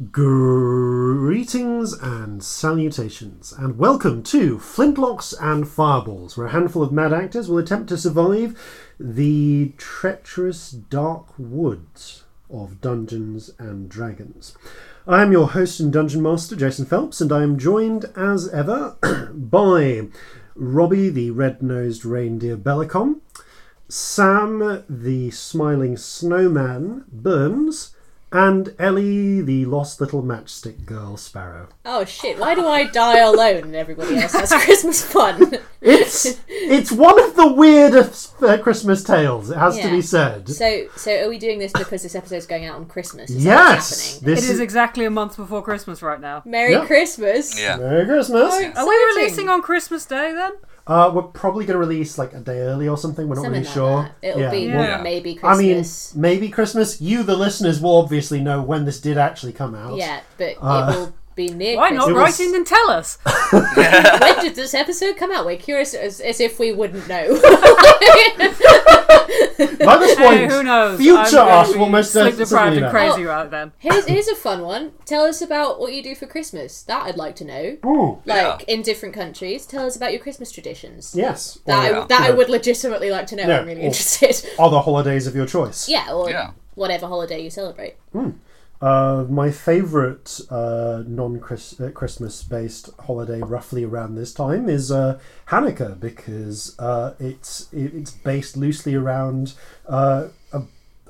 Greetings and salutations, and welcome to Flintlocks and Fireballs, where a handful of mad actors will attempt to survive the treacherous dark woods of Dungeons and Dragons. I am your host and dungeon master, Jason Phelps, and I am joined as ever by Robbie, the red nosed reindeer Bellicom, Sam, the smiling snowman Burns, and Ellie, the lost little matchstick girl Sparrow. Oh shit, why do I die alone and everybody else has Christmas fun? It's it's one of the weirdest uh, Christmas tales. It has to be said. So, so are we doing this because this episode's going out on Christmas? Is yes, this It is exactly a month before Christmas right now. Merry Yeah. Christmas! Yeah. Merry Christmas. Oh, Are we releasing on Christmas Day then? Uh, we're probably going to release like a day early or something. We're not Something really like sure. that. It'll Yeah, be we'll- Yeah. maybe I mean, Christmas. maybe Christmas. You, the listeners, will obviously know when this did actually come out. yeah, but Uh, it will be near Why not It Christmas. was- write in and tell us? when did this episode come out? We're curious as, as if we wouldn't know. By this point, Hey, who knows? future I'm us be will most sleep certainly deprived and know. crazy Oh. right then. here's, here's a fun one. Tell us about what you do for Christmas. That I'd like to know. Ooh, Like in different countries, tell us about your Christmas traditions. yes. That, Or, I, yeah. that I would legitimately like to know. Yeah, I'm really or- interested. Other holidays of your choice. yeah, or Yeah. whatever holiday you celebrate. Hmm. Uh, my favourite uh, non-Christmas based holiday, roughly around this time, is uh, Hanukkah because uh, it's it's based loosely around uh, a,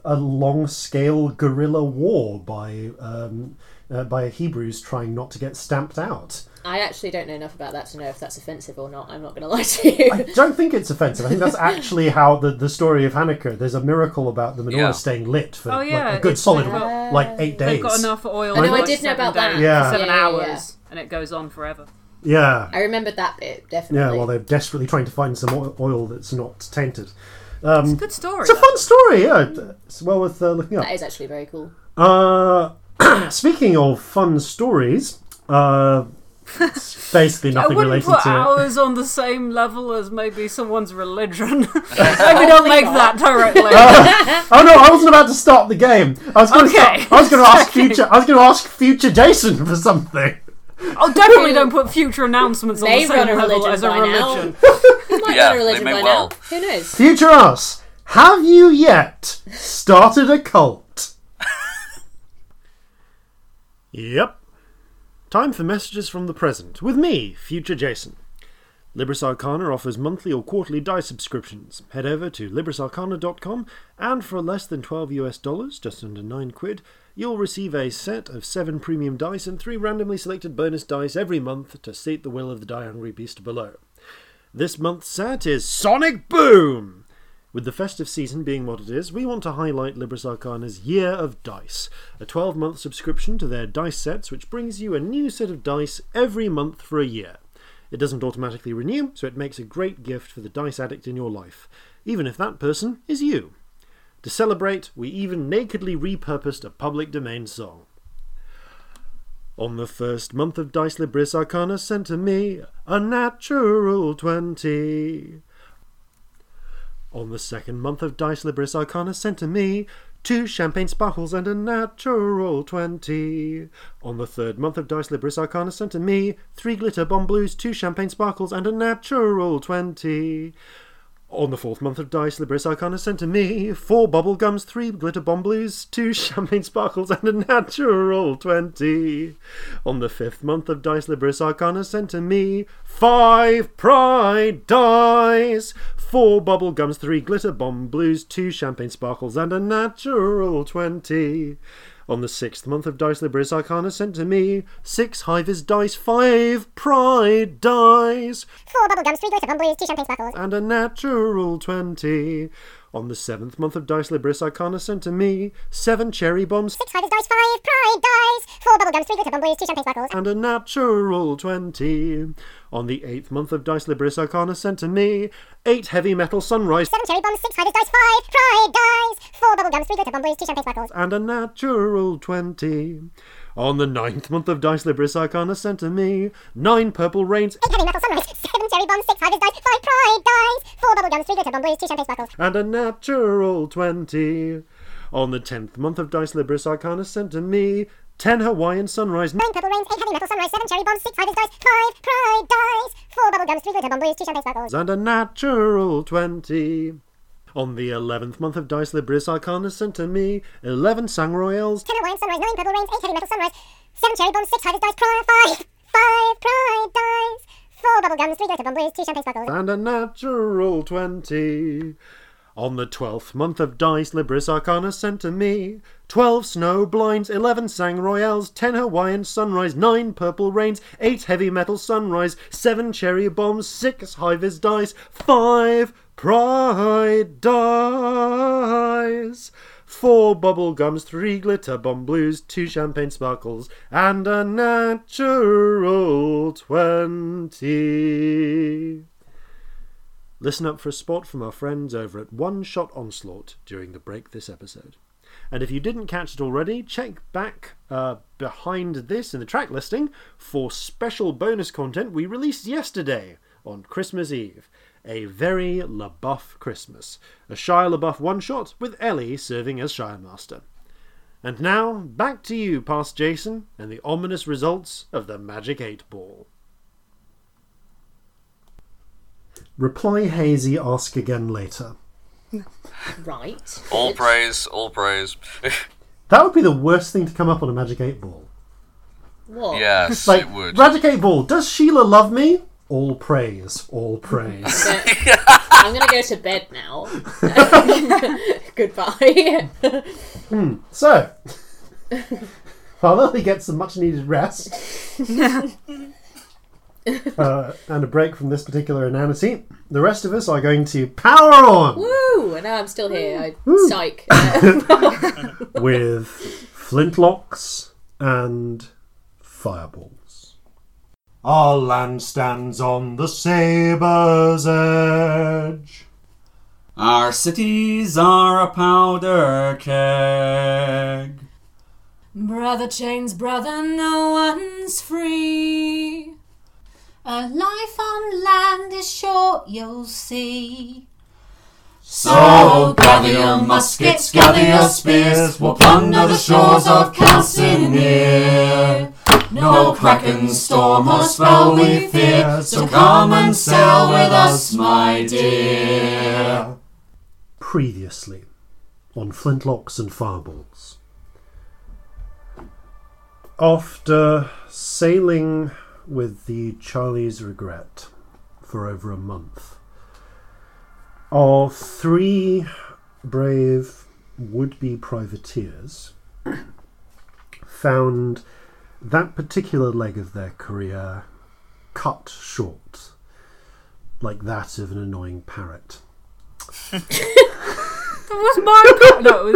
a long-scale guerrilla war by um, uh, by Hebrews trying not to get stamped out. I actually don't know enough about that to know if that's offensive or not. I'm not going to lie to you. I don't think it's offensive. I think that's actually how the, the story of Hanukkah. There's a miracle about the menorah Yeah. staying lit for Oh, like, a good it's- solid they've got- like eight days. They've got enough oil. I know, for, I did know seven about that. days- Yeah. Seven Yeah, yeah, hours. And it goes on forever. Yeah. I remembered that bit definitely. Yeah, well, they're desperately trying to find some oil that's not tainted. Um, it's a Good story. it's a though. fun story, yeah. It's well worth uh, looking up. that is actually very cool. Uh, speaking of fun stories, uh, it's basically I nothing wouldn't related put to. ours on the same level as maybe someone's religion. maybe don't make that directly. Oh, oh no, I wasn't about to start the game. I was going to. Okay. I was going to ask future. I was going to ask future Jason for something. oh, definitely don't put future announcements on the same level as a by now. religion. You might Yeah, a religion they by may now. Who knows? Future us, have you yet started a cult? yep. Time for messages from the present with me, Future Jason. Libris Arcana offers monthly or quarterly dice subscriptions. Head over to librisarcana.com and for less than 12 US dollars, just under 9 quid, you'll receive a set of 7 premium dice and 3 randomly selected bonus dice every month to state the will of the die hungry beast below. This month's set is Sonic Boom! With the festive season being what it is, we want to highlight Libris Arcana's Year of Dice, a 12 month subscription to their dice sets which brings you a new set of dice every month for a year. It doesn't automatically renew, so it makes a great gift for the dice addict in your life, even if that person is you. To celebrate, we even nakedly repurposed a public domain song. On the first month of Dice Libris Arcana sent to me a natural 20. On the second month of Dice Libris Arcana sent to me two champagne sparkles and a natural 20. On the third month of Dice Libris Arcana sent to me three glitter bomb blues, two champagne sparkles and a natural 20. On the fourth month of Dice, Libris Arcana sent to me four bubble gums, three glitter bomb blues, two champagne sparkles, and a natural 20. On the fifth month of Dice, Libris Arcana sent to me five pride dice, four bubble gums, three glitter bomb blues, two champagne sparkles, and a natural 20. On the sixth month of Dice Libris Arcana sent to me six Hivers dice, five pride dice, Four bubblegums, three glitter bomb blues, two champagne sparkles. and a natural 20. On the seventh month of Dice Libris Arcana sent to me seven cherry bombs Six hivers dice, five pride dice. Four bubblegums, three glitter bomb two champagne sparkles. and a natural 20. On the eighth month of Dice Libris Arcana sent to me eight heavy metal sunrise Seven cherry bombs, six hivers dice, five pride dice. Four bubblegums, three glitter bomb two champagne sparkles. and a natural 20. On the ninth month of Dice Libris Arcana sent to me nine purple rains Eight heavy metal sunrise. Seven cherry bombs, six hivers dice, five pride dice. Four bubblegums, three glitter bomb blues, two champagne sparkles. and a natural 20. On the tenth month of Dice Libris Arcana sent to me 10 Hawaiian Sunrise, 9 purple rains, 8 heavy metal sunrise, 7 cherry bombs, 6 hivers dice, 5 pride dice, 4 bubble gums, 3 glitter bomb blues, 2 champagne sparkles. and a natural 20. On the 11th month of Dice Libris Arcana sent to me 11 Sang Royals, 10 Hawaiian sunrise, 9 purple rains, 8 heavy metal sunrise, 7 cherry bombs, 6 hivers dice, 5, 5 pride dice, 4 bubble gums, 3 glitter bomb blues, 2 champagne sparkles. and a natural 20. On the 12th month of Dice Libris Arcana sent to me 12 Snow Blinds, 11 Sang Royals, 10 Hawaiian Sunrise, 9 Purple Rains, 8 Heavy Metal Sunrise, 7 Cherry Bombs, 6 Hivers Dice, 5 Pride Dice, 4 Bubble Gums, 3 Glitter Bomb Blues, 2 Champagne Sparkles, and a natural 20. Listen up for a spot from our friends over at One Shot Onslaught during the break this episode. And if you didn't catch it already, check back uh, behind this in the track listing for special bonus content we released yesterday on Christmas Eve. A very LaBeouf Christmas. A Shia LaBeouf one shot with Ellie serving as Shire Master. And now, back to you, past Jason, and the ominous results of the Magic 8 Ball. Reply hazy, ask again later. Right. All praise, all praise. That would be the worst thing to come up on a Magic 8 Ball. What? yes, Like, it would. Magic 8 Ball, does Sheila love me? All praise, all praise. I'm gonna go to bed now. Goodbye. so, while Lily gets some much needed rest uh, and a break from this particular inanity, the rest of us are going to power on Woo! And now I'm still here. I, psych. with flintlocks and fireballs. Our land stands on the sabre's edge. Our cities are a powder keg. Brother chains, brother, no one's free. A life on land is short, you'll see. So gather your muskets, gather your spears, we'll plunder the shores of Calcinear. No kraken, storm, or spell we fear, so come and sail with us, my dear. Previously on Flintlocks and Fireballs. After sailing with the Charlie's Regret for over a month, our three brave would be privateers found that particular leg of their career cut short, like that of an annoying parrot. That was my parrot. No,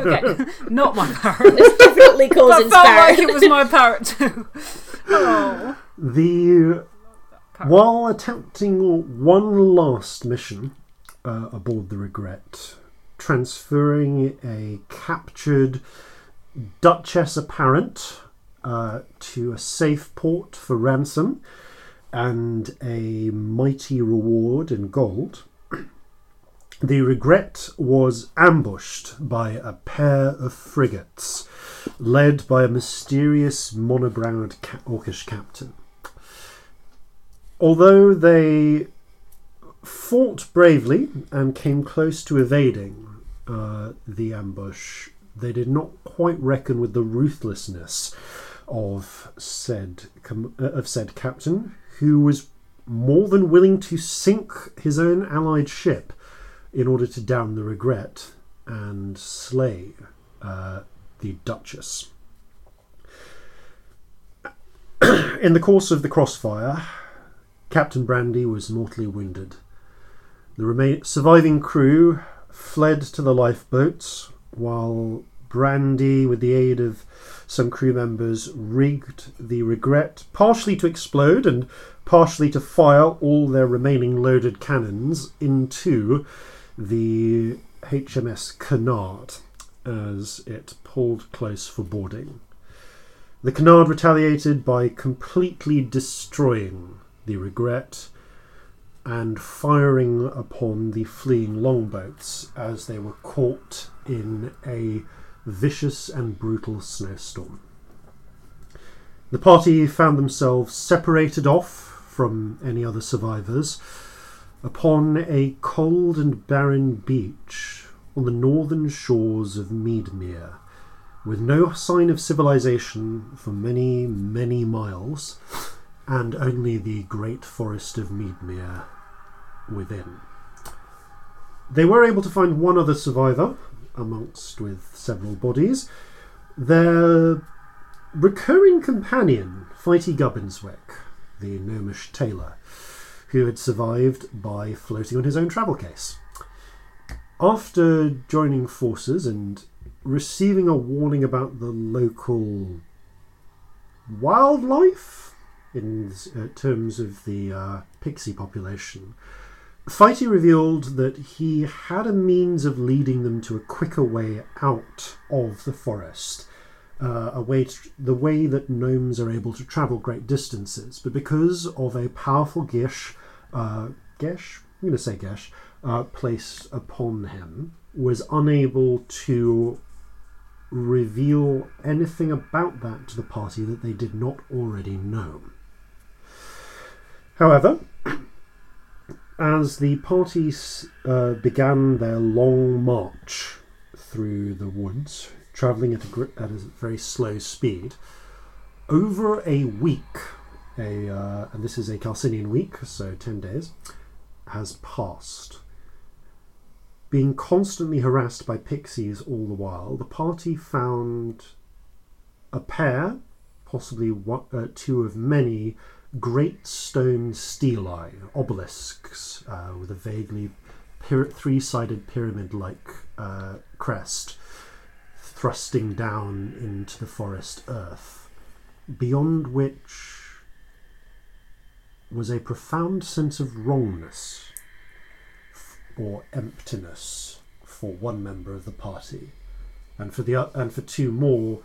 okay, not my parrot. It's definitely That causing felt like it was my parrot too. Oh. The while attempting one last mission uh, aboard the Regret, transferring a captured Duchess apparent uh, to a safe port for ransom and a mighty reward in gold. The Regret was ambushed by a pair of frigates led by a mysterious monobrowed ca- orcish captain. Although they fought bravely and came close to evading uh, the ambush, they did not quite reckon with the ruthlessness of said uh, of said captain, who was more than willing to sink his own allied ship in order to down the regret and slay uh, the Duchess. In the course of the crossfire, Captain Brandy was mortally wounded. The remain- surviving crew fled to the lifeboats, while Brandy, with the aid of some crew members, rigged the Regret partially to explode and partially to fire all their remaining loaded cannons into the HMS Canard as it pulled close for boarding. The Canard retaliated by completely destroying the Regret and firing upon the fleeing longboats as they were caught in a vicious and brutal snowstorm. The party found themselves separated off from any other survivors upon a cold and barren beach on the northern shores of Meadmere, with no sign of civilization for many, many miles, and only the great forest of Meadmere within. They were able to find one other survivor, amongst with several bodies. Their recurring companion, Fighty Gubbinswick, the gnomish tailor, who had survived by floating on his own travel case. After joining forces and receiving a warning about the local wildlife, in uh, terms of the uh, pixie population, Fighty revealed that he had a means of leading them to a quicker way out of the forest. Uh, a way to, the way that gnomes are able to travel great distances, but because of a powerful gish, uh, gesh, I'm going to say gesh, uh, placed upon him, was unable to reveal anything about that to the party that they did not already know. However, as the parties uh, began their long march through the woods, traveling at a, gr- at a very slow speed, over a week, a uh, and this is a Calcinian week, so ten days, has passed. Being constantly harassed by pixies all the while, the party found a pair, possibly one, uh, two of many, great stone stelae, obelisks, uh, with a vaguely pyra- three sided pyramid like uh, crest thrusting down into the forest earth, beyond which was a profound sense of wrongness or emptiness for one member of the party, and for the o- and for two more,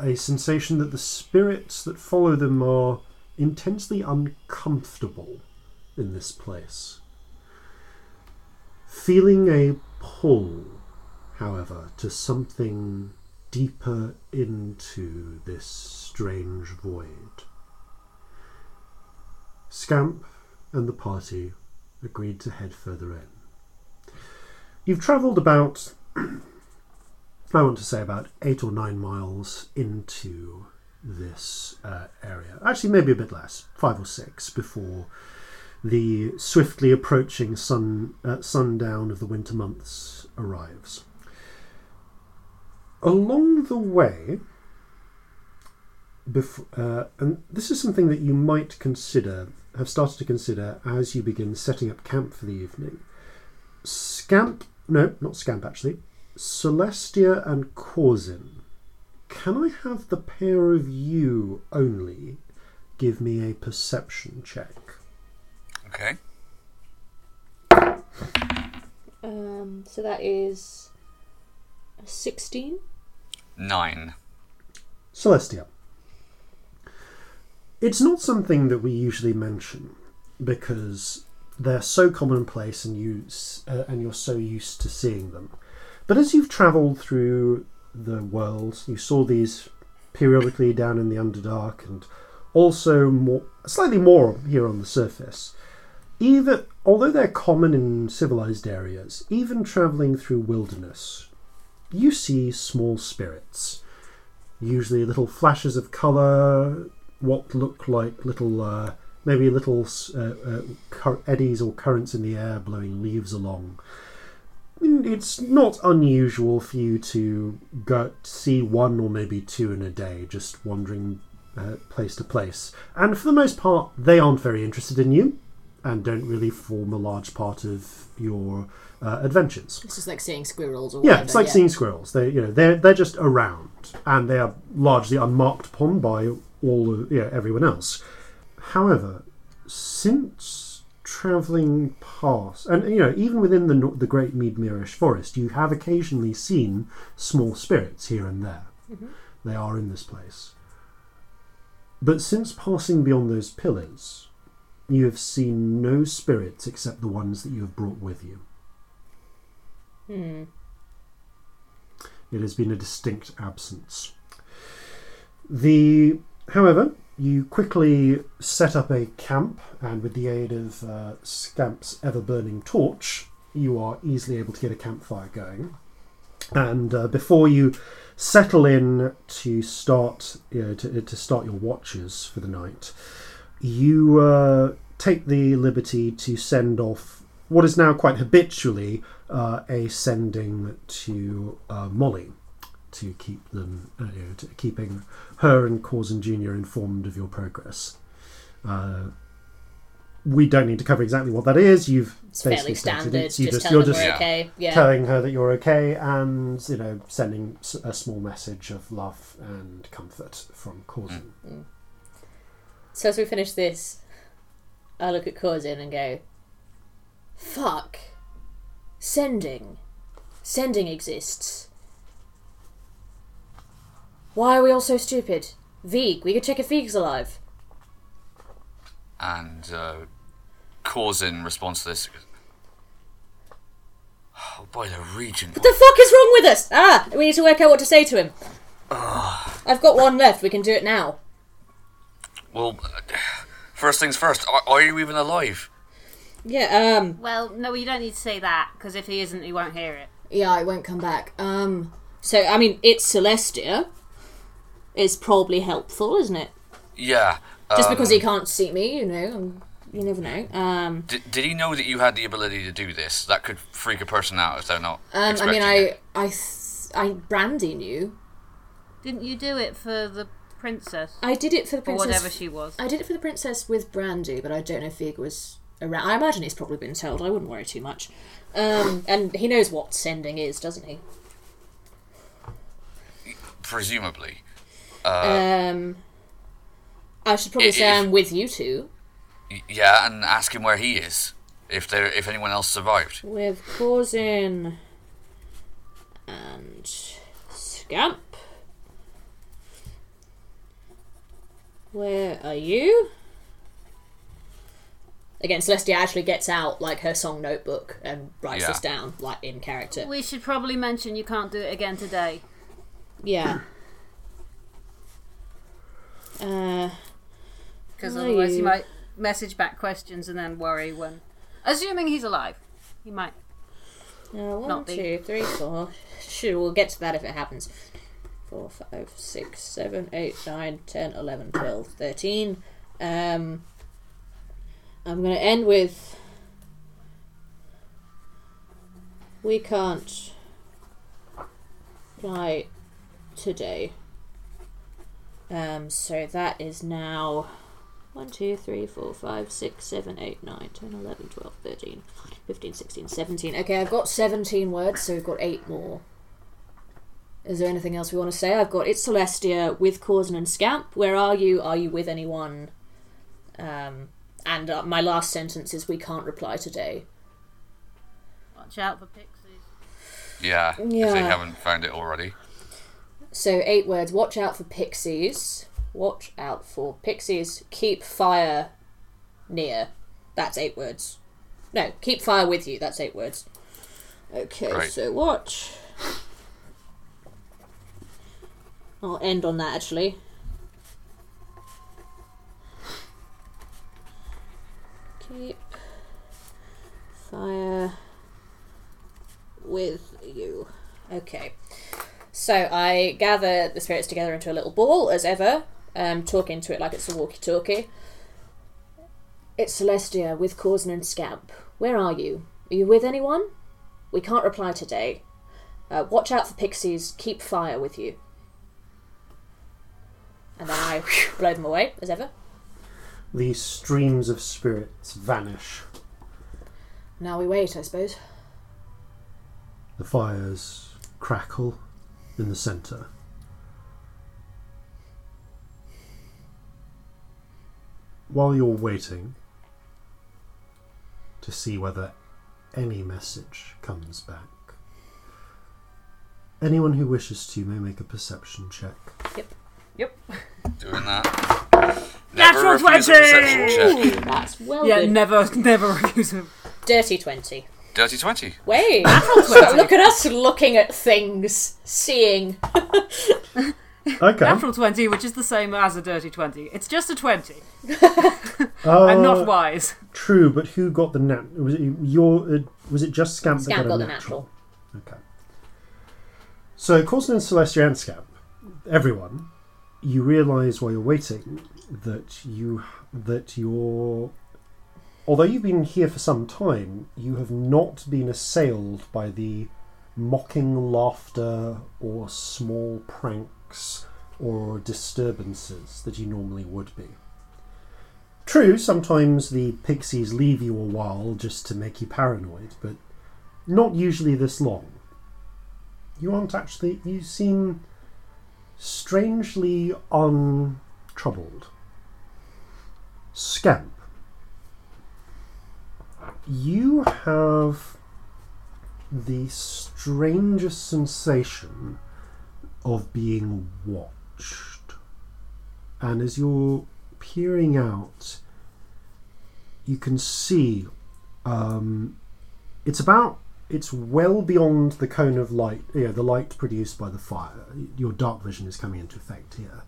a sensation that the spirits that follow them are intensely uncomfortable in this place. Feeling a pull, however, to something deeper into this strange void. Scamp and the party agreed to head further in. You've travelled about, I want to say, about eight or nine miles into this uh, area. Actually, maybe a bit less, five or six, before the swiftly approaching sun uh, sundown of the winter months arrives. Along the way, bef- uh, and this is something that you might consider, have started to consider as you begin setting up camp for the evening. Scamp, no, not Scamp actually, Celestia and Corzin can I have the pair of you only give me a perception check? Okay. Um, so that is a 16. Nine. Celestia. It's not something that we usually mention because they're so commonplace and you uh, and you're so used to seeing them. But as you've travelled through the world, you saw these periodically down in the Underdark and also more slightly more here on the surface. Even although they're common in civilized areas, even travelling through wilderness, you see small spirits usually little flashes of colour, what look like little, uh, maybe little uh, uh, eddies or currents in the air blowing leaves along. It's not unusual for you to go see one or maybe two in a day, just wandering uh, place to place. And for the most part, they aren't very interested in you and don't really form a large part of your uh, adventures. It's just like seeing squirrels or Yeah, whatever. it's like seeing squirrels. They, you know, they're they're just around, and they are largely unmarked upon by all, of, yeah, everyone else. However, since travelling past, and you know, even within the the Great Meadmerish Forest, you have occasionally seen small spirits here and there. They are in this place. But since passing beyond those pillars, you have seen no spirits except the ones that you have brought with you. Hmm. It has been a distinct absence. The However, you quickly set up a camp, and with the aid of uh, Scamp's ever burning torch, you are easily able to get a campfire going. And uh, before you settle in to start you know, to, to start your watches for the night, you uh, take the liberty to send off what is now quite habitually uh, a sending to uh, Molly to keep them, uh, you know, to keeping her and Corzin Jr. informed of your progress. Uh, we don't need to cover exactly what that is. You've It's basically fairly standard. it. You just, just, you're just okay. Yeah. telling her that you're okay and you know sending a small message of love and comfort from Corzin. So as we finish this, I look at Corzin and go, "Fuck, sending, sending exists. Why are we all so stupid? Veeg, we could check if Veeg's alive. And uh, Corzin responds to this. Oh, by the region. What the fuck is wrong with us? Ah, we need to work out what to say to him. I've got one left. We can do it now. Well, uh, first things first. Are, are you even alive? Yeah. Um. Well, no, you don't need to say that because if he isn't, he won't hear it. Yeah, I won't come back. Um. So I mean, it's Celestia. Is probably helpful, isn't it? Yeah. Just um, because he can't see me, you know. You never know. Um. Did, did he know that you had the ability to do this? That could freak a person out if they're not. Um, I expecting mean, it. I, I, I, Brandy knew. Didn't you do it for the princess I did it for the or princess. whatever she was? I did it for the princess with Brandy, but I don't know if Vig was around. I imagine he's probably been told. I wouldn't worry too much. Um, and he knows what sending is, doesn't he? Presumably. Um, I should probably if- say I'm with you two. Yeah, and ask him where he is. If there, if anyone else survived. With Corzin and Scamp. Where are you? Again, Celestia actually gets out like her song notebook and writes Yeah. this down, like in character. We should probably mention you can't do it again today. Yeah. Uh, Because Are otherwise, he you? might message back questions and then worry when. Assuming he's alive. He might. uh, one, Not two, three, four. Sure, we'll get to that if it happens. Four, five, six, seven, eight, nine, ten, eleven, twelve, thirteen. Um, I'm going to end with. We can't fly today. Um, so that is now 1, 2, 3, 4, 5, 6, 7, 8, 9, 10, 11, 12, 13, 15, 16, 17. Okay, I've got 17 words, so we've got 8 more. Is there anything else we want to say? I've got It's Celestia with Corzin and Scamp. Where are you? Are you with anyone? Um, and uh, my last sentence is We can't reply today. Watch out for pixies. Yeah, if they haven't found it already. So, eight words. Watch out for pixies. Watch out for pixies. Keep fire near. That's eight words. No, keep fire with you. That's eight words. Okay, Right. so watch. I'll end on that actually. Keep fire with you. Okay. So I gather the spirits together into a little ball, as ever, um, talking to it like it's a walkie-talkie. It's Celestia with Corzin and Scamp. Where are you? Are you with anyone? We can't reply today. Uh, watch out for pixies. Keep fire with you. And then I blow them away, as ever. The streams of spirits vanish. Now we wait, I suppose. The fires crackle in the centre. While you're waiting to see whether any message comes back, anyone who wishes to may make a perception check. Yep. Yep. Doing that. Natural Never refuse a 20! perception check. That's well Yeah, good. never, never refuse him. Dirty 20. Dirty 20. Wait. 20. Look at us looking at things, seeing. Okay. Natural 20, which is the same as a dirty 20. It's just a 20. Uh, I'm not wise. True, but who got the nat? Was it your? Uh, was it just Scamp, Scamp that got got a the natural? natural. Okay. So, Corzin and Celestia and Scamp, everyone, you realise while you're waiting that you that you're, although you've been here for some time, you have not been assailed by the mocking laughter or small pranks or disturbances that you normally would be. True, sometimes the pixies leave you a while just to make you paranoid, but not usually this long. You aren't actually. You seem strangely untroubled. Scamp. You have the strangest sensation of being watched. And as you're peering out, you can see um, it's about it's well beyond the cone of light, know, the light produced by the fire. Your dark vision is coming into effect here.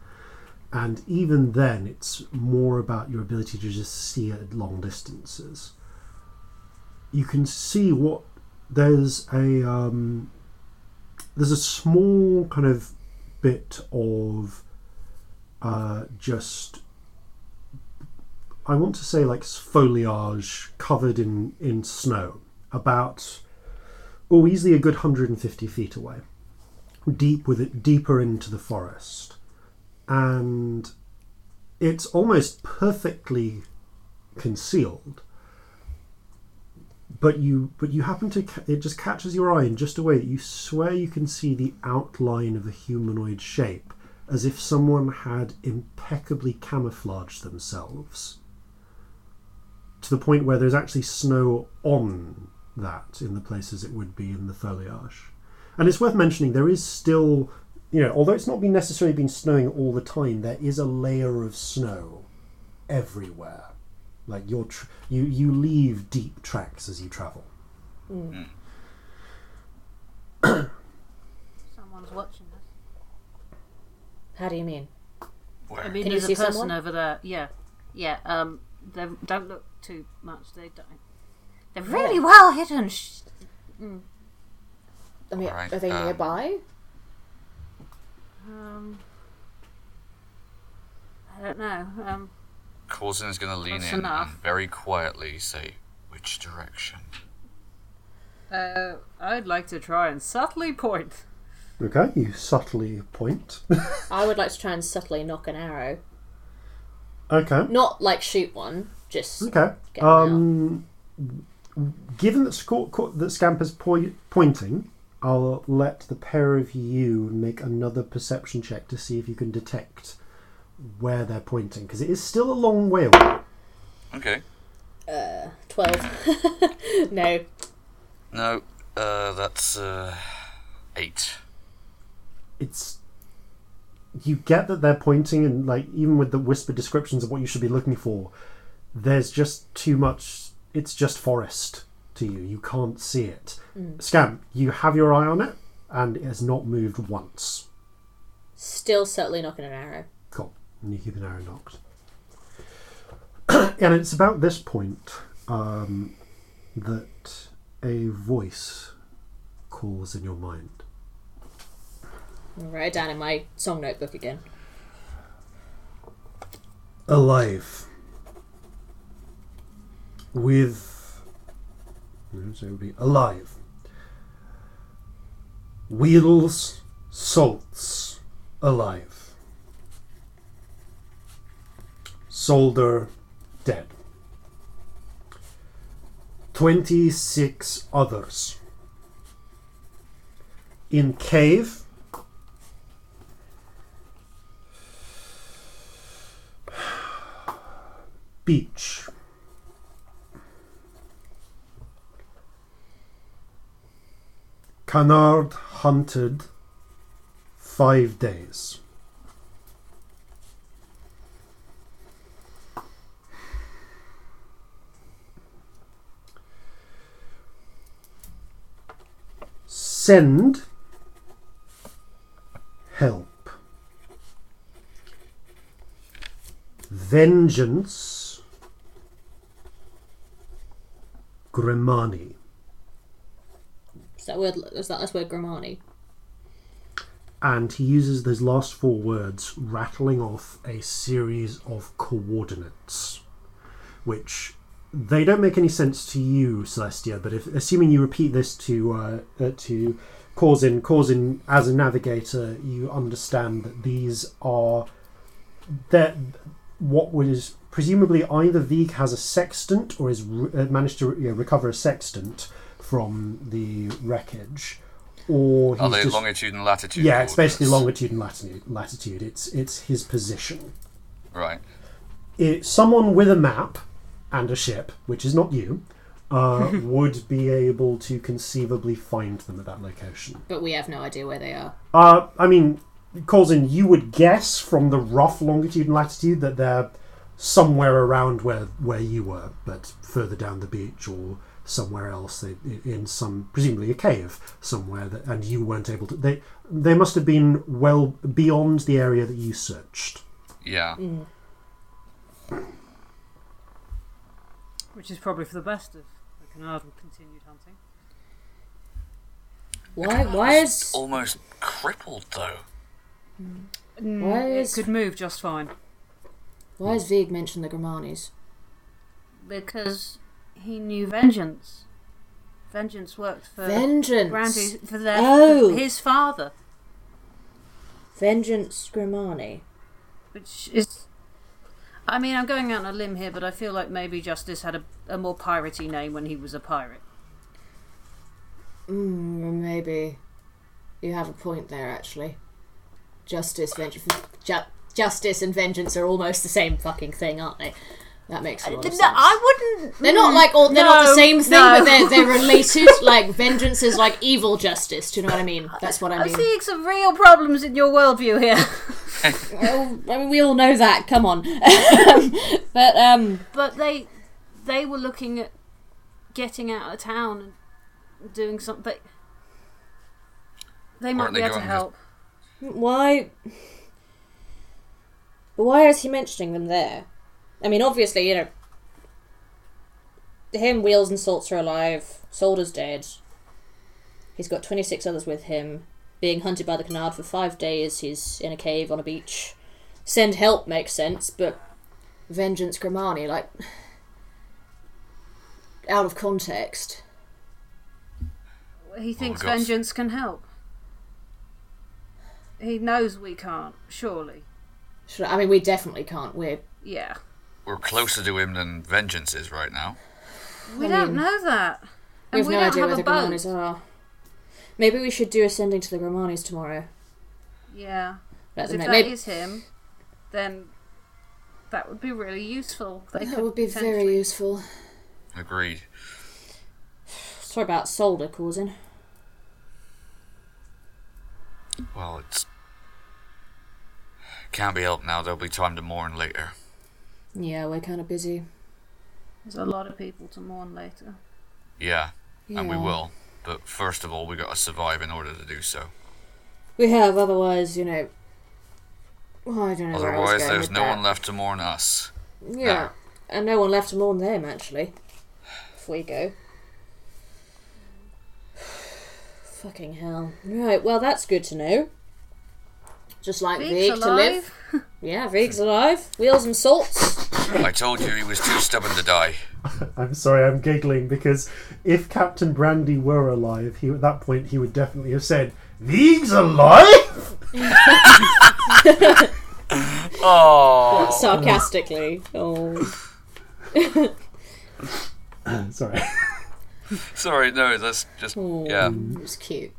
And even then, it's more about your ability to just see at long distances. You can see what there's a um, there's a small kind of bit of uh, just I want to say like foliage covered in in snow about oh easily a good 150 feet away deep with it deeper into the forest. And it's almost perfectly concealed but you but you happen to ca- it just catches your eye in just a way that you swear you can see the outline of a humanoid shape as if someone had impeccably camouflaged themselves to the point where there's actually snow on that in the places it would be in the foliage. And it's worth mentioning there is still, you know, although it's not been necessarily been snowing all the time, there is a layer of snow everywhere. Like you're tr- you you leave deep tracks as you travel. Someone's watching us. How do you mean? Where? I mean, Can you there's see a person someone? over there. Yeah. Yeah. Um, they don't look too much. They don't. They're really well hidden. Sh- I mean, Alright, are they um, nearby? Um, I don't know. Um, Corzin is going to lean Close in enough. and very quietly say, "Which direction?" uh, I'd like to try and subtly point. Okay, you subtly point. I would like to try and subtly nock an arrow. okay. Not like shoot one, just Okay. Get 'em out. Um, given that, Scor- Co- that Scamp is poi- pointing, I'll let the pair of you make another perception check to see if you can detect where they're pointing, because it is still a long way away. Okay. Uh, twelve. no, No, uh, that's uh, eight. It's you get that they're pointing, and like even with the whispered descriptions of what you should be looking for, there's just too much. It's just forest to you. You can't see it. Scamp, you have your eye on it, and it has not moved once. still subtly nocking an arrow. Cool. And you keep an arrow nocked. and it's about this point um, that a voice calls in your mind. I'll write it down in my song notebook again. Alive. With. So it would be alive. Wheels, salts, alive. Solder, dead. 26 others. In cave, beach. Canard hunted five days. send help. Vengeance Grimani. Is that word is that that's word Grimani? And he uses those last four words rattling off a series of coordinates, which they don't make any sense to you, Celestia. But if assuming you repeat this to uh, uh, to Corzin, Corzin as a navigator, you understand that these are that what was presumably either Vig has a sextant or has re- uh, managed to you know, recover a sextant from the wreckage. Or Are he's they just, longitude and latitude? yeah, it's basically longitude and latitude. Latitude. It's it's his position. Right. It, someone with a map and a ship, which is not you, uh, would be able to conceivably find them at that location. But we have no idea where they are. Uh, I mean, Corzin, you would guess from the rough longitude and latitude that they're somewhere around where where you were, but further down the beach or somewhere else in some presumably a cave somewhere that and you weren't able to they they must have been well beyond the area that you searched Yeah. Which is probably for the best if the Canard and continued hunting. Why? Why is Almost crippled though. Mm, why It is could move just fine. why has Vig mentioned the Grimanis? Because he knew vengeance. Vengeance worked for Vengeance. Grandy for their Oh. for his father, Vengeance Grimani. which is. I mean, I'm going out on a limb here, but I feel like maybe Justice had a, a more piratey name when he was a pirate. Mm, maybe you have a point there. Actually, justice, vengeance, ju- justice, and vengeance are almost the same fucking thing, aren't they? That makes a lot of sense. I wouldn't. They're not like all. They're not the same thing, no. but they're they're related. like vengeance is like evil justice. Do you know what I mean? That's what I mean. I'm seeing some real problems in your worldview here. Well, I mean, we all know that. Come on. but um, but they they were looking at getting out of town and doing something. They might Aren't be they able to going to- help. why? Why is he mentioning them there? I mean, obviously, you know, him, Wheels, and Salts are alive. Solder's dead. He's got 26 others with him. Being hunted by the Canard for five days. He's in a cave on a beach. Send help makes sense, but Vengeance Grimani, like, out of context. He oh thinks gosh. vengeance can help. He knows we can't, surely. Should- I mean, we definitely can't. We're Yeah. We're closer to him than Vengeance is right now. We I don't mean, know that. we And have we no don't idea have where the a boat. Grimanis are. Maybe we should do ascending to the Grimanis tomorrow. Yeah. Let 'Cause them if know. that Maybe is him, then that would be really useful. They that would be very useful. Agreed. Sorry about solder Corzin. Well, it's. Can't be helped now. There'll be time to mourn later. Yeah, we're kind of busy. There's a lot of people to mourn later. Yeah, and we will. But first of all, we got to survive in order to do so. We have, otherwise, you know. Well, I don't know. where I was Otherwise, there's no that. one left to mourn us. Yeah, and no one left to mourn them actually. If we go. Fucking hell. Right, well, that's good to know. Just like Vig's Vig to live. alive. Yeah, Vig's alive. Wheels and salts. I told you he was too stubborn to die. i'm sorry i'm giggling because if captain brandy were alive he at that point he would definitely have said Vig's alive Oh, Sarcastically. Oh. sorry sorry. No, that's just oh, yeah. It was cute.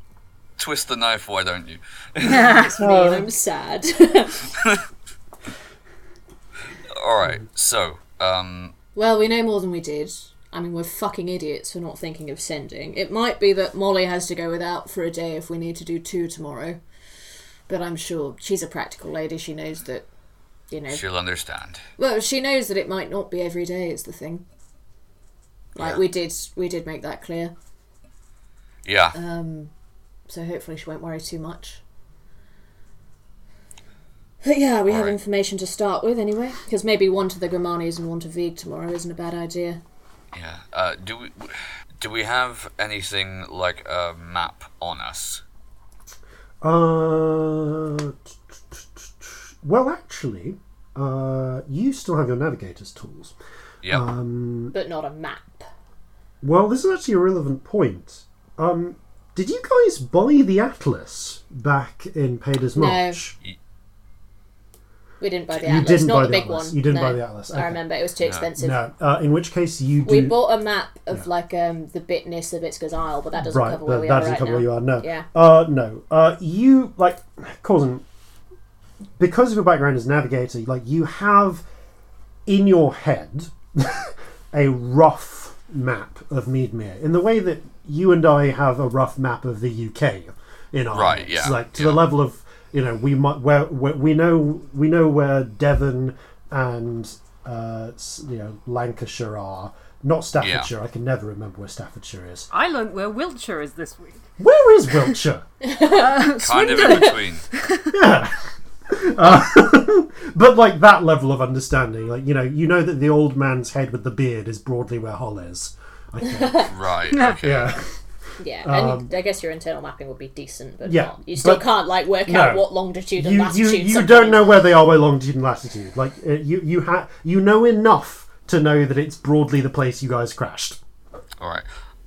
Twist the knife. Why don't you? It's me, and I'm sad. All right. So, um, well, we know more than we did. I mean, we're fucking idiots for not thinking of sending. It might be that Molly has to go without for a day if we need to do two tomorrow. But I'm sure she's a practical lady. She knows that, you know. she'll understand. Well, she knows that it might not be every day. Is the thing. Like Yeah. we did, we did make that clear. Yeah. Um, so hopefully she won't worry too much. But yeah, we have Alright. information to start with anyway. Because maybe one to the Grimanis and one to Vig tomorrow isn't a bad idea. Yeah. Uh, do we do we have anything like a map on us? Uh, well, actually, uh, you still have your navigator's tools. Yep. Um, But not a map. well, this is actually a relevant point. Um, did you guys buy the atlas back in Pader's No. March? We didn't buy the You atlas. didn't not buy the big atlas. one. You didn't no. buy the atlas. I remember it was too expensive. No. Uh, in which case, you do. We bought a map of like um the bitness of Itzka's Isle, but that doesn't right, cover where that, we that are doesn't right cover now. where you are. No. Yeah. Uh, no. Uh, you like, Corzin. Because of your background as navigator, like you have in your head a rough map of Meadmere in the way that you and I have a rough map of the UK in our Right, heads. yeah, like to yeah. the level of you know we might where, where we know we know where Devon and uh, you know Lancashire are. Not Staffordshire. I can never remember where Staffordshire is. I learnt where Wiltshire is this week. Where is Wiltshire? kind of in between. yeah. Uh, but like that level of understanding, like you know, you know that the old man's head with the beard is broadly where Hull is. I think. Right. Okay. yeah. Yeah, Um, and I guess your internal mapping would be decent, but Yeah, not. you still but- can't like work No. out what longitude and You you, latitude. you something don't know where they are by longitude and latitude. Like uh, you you ha- you know enough to know that it's broadly the place you guys crashed. All right.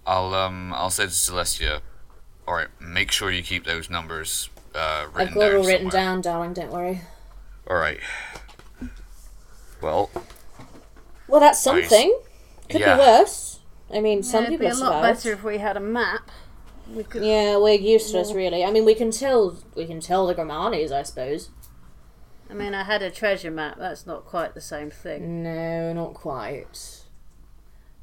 I'll um I'll say to Celestia. All right. Make sure you keep those numbers uh, written I've got it down all written somewhere. down, darling. Don't worry. All right. Well, Well, that's something. Could Yeah. be worse. I mean, some It'd people be a lot survived. better if we had a map. We could. Yeah, we're useless, really. I mean, we can tell we can tell the Grimanis, I suppose. I mean, I had a treasure map. That's not quite the same thing. No, not quite.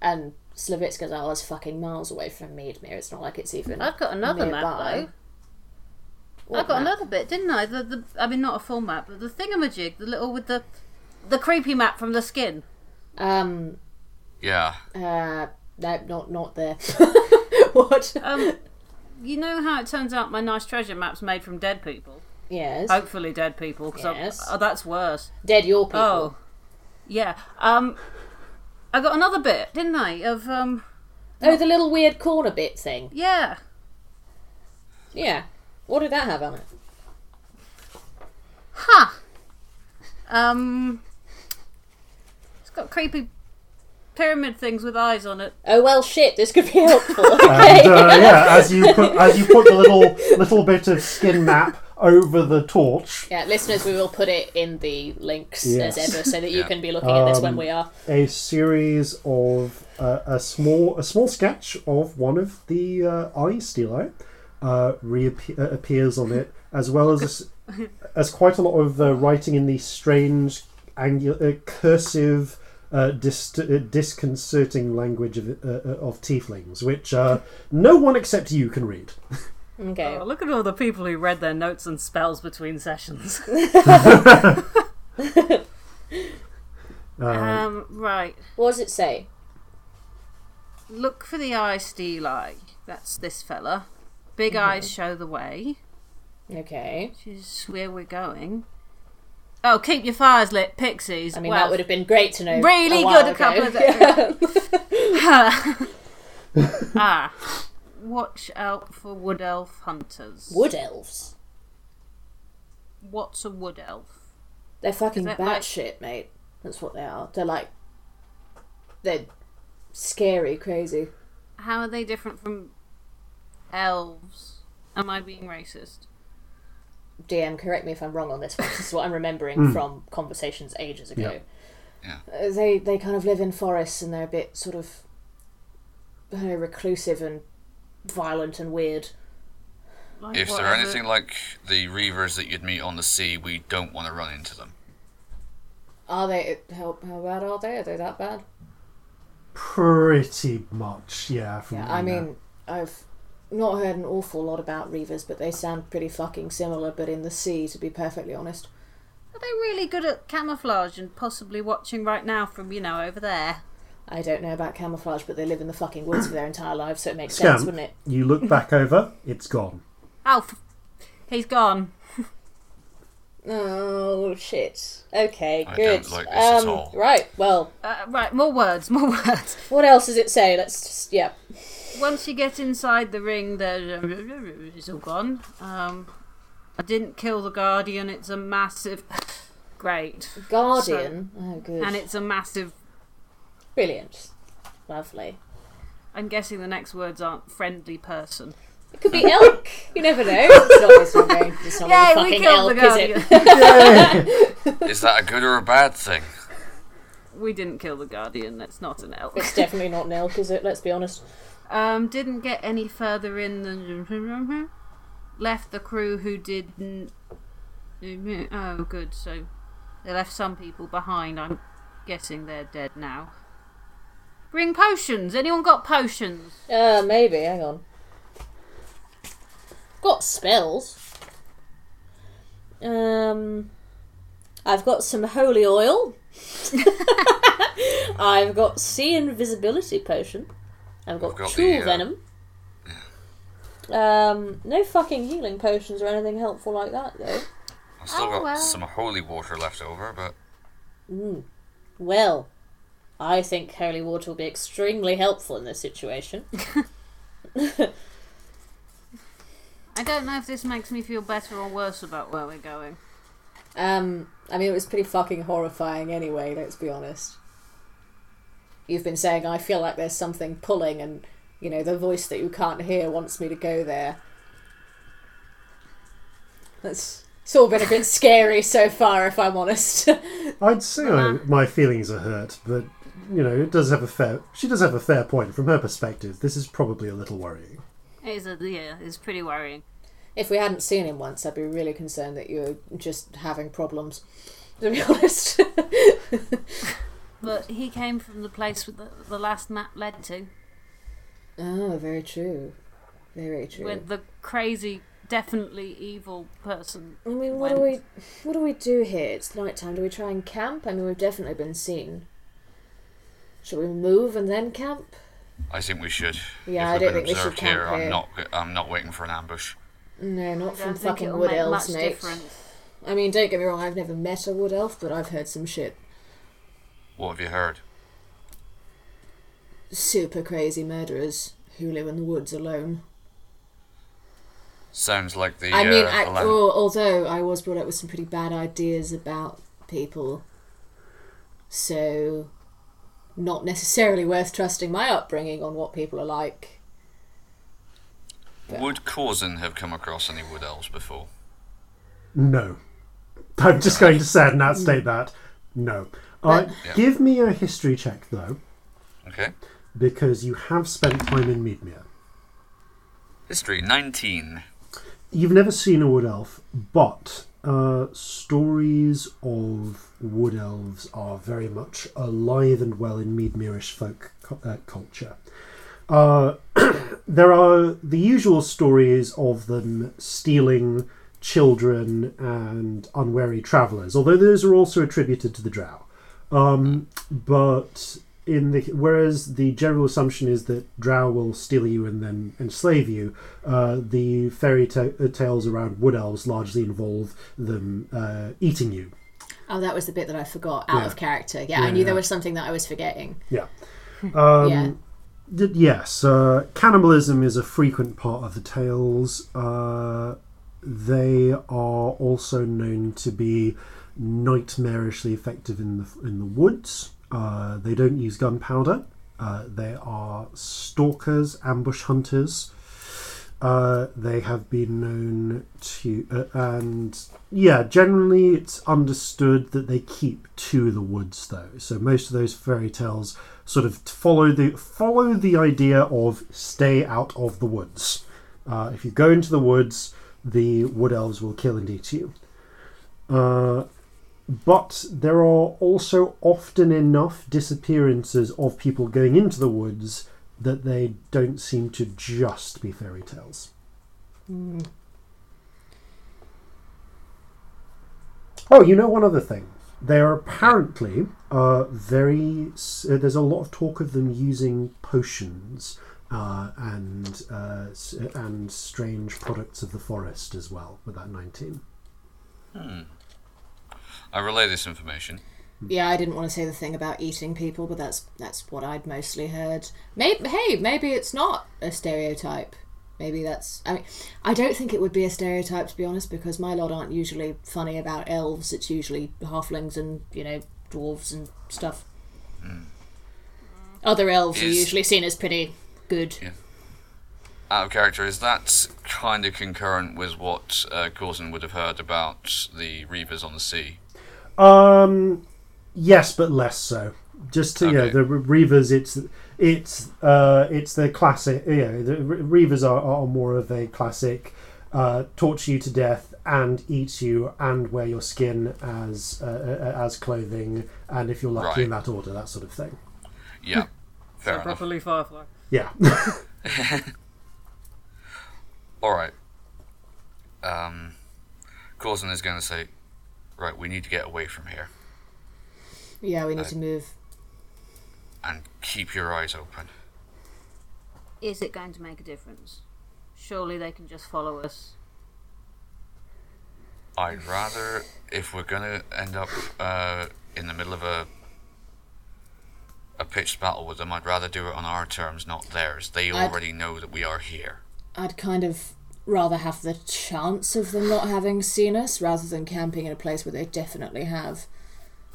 And Slavitska's is fucking miles away from Meadmere. It's not like it's even. I've got another nearby. map though. What I've got map? another bit, didn't I? The, the I mean, not a full map, but the thingamajig, the little with the the creepy map from the skin. Um. yeah. Uh. No, not not there. what? Um, you know how it turns out my nice treasure map's made from dead people. Yes. Hopefully, dead people. Cause Yes. oh, that's worse. Dead your people. Oh, yeah. Um, I got another bit, didn't I? Of um, Oh, the little weird corner bit thing. yeah. Yeah. What did that have on it? Ha. Um, it's got creepy pyramid things with eyes on it. Oh well, shit. This could be helpful. And Okay. uh, yeah, as you put as you put the little little bit of skin map over the torch, yeah, listeners, we will put it in the links Yes. as ever, so that you Yeah. can be looking at this when Um, we are. a series of uh, a small a small sketch of one of the uh, eye stilo uh, reappe- uh, on it, as well as a s quite a lot of uh, writing in the strange angular uh, cursive. Uh, dist- uh, disconcerting language of, uh, uh, of tieflings, which uh, no one except you can read. Okay. Oh, look at all the people who read their notes and spells between sessions. Uh, um, right. What does it say? Look for the eye steli. That's this fella. Big eyes show the way. Okay. Which is where we're going. Oh, keep your fires lit, pixies. I mean, well, that would have been great to know. really a good a couple ago. of ah. Watch out for wood elf hunters. Wood elves. What's a wood elf? They're fucking that like- batshit, mate. That's what they are. They're like, they're scary, crazy. How are they different from elves? Am I being racist? DM, correct me if I'm wrong on this. One. This is what I'm remembering from conversations ages ago. Yeah. Uh, they they kind of live in forests and they're a bit sort of, I know, reclusive and violent and weird. Like If they're anything like the reavers that you'd meet on the sea, we don't want to run into them. Are they? How, how bad are they? Are they that bad? pretty much, yeah. From Yeah, I you know. mean, I've not heard an awful lot about reavers, but they sound pretty fucking similar, but in the sea, to be perfectly honest. Are they really good at camouflage and possibly watching right now from, you know, over there? I don't know about camouflage, but they live in the fucking woods for their entire lives, so it makes Scamp, sense, wouldn't it? you look back over, it's gone. Oh, f- he's gone. Oh shit. Okay, I good. don't like this at um, all. Right. Well, Uh, right, more words, more words. what else does it say? Let's just yeah. Once you get inside the ring, there it's all gone. Um, I didn't kill the guardian. It's a massive, great, Guardian. oh, good. and it's a massive. Brilliant. Lovely. I'm guessing the next words aren't friendly person. It could be elk. you never know. It's not, it's not going. It's not Yay, fucking we killed elk, the is guardian. it? Is that a good or a bad thing? we didn't kill the guardian. That's not an elk. It's definitely not an elk, is it? Let's be honest. Um, didn't get any further in than left the crew who didn't. Oh, good. So they left some people behind. I'm guessing they're dead now. Bring potions. Anyone got potions? Uh, maybe. Hang on. Got spells. Um, I've got some holy oil. I've got sea invisibility potion. I've got, I've got tool the, uh, venom. Um, no fucking healing potions or anything helpful like that though. I've still Oh, got well. some holy water left over, but Well, I think holy water will be extremely helpful in this situation. I don't know if this makes me feel better or worse about where we're going. Um, I mean, it was pretty fucking horrifying anyway, let's be honest. You've been saying, I feel like there's something pulling, and, you know, the voice that you can't hear wants me to go there. That's. It's all been a bit scary so far, if I'm honest. I'd say Uh-huh. I, my feelings are hurt, but you know, it does have a fair. She does have a fair point from her perspective. This is probably a little worrying. It is a, yeah, it's pretty worrying. if we hadn't seen him once, I'd be really concerned that you're just having problems, to be honest. But he came from the place with the, the last map led to, oh, very true. Very true. where the crazy, definitely evil person. I mean, what went. do we, what do we do here? It's night time. Do we try and camp? I mean, we've definitely been seen. Should we move and then camp? I think we should. Yeah, if I don't we've think we should here, camp here. I'm not. I'm not waiting for an ambush. No, not from fucking wood make elves, much mate. difference. I mean, don't get me wrong. I've never met a wood elf, but I've heard some shit. What have you heard? Super crazy murderers who live in the woods alone. Sounds like the. I mean, uh, I, the land- al- although I was brought up with some pretty bad ideas about people, so not necessarily worth trusting my upbringing on what people are like. Would Corzin have come across any wood elves before? No, I'm just going to sad and outstate that. No. Yeah. Give me a history check though, Okay. because you have spent time in Meadmere. History 19. You've never seen a wood elf, but uh, stories of wood elves are very much alive and well in Meadmerish folk cu- uh, culture. Uh, there are the usual stories of them stealing children and unwary travellers, although those are also attributed to the drow. Um, but in the whereas the general assumption is that drow will steal you and then enslave you, uh, the fairy ta- uh, tales around wood elves largely involve them uh, eating you. Oh, that was the bit that I forgot out Yeah. of character. Yeah, I knew yeah. there was something that I was forgetting. Yeah. Um, yeah. d- yes, uh, cannibalism is a frequent part of the tales. Uh, they are also known to be nightmarishly effective in the in the woods. Uh, they don't use gunpowder. Uh, they are stalkers, ambush hunters. Uh, they have been known to, uh, and yeah, generally it's understood that they keep to the woods, though. So most of those fairy tales sort of follow the follow the idea of stay out of the woods. Uh, if you go into the woods, the wood elves will kill and eat you. Uh, but there are also often enough disappearances of people going into the woods that they don't seem to just be fairy tales. Oh, you know one other thing. They are apparently uh, very. Uh, there's a lot of talk of them using potions uh, and uh, and strange products of the forest as well. With that nineteen. I relay this information. Yeah, I didn't want to say the thing about eating people, but that's that's what I'd mostly heard. Maybe hey, maybe it's not a stereotype. Maybe that's. I mean, I don't think it would be a stereotype to be honest, because my lot aren't usually funny about elves. It's usually halflings and you know dwarves and stuff. Other elves are usually seen as pretty good. Yeah. Out of character, is that kind of concurrent with what uh, Corzin would have heard about the Reavers on the sea? Um, yes, but less so. Just to, you know, the Re- Reavers, it's it's uh, it's the classic. You know, the Re- Reavers are, are more of a classic. Uh, torture you to death and eat you and wear your skin as uh, uh, as clothing and if you're lucky in that order that sort of thing Yeah, fair enough. Properly Firefly. yeah All right. Um, Corzin is going to say, right, we need to get away from here Yeah, we need Uh, to move. and keep your eyes open. Is it going to make a difference? Surely they can just follow us. I'd rather, if we're going to end up uh, in the middle of a a pitched battle with them, I'd rather do it on our terms, not theirs. They I'd- already know that we are here. I'd kind of rather have the chance of them not having seen us rather than camping in a place where they definitely have.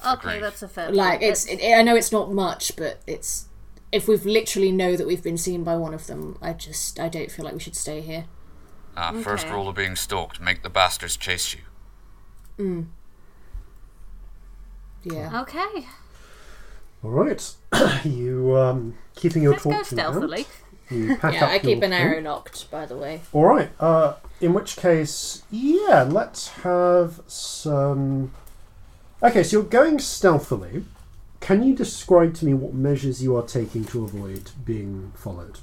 Okay, Agreed. that's a fair. Like point. it's, it, I know it's not much, but it's if we've literally know that we've been seen by one of them, I just I don't feel like we should stay here. Uh, First rule of being stalked: make the bastards chase you. Yeah. okay. all right you um keeping your Let's torch in hand. stealthily. You pack Yeah, up I keep your an thing. arrow nocked, by the way. All right. Uh, in which case, yeah, let's have some. Okay, so you're going stealthily. Can you describe to me what measures you are taking to avoid being followed?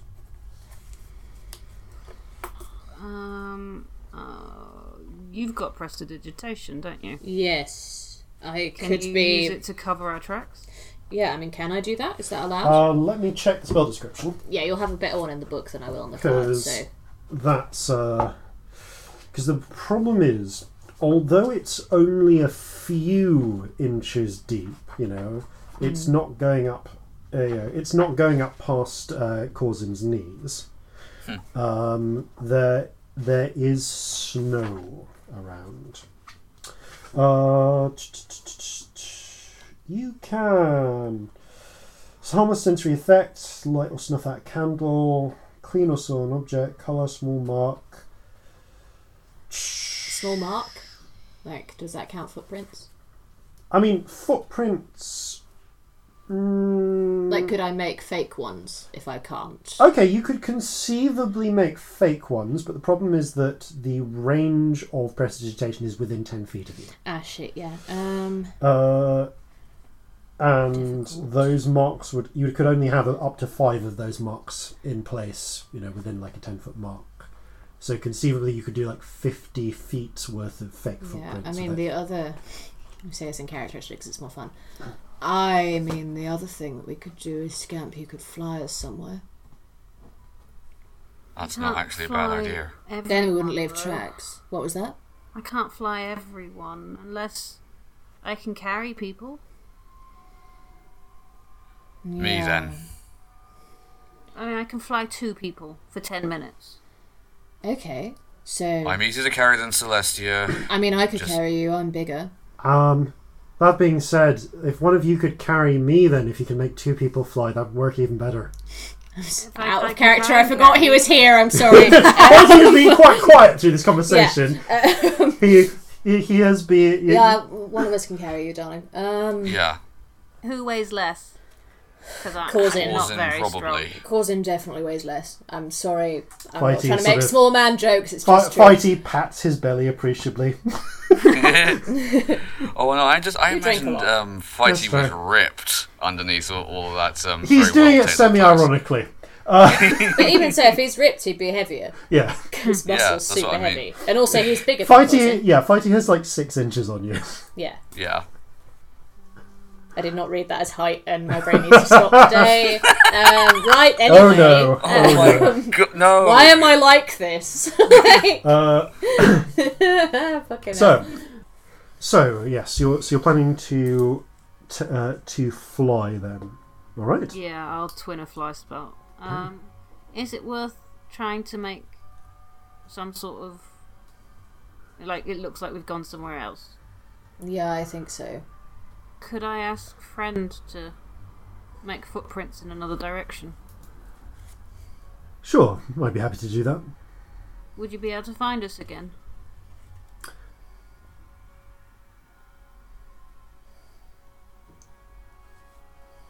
Um, uh, you've got prestidigitation, don't you? Yes, I Can could you be. use it to cover our tracks? Yeah, I mean, can I do that? Is that allowed? Uh, let me check the spell description. yeah, you'll have a better one in the book than I will on the card. 'Cause- So That's because the problem is, although it's only a few inches deep, you know, it's not going up. Uh, you know, it's not going up past uh, Corzin's knees. Um, there, there is snow around. Uh, you can. A sensory effect, light or snuff out a candle, clean or saw an object, colour, small mark. small mark. Like, does that count footprints? I mean, footprints. Mm, Like, could I make fake ones if I can't? okay, you could conceivably make fake ones, but the problem is that the range of prestidigitation is within 10 feet of you. Ah, shit, yeah. Um, Uh, and Difficult. those marks would you could only have up to five of those marks in place, you know, within like a ten foot mark. So conceivably, you could do like fifty feet worth of fake yeah. footprints. I mean, the other. I say this in characteristics, it's more fun. I mean, the other thing that we could do is Scamp, you could fly us somewhere. That's Can't actually a bad fly idea. Then we wouldn't leave though. tracks. What was that? I can't fly everyone unless I can carry people. Me then. I mean, I can fly two people for ten minutes. Okay. So, I'm easier to carry than Celestia. I mean, I could Just- carry you. I'm bigger. Um, that being said, if one of you could carry me, then if you can make two people fly, that'd work even better. I- Out I of can character. I and forgot carry he was here. I'm sorry. He's been quite quiet through this conversation. he, he he has been. yeah, one of us can carry you, darling. Um, Yeah, Who weighs less? Because I'm Corzin. not Corzin very probably. strong. Corzin definitely weighs less. I'm sorry. I'm Fighty not trying to sort make of- small man jokes. It's Fi- just true. Fighty pats his belly appreciably. Oh no, I just I You drink a imagined lot. um, Fighty That's was fair. ripped underneath all, all of that. Um, He's very doing it well-tailored semi clothes. ironically. But even so, if he's ripped, he'd be heavier. Yeah. His muscles that's super what I mean. heavy, and also he's bigger. than Fighty, Corzin. yeah, Fighty has like six inches on you. Yeah, Yeah. I did not read that as height, and my brain needs to stop today. Um, right, anyway. Oh, no. Oh my god, no! Why am I like this? Uh, Fucking so, So yes, you're so you're planning to to, uh, to fly then. All right. Yeah, I'll twin a fly spell. Um, is it worth trying to make some sort of like it looks like we've gone somewhere else? Yeah, I think so. Could I ask friend to make footprints in another direction? Sure, I'd be happy to do that. Would you be able to find us again?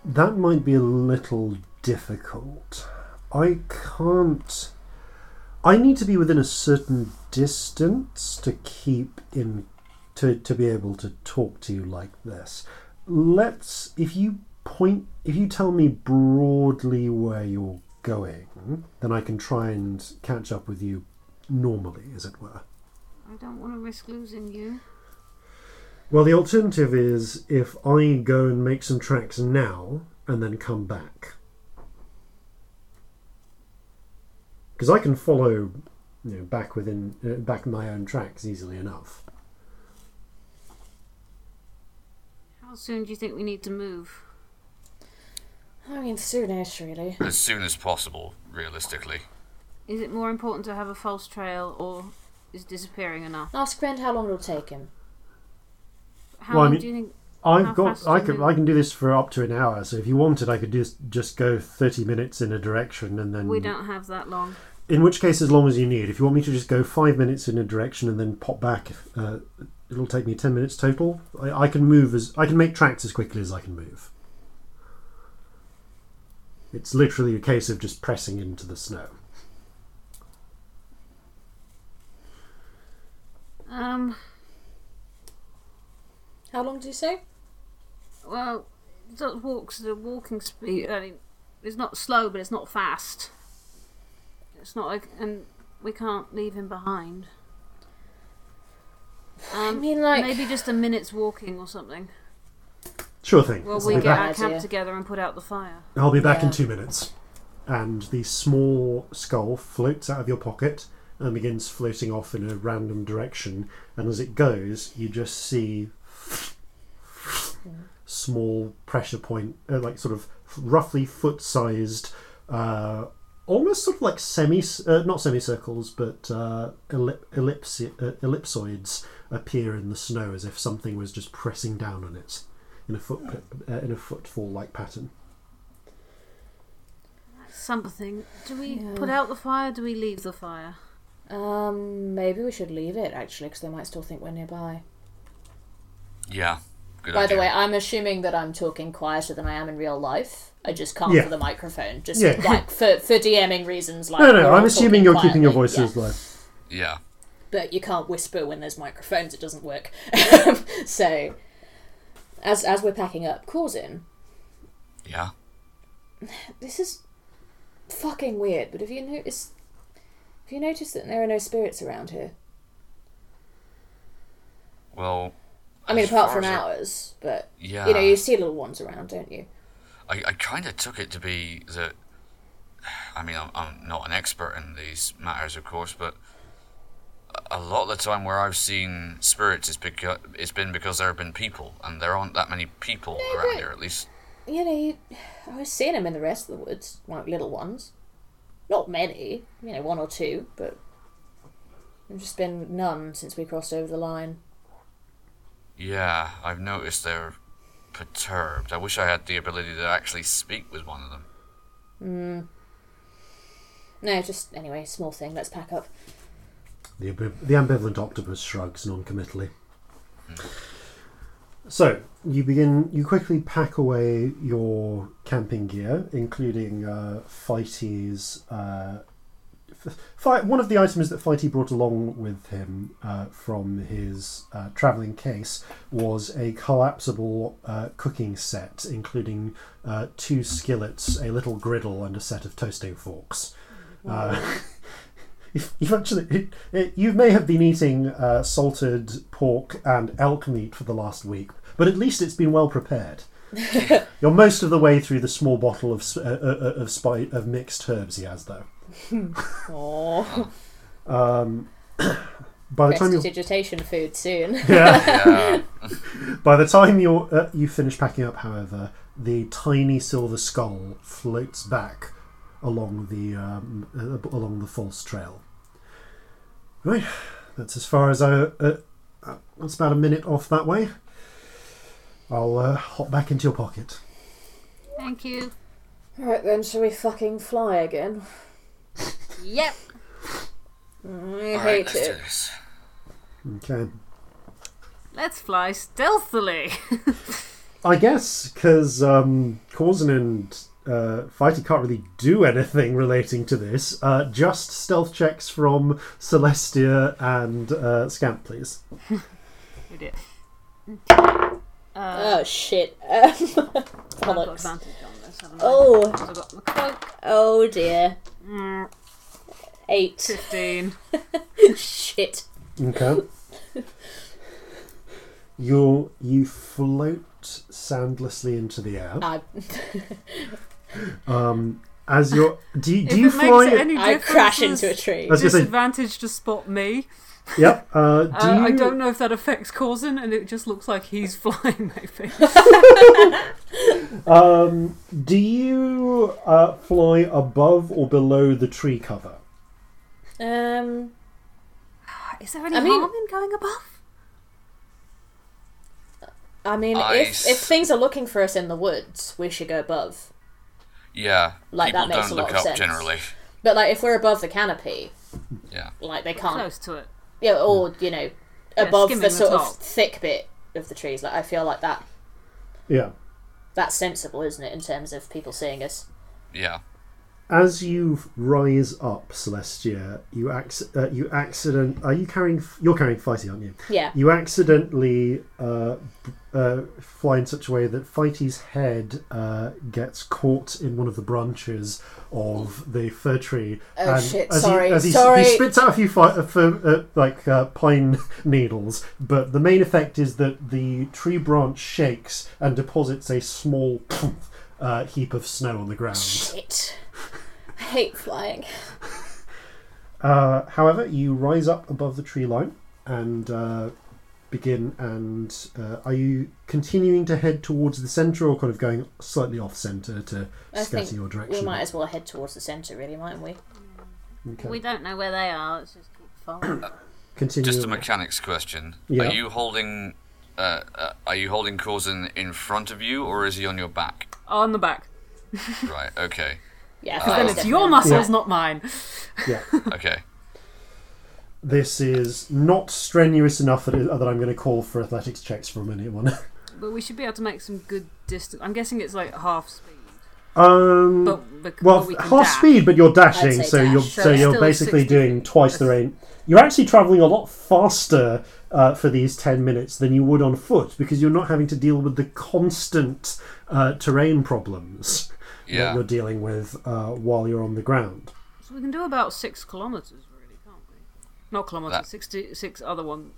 That might be a little difficult. I can't. I need to be within a certain distance to keep in. To, to be able to talk to you like this. Let's. If you point. If you tell me broadly where you're going, then I can try and catch up with you normally, as it were. I don't want to risk losing you. Well, the alternative is if I go and make some tracks now and then come back. Because I can follow, you know, back within uh, back my own tracks easily enough. Soon do you think we need to move? I mean, soonish, really. As soon as possible, realistically. Is it more important to have a false trail or is disappearing enough? Ask friend how long it'll take him. How Well, I mean- do you think? I've How got. fast I can. I can do this for up to an hour. So if you wanted, I could just just go thirty minutes in a direction and then. We don't have that long. In which case, as long as you need. If you want me to just go five minutes in a direction and then pop back, uh, it'll take me ten minutes total. I, I can move as I can make tracks as quickly as I can move. It's literally a case of just pressing into the snow. Um. How long do you say? Well, that walks the walking speed. I mean, it's not slow, but it's not fast. It's not like, and we can't leave him behind. Um, mean, like- maybe just a minute's walking or something. Sure thing. Well, I'll we get back. our Idea. camp together and put out the fire. I'll be back in two minutes. And the small skull floats out of your pocket and begins floating off in a random direction. And as it goes, you just see small pressure point, uh, like sort of roughly foot-sized, uh, almost sort of like semi, uh, not semicircles, but uh, ellip- ellipsi- uh, ellipsoids appear in the snow as if something was just pressing down on it in a foot uh, in a footfall-like pattern. Something. Do we Yeah. put out the fire? Do we leave the fire? Um, maybe we should leave it actually, because they might still think we're nearby. Yeah. Good By idea. the way, I'm assuming that I'm talking quieter than I am in real life. I just can't Yeah. for the microphone, just Yeah. like for for DMing reasons. Like No, we're no, I'm assuming you're keeping your voices yeah. low. yeah. But you can't whisper when there's microphones. It doesn't work. so, as as we're packing up, Corzin. Yeah. This is fucking weird. But have you noticed? Have you noticed that there are no spirits around here? Well. I mean, apart from as I- ours, but Yeah. you know, you see little ones around, don't you? I, I kind of took it to be that. I mean, I'm, I'm not an expert in these matters, of course, but a- lot of the time where I've seen spirits is because it's been because there have been people, and there aren't that many people around here. At least, You know, you, I was seeing them in the rest of the woods, like little ones. Not many, you know, one or two, but there's just been none since we crossed over the line. yeah, I've noticed they're perturbed. I wish I had the ability to actually speak with one of them. Hmm. No, just anyway, small thing. Let's pack up. The, the ambivalent octopus shrugs non-committally. So you begin. You quickly pack away your camping gear, including uh, Fighty's. Uh, f- Fi- one of the items that Fighty brought along with him uh, from his uh, traveling case was a collapsible uh, cooking set, including uh, two skillets, a little griddle, and a set of toasting forks. Uh, You've actually, it, it, you may have been eating uh, salted pork and elk meat for the last week, but at least it's been well prepared. You're most of the way through the small bottle of uh, uh, of spi- of mixed herbs he has, though. Oh, Um, by the time you Prestidigitation food soon. yeah, Yeah. by the time you uh, you finish packing up, however, the tiny silver skull floats back along the um, uh, along the false trail. Right, that's as far as I. Uh, uh, that's about a minute off that way. I'll uh, hop back into your pocket. Thank you. Alright then, shall we fucking fly again? Yep. I Alright, hate let's do it. this. Okay. Let's fly stealthily. I guess because um, Corzin and uh, Fighty can't really do anything relating to this. Uh, just stealth checks from Celestia and uh, Scamp, please. we did. Oh shit. Um, I've got advantage on this, haven't I? Oh, I've got my cloak. oh dear. Mm, Eight. 15. Shit. Okay. you you float soundlessly into the air. I, Um, as you're, do you, do if you it fly? makes it any I crash into a tree. I was gonna say- disadvantage to spot me. Yep. Uh, do Uh, I don't know if that affects Corzin, and it just looks like he's flying, maybe. Um, do you uh, fly above or below the tree cover? Um, Is there any I mean- harm in going above? I mean, Ice. if if things are looking for us in the woods, we should go above. Yeah. Like, that makes don't a lot look of up sense. generally. But like, if we're above the canopy, Yeah. like they can't. Close to it. Yeah, or you know, above the the sort top. of thick bit of the trees. Like, I feel like that Yeah. that's sensible, isn't it, in terms of people seeing us? Yeah. As you rise up, Celestia, you acc- uh, you accident. Are you carrying? You're carrying Fighty, aren't you? Yeah. You accidentally uh, uh, fly in such a way that Fighty's head uh, gets caught in one of the branches of the fir tree. Oh, and shit, As sorry, he, as he, sorry. he spits out a few fi- uh, fir- uh, like uh, pine needles, but the main effect is that the tree branch shakes and deposits a small uh, heap of snow on the ground. Shit. I hate flying. Uh, however, you rise up above the tree line and uh, begin. And uh, are you continuing to head towards the centre, or kind of going slightly off centre to I scatter think your direction? we might as well head towards the centre, really, mightn't we? Okay. We don't know where they are. Let's just keep following. Continue. Just a mechanics question. Yeah. Are you holding uh, uh, are you holding Corzin in front of you or is he on your back? on the back. right, okay. Yeah, Uh, Then it's definitely- your muscles, Yeah. not mine. Yeah. Okay. This is not strenuous enough that, it, that I'm going to call for athletics checks from anyone. But we should be able to make some good distance. I'm guessing it's like half speed. um, But, bec- well, but we half dash. speed, but you're dashing, so dash. you're So so you're basically doing twice the range. You're actually traveling a lot faster uh, for these ten minutes than you would on foot because you're not having to deal with the constant uh, terrain problems that Yeah. you're dealing with uh, while you're on the ground. So we can do about six kilometres, really, can't we? Not kilometres, That- sixty six other ones.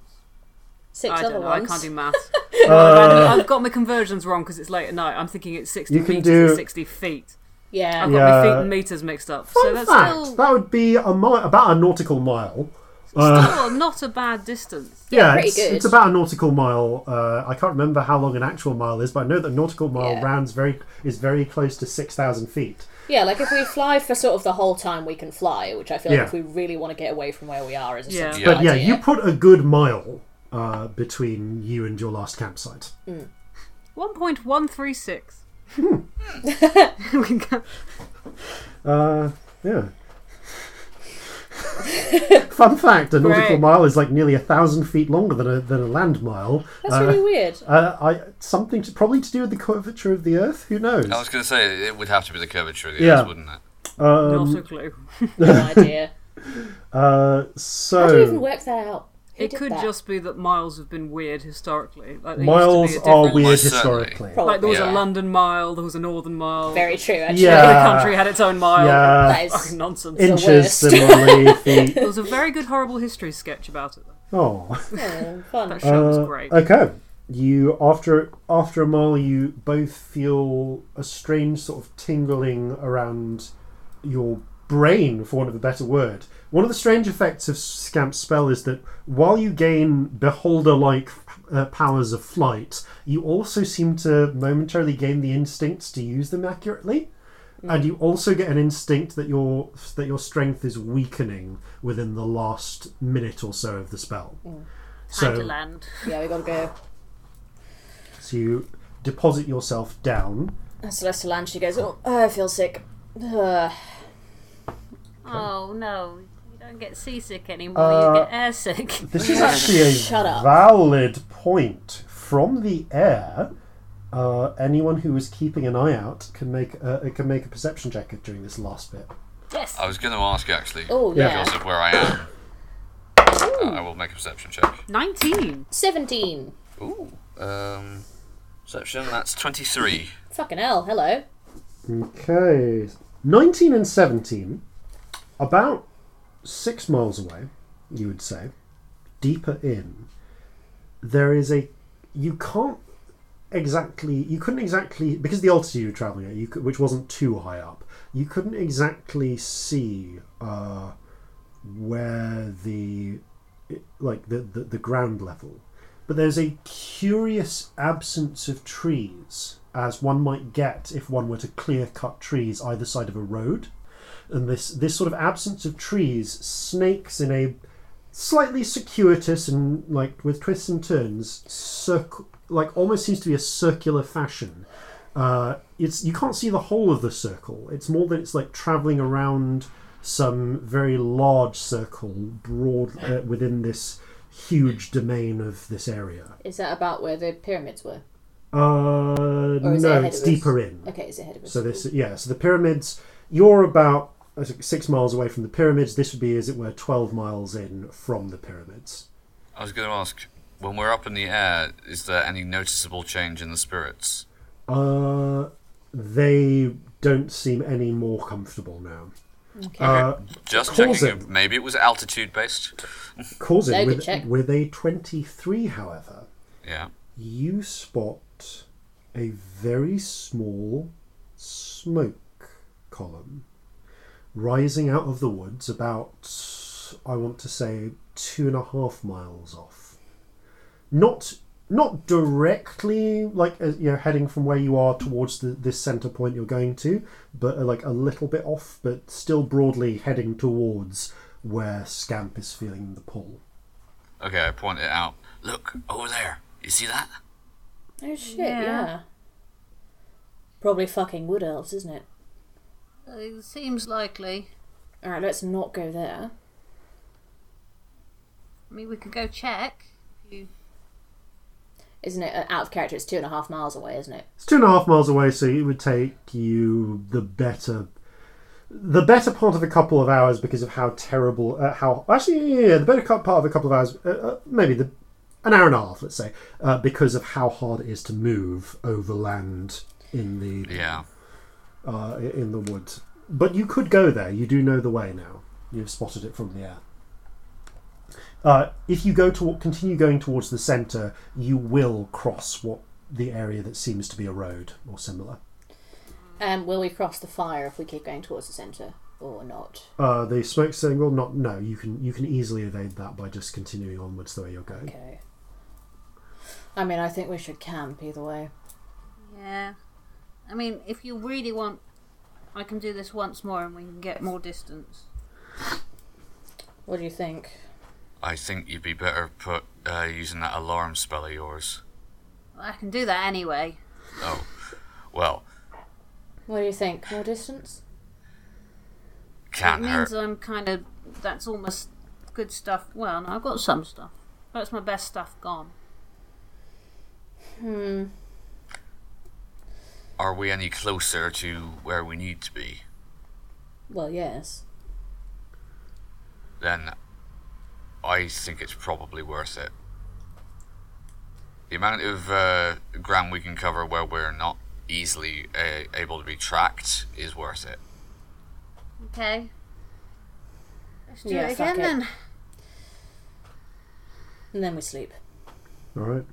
Six I other don't know. ones. I can't do maths. no, I've, I've got my conversions wrong because it's late at night. I'm thinking it's sixty meters do- and sixty feet. Yeah. I've got Yeah. my feet and meters mixed up. so that's fact: still, that would be a mi- about a nautical mile. Uh, still not a bad distance. yeah, pretty it's, good. it's about a nautical mile. Uh, I can't remember how long an actual mile is, but I know that nautical mile Yeah. rounds very is very close to six thousand feet. Yeah, like if we fly for sort of the whole time we can fly, which I feel Yeah. like if we really want to get away from where we are is a Yeah. sensible But yeah, idea. you put a good mile uh, between you and your last campsite. One point one three six. Hmm. We can go- Uh, yeah. Fun fact: a nautical Great. mile is like nearly a thousand feet longer than a than a land mile. That's Uh, really weird. Uh, I something to, probably to do with the curvature of the Earth. Who knows? I was going to say it would have to be the curvature of the Yeah. Earth, wouldn't it? Um, not a clue. No idea. uh, so How do you even work that out? Who It could that? just be that miles have been weird historically. Like, miles be are weird Most historically. Probably. Like there was Yeah. a London mile, there was a Northern mile. Very true. Actually. Yeah. Every country had its own mile. Yeah. That is nonsense. Inches worst. similarly, feet. There was a very good horrible history sketch about it. Though. Oh. oh, fun. That show was Uh, great. Okay. You after after a mile, you both feel a strange sort of tingling around your brain, for want of a better word. One of the strange effects of Scamp's spell is that while you gain beholder like uh, powers of flight, you also seem to momentarily gain the instincts to use them accurately. And you also get an instinct that your that your strength is weakening within the last minute or so of the spell. Time So, to land. Yeah, we gotta go. so you deposit yourself down. As Celeste lands, she goes, "Oh, I feel sick." Ugh. Oh no, you don't get seasick anymore. Uh, you get airsick. This is actually a Shut up. valid point from the air. Uh, anyone who is keeping an eye out can make a, can make a perception check during this last bit. yes. I was going to ask you actually. Oh yeah. Because of where I am. Uh, I will make a perception check. Nineteen. Seventeen. Ooh. Um, perception. That's twenty-three. Fucking hell. Hello. Okay, nineteen and seventeen, about six miles away, you would say, deeper in. There is a you can't exactly you couldn't exactly because the altitude you're traveling at you could, which wasn't too high up you couldn't exactly see uh, where the like the, the the ground level but there's a curious absence of trees as one might get if one were to clear cut trees either side of a road and this this sort of absence of trees snakes in a slightly circuitous and like with twists and turns circ- like almost seems to be a circular fashion uh, it's you can't see the whole of the circle it's more that it's like traveling around some very large circle broad uh, within this huge domain of this area Is that about where the pyramids were? uh is it no it's deeper in Okay, is it ahead of us? so this, yeah. So the pyramids, you're about six miles away from the pyramids. This would be, as it were, twelve miles in from the pyramids. I was going to ask. When we're up in the air, is there any noticeable change in the spirits? Uh, they don't seem any more comfortable now. Okay. Uh, Just Cause checking. it. If maybe it was altitude based. causing No, with, check. with a twenty-three, however, Yeah. you spot a very small smoke column rising out of the woods about I want to say two and a half miles off. Not not directly like as, you know heading from where you are towards the, this center point you're going to, but uh, like a little bit off, but still broadly heading towards where Scamp is feeling the pull. Okay, I point it out. Look over there. You see that? oh shit, Yeah. yeah. Probably fucking wood elves, isn't it? It seems likely. Alright, let's not go there. I mean, we could go check. You Isn't it uh, out of character? It's two and a half miles away, isn't it? It's two and a half miles away, so it would take you the better, the better part of a couple of hours because of how terrible, uh, how actually yeah, yeah, the better part of a couple of hours, uh, uh, maybe the an hour and a half, let's say, uh, because of how hard it is to move overland in the Yeah. Uh, in the woods. But you could go there. You do know the way now. You've spotted it from the air. Uh, if you go to continue going towards the centre, you will cross what the area that seems to be a road or similar. Um, will we cross the fire if we keep going towards the centre or not? Uh, the smoke saying, "Well, not no. You can you can easily evade that by just continuing onwards the way you're going." Okay. I mean, I think we should camp either way. Yeah. I mean, if you really want, I can do this once more and we can get more distance. What do you think? I think you'd be better put uh, using that alarm spell of yours. I can do that anyway. Oh, well, What do you think? More distance? can't it hurt. means I'm kind of. That's almost good stuff. Well, no, I've got some stuff. That's my best stuff gone. Hmm. Are we any closer to where we need to be? Well, yes. Then I think it's probably worth it. The amount of uh, ground we can cover where we're not easily uh, able to be tracked is worth it. Okay. Let's do Yeah, it fuck again it. then. And then we sleep. All right.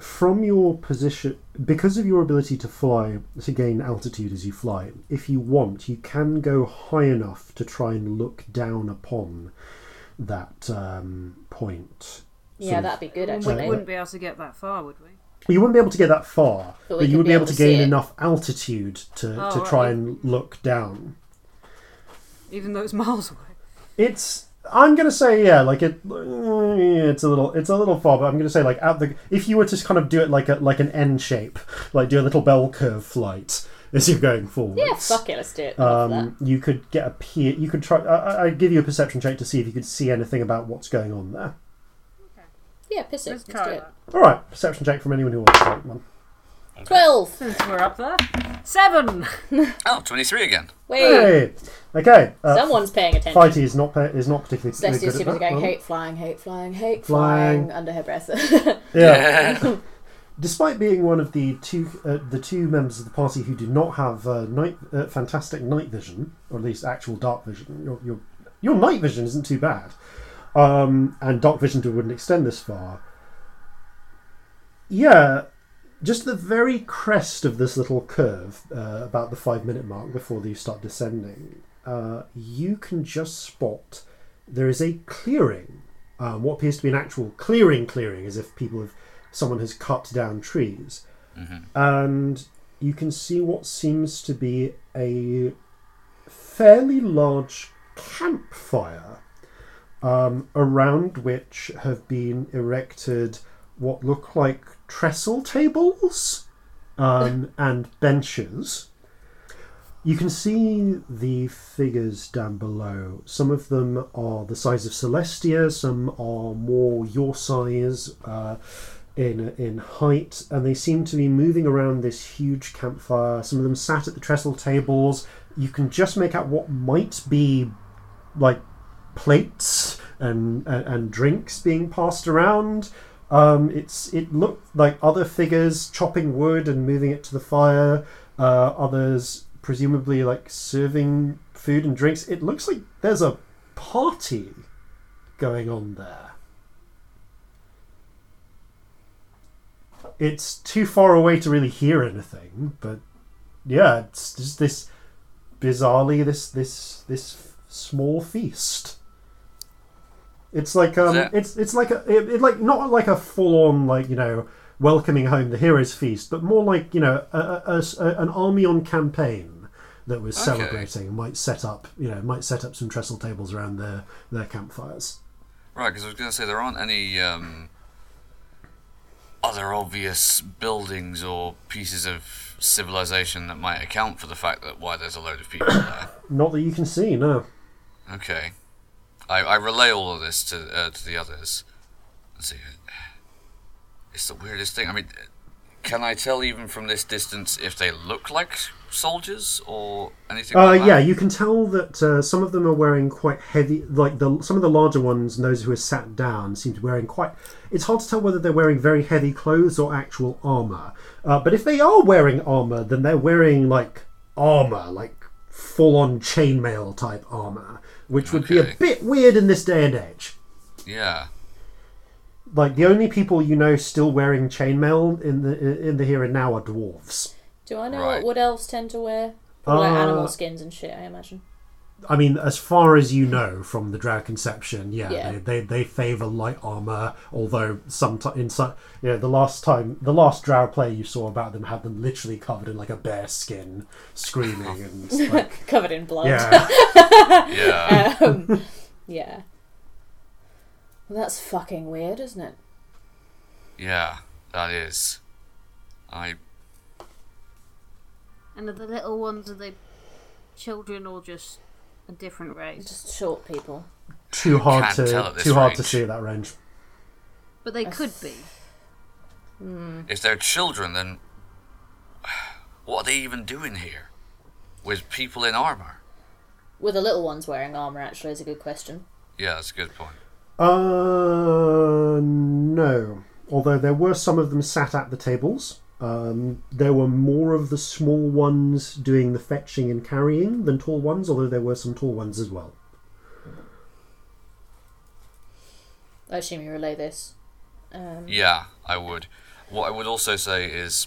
From your position, because of your ability to fly, to gain altitude as you fly, if you want, you can go high enough to try and look down upon that um, point. Yeah, that'd be good Actually, We wouldn't be able to get that far, would we? You wouldn't be able to get that far, But but, you would be be able able to to gain enough altitude to, Oh, to right. try and look down. Even though it's miles away. It's. I'm gonna say yeah, like it. uh, It's a little. It's a little far, but I'm gonna say like out the. If you were to kind of do it like a like an N shape, like do a little bell curve flight as you're going forward. Yeah, fuck it, let's do it. Um, you could get a peer. You could try. I, I- give you a perception check to see if you could see anything about what's going on there. Yeah, piss it. Let's Let's, do it. All right, perception check from anyone who wants to take one. Twelve. Since we're up there. Seven! Oh, 23 again. Wait. Hey, okay. Uh, Someone's paying attention. Fighty is not pa- is not particularly Celestia's good at students that. going, hate flying, hate flying, hate Flying. flying, under her breath. Yeah. Despite being one of the two uh, the two members of the party who do not have uh, night uh, fantastic night vision, or at least actual dark vision, your your, your night vision isn't too bad, um, and dark vision wouldn't extend this far. Yeah, just the very crest of this little curve, uh, about the five minute mark before you start descending, uh, you can just spot there is a clearing. Um, what appears to be an actual clearing, clearing, as if people have someone has cut down trees, and you can see what seems to be a fairly large campfire, um, around which have been erected what look like trestle tables um, and benches. You can see the figures down below. Some of them are the size of Celestia, some are more your size uh, in in height, and they seem to be moving around this huge campfire. Some of them sat at the trestle tables. You can just make out what might be like plates and and, and drinks being passed around. Um, it's it looked like other figures chopping wood and moving it to the fire. Uh, others presumably like serving food and drinks. It looks like there's a party going on there. It's too far away to really hear anything, but yeah, it's just this bizarrely this this this small feast. It's like um, that- it's it's like a it, it like not like a full on like you know welcoming home the heroes feast, but more like you know a, a- a- an army on campaign that was Okay. celebrating might set up you know might set up some trestle tables around their their campfires. Right, because I was going to say there aren't any um, other obvious buildings or pieces of civilization that might account for the fact that why there's a load of people there. Not that you can see, no. Okay, I, I relay all of this to uh, to the others. Let's see, it's the weirdest thing. I mean, can I tell even from this distance if they look like soldiers or anything? Uh, like that? yeah, you can tell that uh, some of them are wearing quite heavy. Like the some of the larger ones, and those who are sat down, seem to be wearing quite. It's hard to tell whether they're wearing very heavy clothes or actual armor. Uh, but if they are wearing armor, then they're wearing like armor, like full-on chainmail type armor, which would be a bit weird in this day and age. Yeah. Like the only people you know still wearing chainmail in the in the here and now are dwarves. Do I know Right. what wood elves tend to wear? Probably like Uh, animal skins and shit, I imagine. I mean, as far as you know from the Drow conception, yeah, Yeah. They, they they favor light armor. Although sometimes in some, you know, the last time the last Drow play you saw about them had them literally covered in like a bear skin, screaming and like, Covered in blood. yeah, Yeah. um, yeah. Well, that's fucking weird, isn't it? yeah. That is. I And are the little ones, are they children or just a different range. Just short people. too hard to tell at too hard to see at that range. But they could be. If they're children, then what are they even doing here? With people in armor? Were the little ones wearing armour, actually, is a good question. Yeah, that's a good point. Uh, no. Although there were some of them sat at the tables. Um, there were more of the small ones doing the fetching and carrying than tall ones, although there were some tall ones as well. I assume you relay this. Um, Yeah, I would. What I would also say is.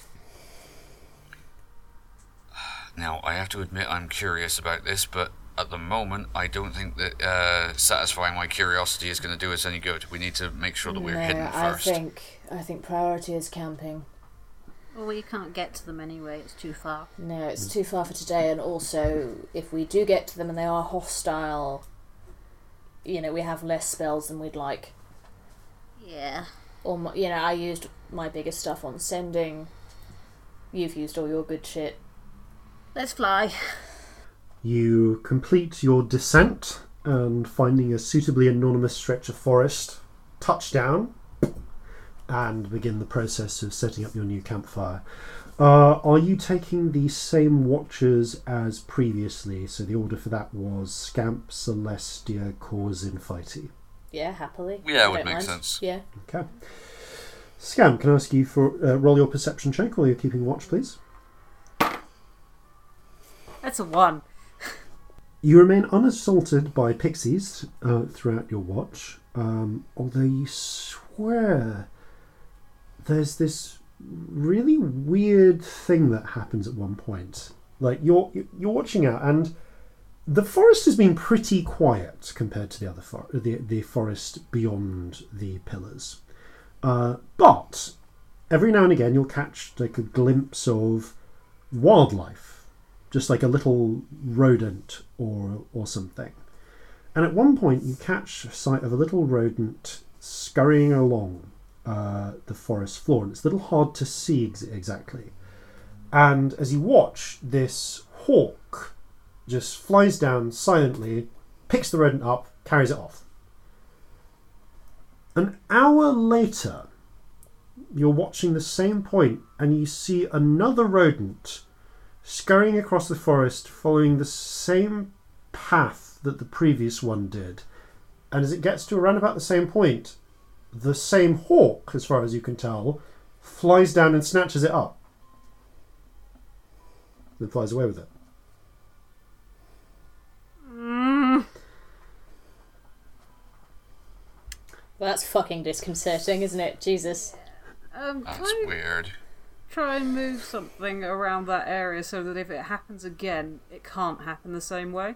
Now, I have to admit I'm curious about this, but at the moment, I don't think that uh, satisfying my curiosity is going to do us any good. We need to make sure that we're no, hidden I first. think I think priority is camping. Well, we can't get to them anyway. It's too far. No, it's too far for today, and also if we do get to them and they are hostile, you know, we have less spells than we'd like. Yeah. Or my, you know, I used my biggest stuff on sending. You've used all your good shit. Let's fly. You complete your descent and finding a suitably anonymous stretch of forest, touch down, and begin the process of setting up your new campfire. Uh, are you taking the same watches as previously? So the order for that was Scamp, Celestia, Corzin, Fighty. Yeah, happily. Yeah, it I would make mind. sense. Yeah. Okay. Scamp, can I ask you for uh, roll your perception check while you're keeping watch, please? That's a one. You remain unassaulted by pixies uh, throughout your watch, um, although you swear there's this really weird thing that happens at one point. Like you're you're watching out, and the forest has been pretty quiet compared to the other for- the the forest beyond the pillars, uh, but every now and again you'll catch like a glimpse of wildlife just like a little rodent or or something. And at one point, you catch sight of a little rodent scurrying along uh, the forest floor, and it's a little hard to see ex- exactly. And as you watch, this hawk just flies down silently, picks the rodent up, carries it off. An hour later, you're watching the same point, and you see another rodent scurrying across the forest following the same path that the previous one did. And as it gets to around about the same point, the same hawk, as far as you can tell, flies down and snatches it up. Then flies away with it. Well, that's fucking disconcerting, isn't it? Jesus. Um, That's can weird. try and move something around that area so that if it happens again, it can't happen the same way?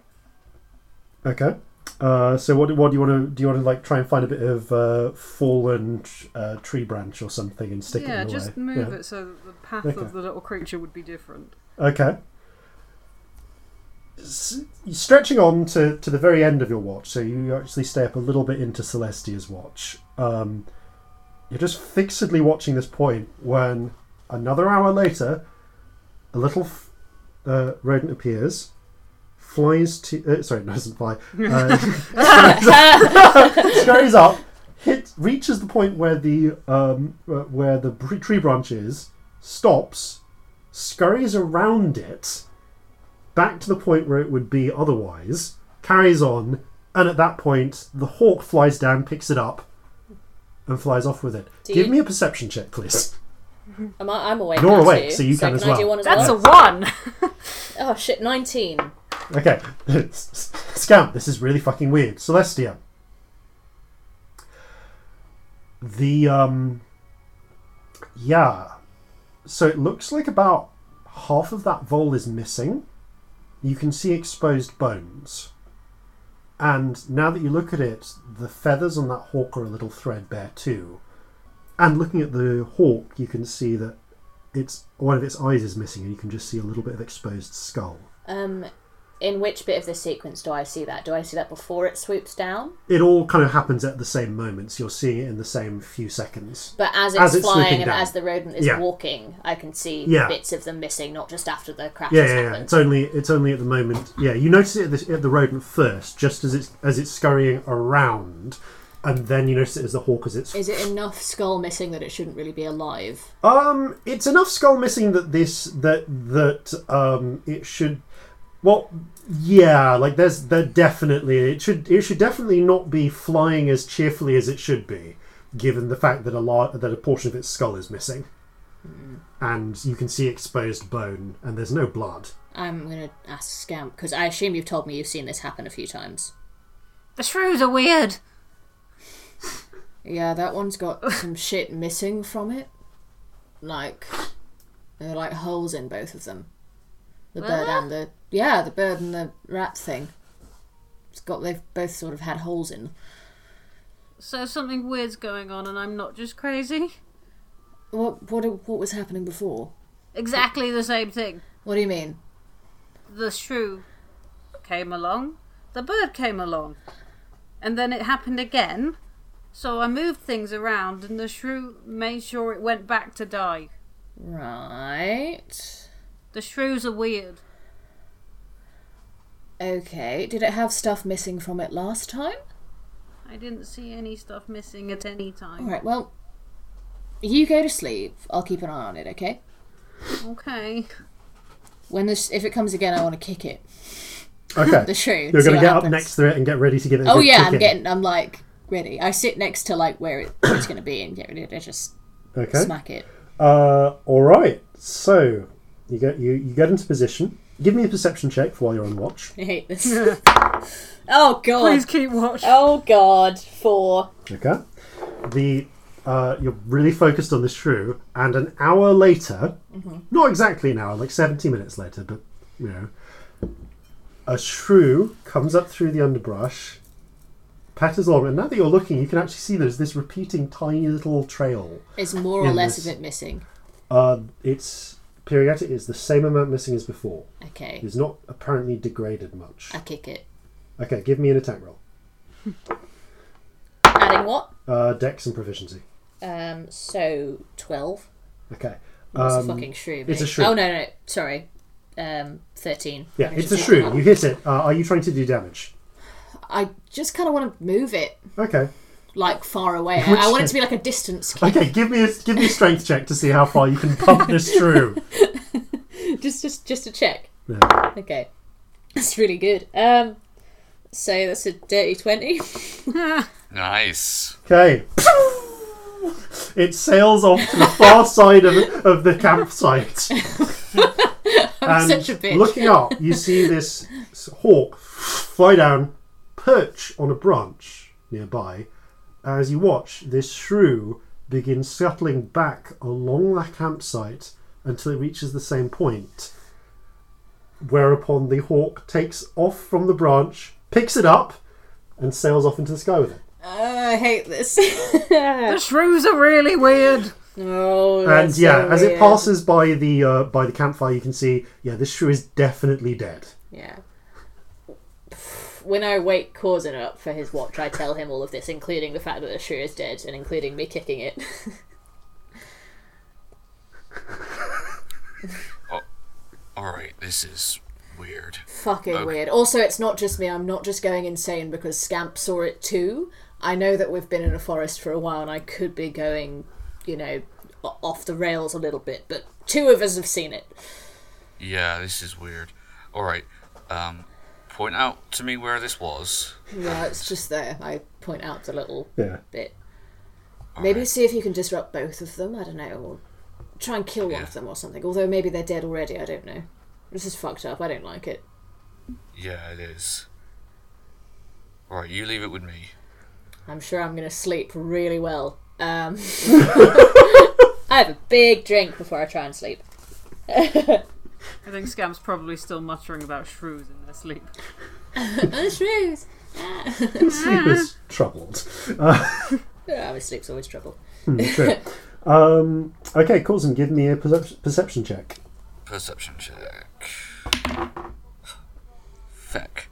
Okay. Uh, so what, what do you want to do? You want to like try and find a bit of uh, fallen uh, tree branch or something and stick it yeah, in the just way? move Yeah. it so that the path Okay. of the little creature would be different. Okay. S- stretching on to, to the very end of your watch, so you actually stay up a little bit into Celestia's watch. Um, you're just fixedly watching this point when another hour later, a little f- uh, rodent appears, flies to. Uh, sorry, no, doesn't fly. Uh, scurries, scurries up, hit, reaches the point where the um, where the tree branch is, stops, scurries around it, back to the point where it would be otherwise, carries on, and at that point, the hawk flies down, picks it up, and flies off with it. Do Give you- me a perception check, please. Am I, I'm awake. You're awake, too, so you can as I do well. one as That's a one! Oh shit, 19. Okay, Scamp, this is really fucking weird. Celestia. The, um. Yeah. So it looks like about half of that vole is missing. You can see exposed bones. And now that you look at it, the feathers on that hawk are a little threadbare too. And looking at the hawk, you can see that it's one of its eyes is missing, and you can just see a little bit of exposed skull. Um, in which bit of the sequence do I see that? Do I see that before it swoops down? it all kind of happens at the same moments. You're seeing it in the same few seconds. But as it's, As it's flying and down. as the rodent is Yeah. walking, I can see Yeah. bits of them missing, not just after the crash Yeah, has yeah, yeah. It's only it's only at the moment. Yeah, you notice it at the, at the rodent first, just as it's as it's scurrying around, and then you notice it as the hawk as it's. Is it enough skull missing that it shouldn't really be alive? Um, it's enough skull missing that this that that um it should. Well, yeah, like there's there definitely it should it should definitely not be flying as cheerfully as it should be, given the fact that a lot that a portion of its skull is missing, hmm. and you can see exposed bone and there's no blood. I'm gonna ask Scamp because I assume you've told me you've seen this happen a few times. The shrews are weird! Yeah, that one's got some shit missing from it. like there are like holes in both of them. The bird and the yeah, the bird and the rat thing. It's got they've both sort of had holes in. So something weird's going on, and I'm not just crazy. What what what was happening before? Exactly the same thing. What do you mean? The shrew came along, the bird came along, and then it happened again. So I moved things around, and the shrew made sure it went back to die. Right. The shrews are weird. Okay. Did it have stuff missing from it last time? I didn't see any stuff missing at any time. All right. Well, you go to sleep. I'll keep an eye on it. Okay. Okay. When this, if it comes again, I want to kick it. Okay. The shrew. You're going to what get up next to it and get ready to give it a Oh good yeah, I'm kicking. getting. I'm like ready. I sit next to like where, it, it's going to be and get ready to just Okay. smack it. Uh, all right. So you get you, you get into position. Give me a perception check while you're on watch. I hate this. oh god. Please keep watch. Oh god. Four. Okay. The uh, you're really focused on this shrew, and an hour later, not exactly an hour, like seventy minutes later, but you know, a shrew comes up through the underbrush, patters along, and now that you're looking, you can actually see there's this repeating tiny little trail. Is more or less this- of it missing? Uh, it's periodic. is the same amount missing as before. Okay. It's not apparently degraded much. I kick it. Okay, give me an attack roll. Adding what? Uh, Dex and proficiency. Um. So twelve. Okay. Um, a fucking shrew? it's a shrew. Oh no no. no. Sorry. Um. Thirteen. Yeah, I it's a just- shrew. You hit it. Uh, are you trying to do damage? I just kind of want to move it Okay. Like far away. I, Which- I want it to be like a distance kick. Okay, give me a give me a strength check to see how far you can pump this through. just just just to check. Yeah. Okay. That's really good. Um. So that's a dirty twenty. Nice. Okay. It sails off to the far side of, of the campsite. I'm and such a bitch. looking up, you see this hawk fly down, perch on a branch nearby. As you watch, this shrew begins scuttling back along the campsite until it reaches the same point. Whereupon the hawk takes off from the branch, picks it up, and sails off into the sky with it. Uh, I hate this. The shrews are really weird. oh, And yeah, so as it passes by the uh, by the campfire, you can see yeah, this shrew is definitely dead. Yeah. When I wake Corzin up for his watch, I tell him all of this, including the fact that the shrew is dead, and including me kicking it. Alright, this is weird. Fucking Okay. weird. Also, it's not just me. I'm not just going insane because Scamp saw it too. I know that we've been in a forest for a while, and I could be going, you know, off the rails a little bit. But two of us have seen it. Yeah, this is weird. Alright, um, point out to me where this was. Yeah, it's just there. I point out the little Yeah. bit. Maybe Alright. see if you can disrupt both of them. I don't know, or try and kill one Yeah. of them or something. Although maybe they're dead already. I don't know. This is fucked up. I don't like it. Yeah, it is. Alright, you leave it with me. I'm sure I'm gonna sleep really well. Um, I have a big drink before I try and sleep. I think Scamp's probably still muttering about shrews in their sleep. oh, shrews! Sleep is troubled. Uh, Yeah, my sleep's always trouble. true. Um, okay, Corzin, give me a percep- perception check. Perception check. Feck.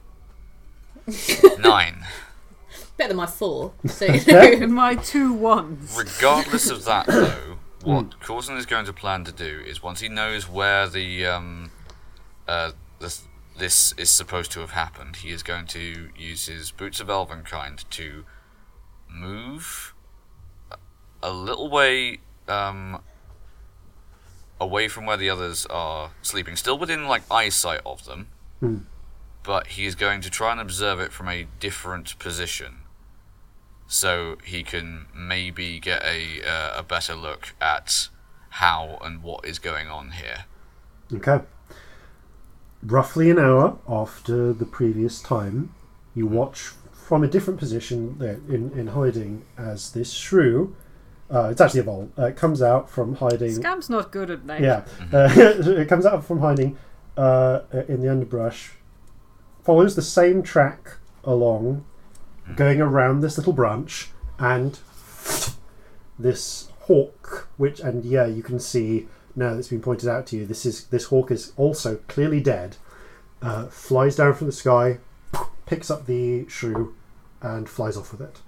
Nine. Better than my four. So you know. My two ones. Regardless of that, though, what Corzin is going to plan to do is once he knows where the um, uh, this, this is supposed to have happened, he is going to use his boots of Elvenkind to move a- a little way um, away from where the others are sleeping, still within like eyesight of them. But he is going to try and observe it from a different position so he can maybe get a uh, a better look at how and what is going on here. Okay. Roughly an hour after the previous time, you watch from a different position there in, in hiding as this shrew Uh, it's actually a vole. Uh, it comes out from hiding. Scamp's not good at names. Yeah, uh, it comes out from hiding uh, in the underbrush, follows the same track along, going around this little branch, and this hawk, which and yeah, you can see now that it's been pointed out to you. This is this hawk is also clearly dead. Uh, flies down from the sky, picks up the shrew, and flies off with it.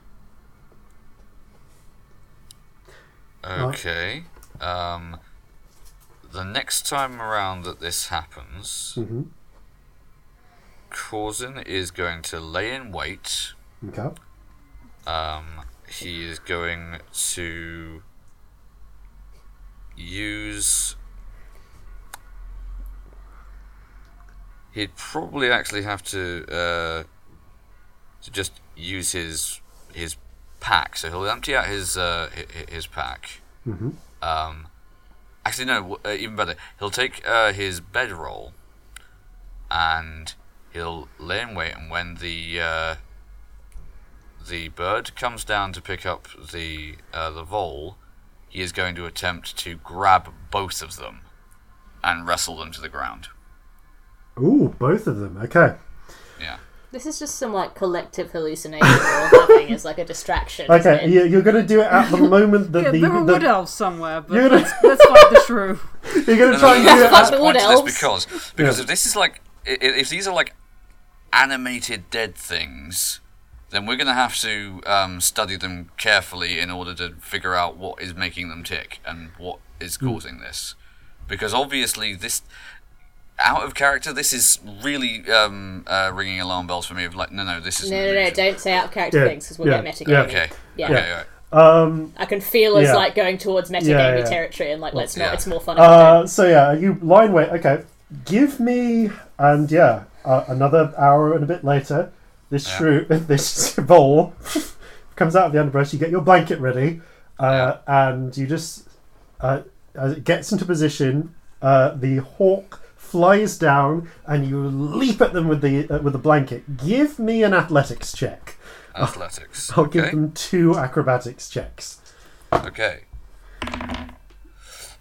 Okay. Um, the next time around that this happens, hmm Corzin is going to lay in wait. Okay. Um, he is going to use. He'd probably actually have to uh, to just use his his pack. So he'll empty out his uh, his pack. hmm Um, actually, no. Uh, even better, he'll take uh, his bedroll, and he'll lay in wait. And when the uh, the bird comes down to pick up the uh, the vole, he is going to attempt to grab both of them and wrestle them to the ground. Ooh, both of them. Okay. Yeah. This is just some like collective hallucination we're all having as like a distraction. isn't Okay, it? you- you're going to do it at the moment that Yeah, the, there are the- wood elves somewhere, but You're gonna- let's, let's fight the shrew. you're going to No, try no, and do it. let's the wood this elves. because because Yeah. if this is like i- i- if these are like animated dead things, then we're going to have to um, study them carefully in order to figure out what is making them tick and what is Hmm. causing this. Because obviously this. Out of character, this is really um, uh, ringing alarm bells for me. Of like, no, no, this is No, no, no! Don't say out of character Yeah, things because we'll yeah, get metagaming. yeah. Okay. Yeah. Okay. Right. Um, I can feel us Yeah. like going towards metagaming Yeah, yeah. territory and like let's not. Yeah. It's more fun. if we don't. uh, so yeah, you line wait. Okay, give me and yeah, uh, another hour and a bit later, this Yeah. shrew, this bowl comes out of the underbrush. You get your blanket ready, uh, and you just uh, as it gets into position, uh, the hawk flies down, and you leap at them with the uh, with the blanket. Give me an athletics check. Athletics. I'll give okay. them two acrobatics checks. Okay.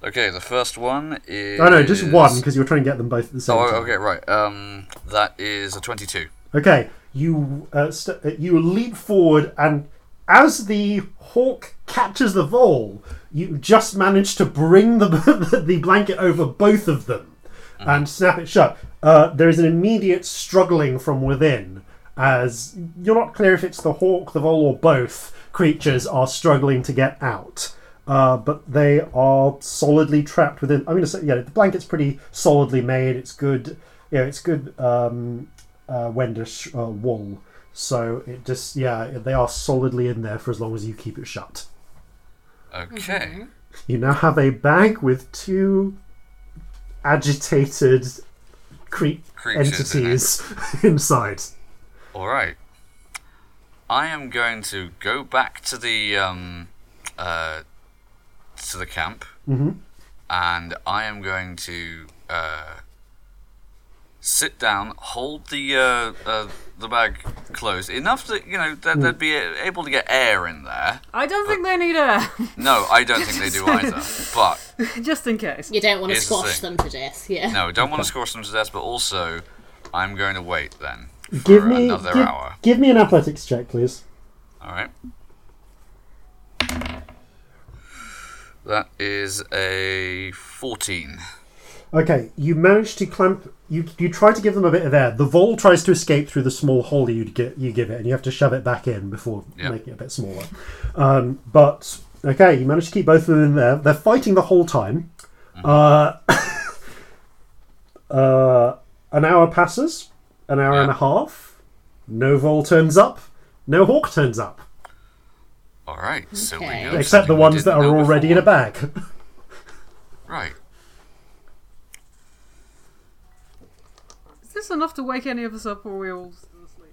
Okay, the first one is. Oh no, just one because you were trying to get them both at the same Oh, time. okay, right. Um, that is a twenty-two. Okay, you uh, st- uh, you leap forward, and as the hawk catches the vole, you just manage to bring the the blanket over both of them and snap it shut. Uh, there is an immediate struggling from within, as you're not clear if it's the hawk, the vole, or both creatures are struggling to get out. Uh, but they are solidly trapped within. To say, yeah, the blanket's pretty solidly made. It's good. Yeah, it's good. Um, uh, Wendish uh, wool. So it just yeah, they are solidly in there for as long as you keep it shut. Okay. You now have a bag with two agitated cre- Creatures in it. entities inside. All right. I am going to go back to the um, uh, to the camp, Mhm. and I am going to uh, sit down, hold the uh, uh, the bag closed enough that you know that they'd be able to get air in there. I don't think they need air, No, I don't think they do either. But just in case. You don't want to Here's the squash them to death. Yeah. no, don't want to squash them to death. But also, I'm going to wait then for Give me another give, hour. give me an athletics check, please. All right. That is a 14. Okay, you manage to clamp. You you try to give them a bit of air. The vole tries to escape through the small hole you get you give it, and you have to shove it back in before Yeah. making it a bit smaller. Um, but okay, you manage to keep both of them in there. They're fighting the whole time. Uh, uh, an hour passes. An hour and a half. No vole turns up. No hawk turns up, All right, so we Okay. know except the ones that are know already in a bag. Right. This enough to wake any of us up, or are we all still asleep?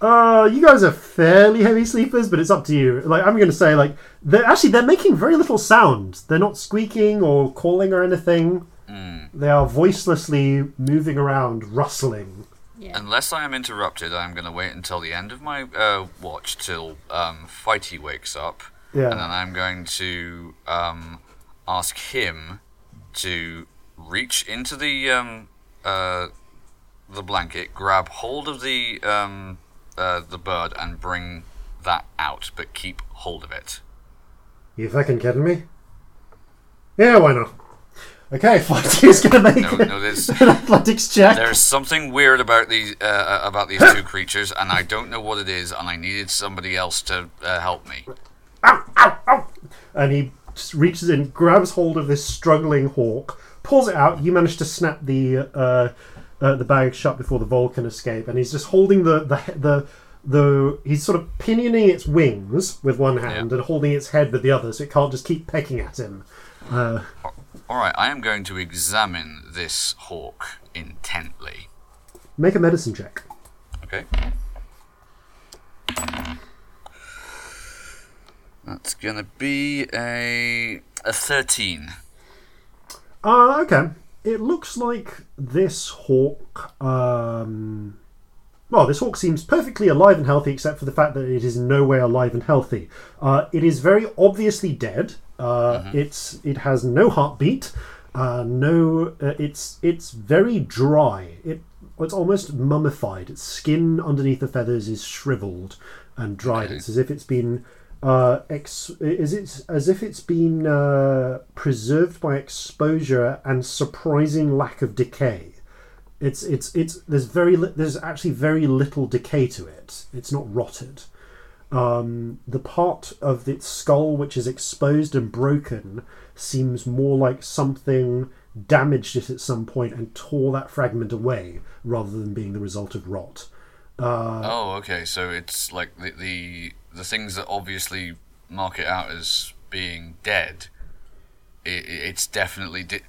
Uh, you guys are fairly heavy sleepers, but it's up to you. Like I'm going to say, like they're actually they're making very little sound. They're not squeaking or calling or anything. Mm. They are voicelessly moving around, rustling. Yeah. Unless I am interrupted, I'm going to wait until the end of my uh, watch till um, Fighty wakes up, Yeah. and then I'm going to um, ask him to reach into the um, uh, the blanket, grab hold of the um, uh, the bird, and bring that out, but keep hold of it. You fucking kidding me? Yeah, why not? Okay, Fighty's gonna make No, no, there's an athletics check. there's something weird about these uh, about these two creatures, and I don't know what it is, and I needed somebody else to uh, help me. Ow, ow, ow! And he just reaches in, grabs hold of this struggling hawk, pulls it out. You manage to snap the uh, uh, the bag shut before the Vole can escape, and he's just holding the the the. The, he's sort of pinioning its wings with one hand Yeah. and holding its head with the other, so it can't just keep pecking at him. Uh, All right, I am going to examine this hawk intently. make a medicine check. Okay. That's gonna be a a thirteen. Uh, okay. It looks like this hawk. Um, well, this hawk seems perfectly alive and healthy, except for the fact that it is in no way alive and healthy. Uh, it is very obviously dead. Uh, It's it has no heartbeat. Uh, no, uh, it's it's very dry. It it's almost mummified. Its skin underneath the feathers is shriveled and dried. It's as if it's been uh, ex- is it as if it's been uh, preserved by exposure and surprising lack of decay. It's it's it's there's very li- there's actually very little decay to it. It's not rotted. Um, the part of its skull which is exposed and broken seems more like something damaged it at some point and tore that fragment away rather than being the result of rot. Uh, oh, okay. So it's like the, the the things that obviously mark it out as being dead. i i- it's definitely. Di-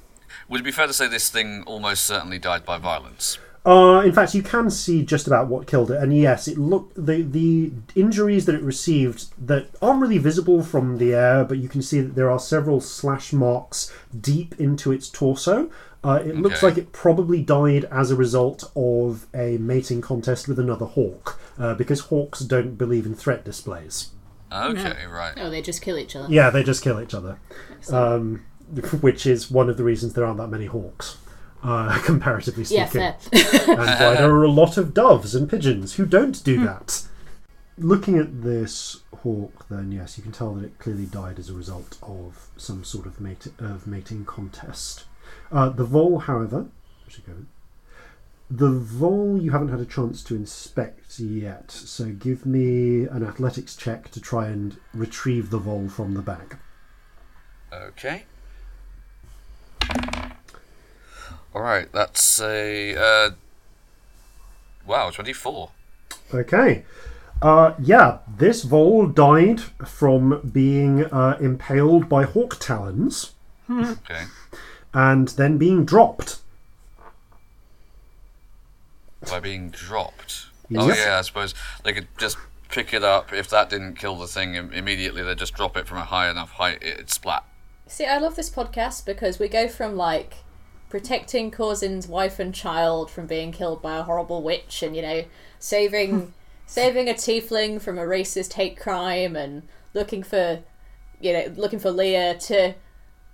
Would it be fair to say this thing almost certainly died by violence? Uh, in fact, you can see just about what killed it, and yes, it looked the the injuries that it received that aren't really visible from the air, but you can see that there are several slash marks deep into its torso. Uh, it looks Okay. like it probably died as a result of a mating contest with another hawk, uh, because hawks don't believe in threat displays. Okay, right. Oh, they just kill each other. Yeah, they just kill each other, um, which is one of the reasons there aren't that many hawks, uh, comparatively Yeah, speaking. fair. and why there are a lot of doves and pigeons who don't do that. Looking at this hawk, then yes, you can tell that it clearly died as a result of some sort of mate of mating contest. Uh, the vole, however. The vole you haven't had a chance to inspect yet, so give me an athletics check to try and retrieve the vole from the bag. Okay. All right, that's a uh, wow, twenty-four. Okay. Uh, yeah, this vole died from being uh, impaled by hawk talons Okay. and then being dropped. By being dropped. Oh yeah, I suppose they could just pick it up. If that didn't kill the thing immediately, they'd just drop it from a high enough height, it'd splat. See, I love this podcast because we go from like protecting Corzin's wife and child from being killed by a horrible witch, and you know, saving saving a tiefling from a racist hate crime, and looking for you know looking for Leah to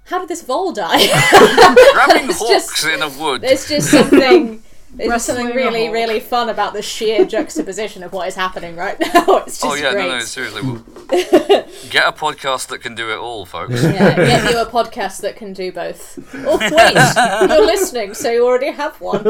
how did this vole die? Grabbing It's hawks just- in a wood. There's just something. There's just something really, really fun about the sheer juxtaposition of what is happening right now. It's just oh yeah, great. no, no, seriously. Well, get a podcast that can do it all, folks. Yeah, get you a podcast that can do both. Oh wait, you're listening, so you already have one.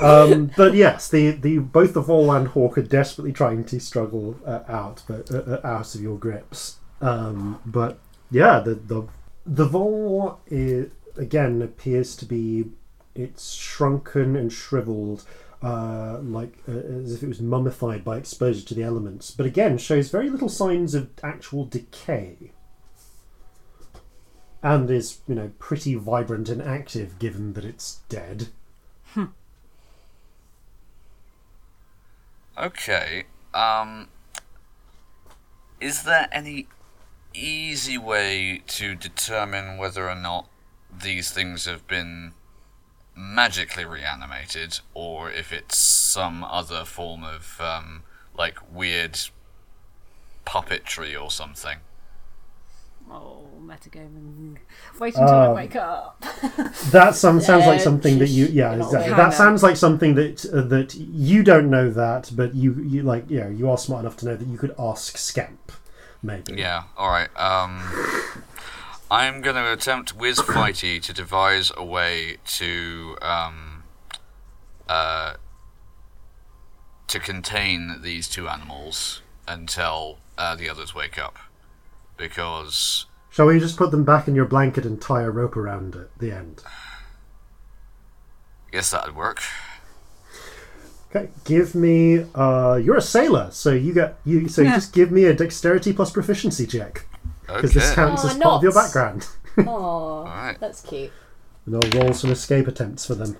Um, but yes, the, the both the vole and hawk are desperately trying to struggle uh, out, but uh, uh, out of your grips. Um, but yeah, the the the vole is, again appears to be it's shrunken and shriveled. Uh, like uh, as if it was mummified by exposure to the elements, but again shows very little signs of actual decay, and is you know pretty vibrant and active given that it's dead. Okay. Um. Is there any easy way to determine whether or not these things have been magically reanimated, or if it's some other form of um, like weird puppetry or something. Oh, metagaming. Wait until I Um, wake up. That some, sounds like something that you yeah you're exactly. That Kinda. sounds like something that uh, that you don't know that, but you you like you know you are smart enough to know that you could ask Scamp, maybe. Yeah, alright. Um, I'm going to attempt with Fighty to devise a way to um, uh, to contain these two animals until uh, the others wake up. Because Shall we just put them back in your blanket and tie a rope around it? The end. I guess that'd work. Okay, give me. Uh, you're a sailor, so you get you. So you Yeah. just give me a dexterity plus proficiency check because Okay. this counts Aw, as part of your background. Oh, Alright. that's cute. And I'll roll some escape attempts for them.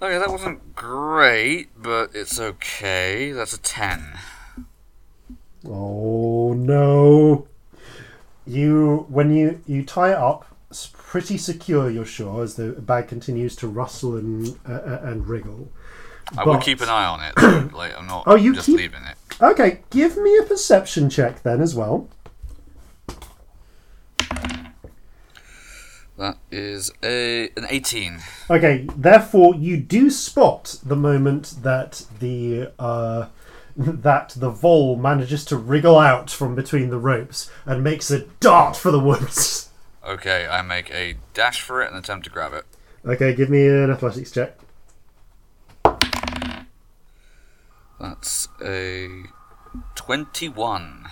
Okay, that wasn't great, but it's okay. That's a 10. Oh no! You when you you tie it up, it's pretty secure. You're sure as the bag continues to rustle and uh, uh, and wriggle. I will keep an eye on it. like, I'm not Oh, you just keep- leaving it. Okay, give me a perception check then as well. That is a an 18. Okay, therefore you do spot the moment that the uh, that the vole manages to wriggle out from between the ropes and makes a dart for the woods. Okay, I make a dash for it and attempt to grab it. Okay, give me an athletics check. That's a 21.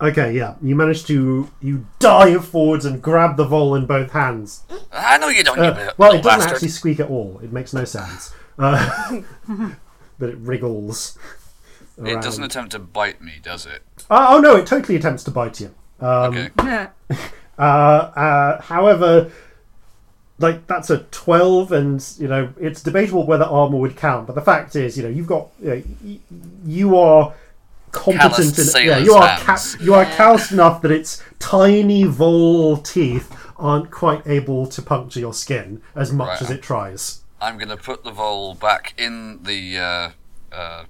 Okay, yeah, you manage to you dive forwards and grab the vole in both hands. I know you don't, you Uh, little well, it doesn't bastard. actually squeak at all. It makes no sounds, uh, but it wriggles. It doesn't attempt to bite me, does it? Oh, oh no! It totally attempts to bite you. Um, Okay. Uh, uh, however, like that's a twelve, and you know it's debatable whether armor would count. But the fact is, you know, you've got you, know, y- you are competent. Calloused In, yeah, you are hands. you are calloused enough that its tiny vole teeth aren't quite able to puncture your skin as much Right. as it tries. I'm going to put the vole back in the uh, uh,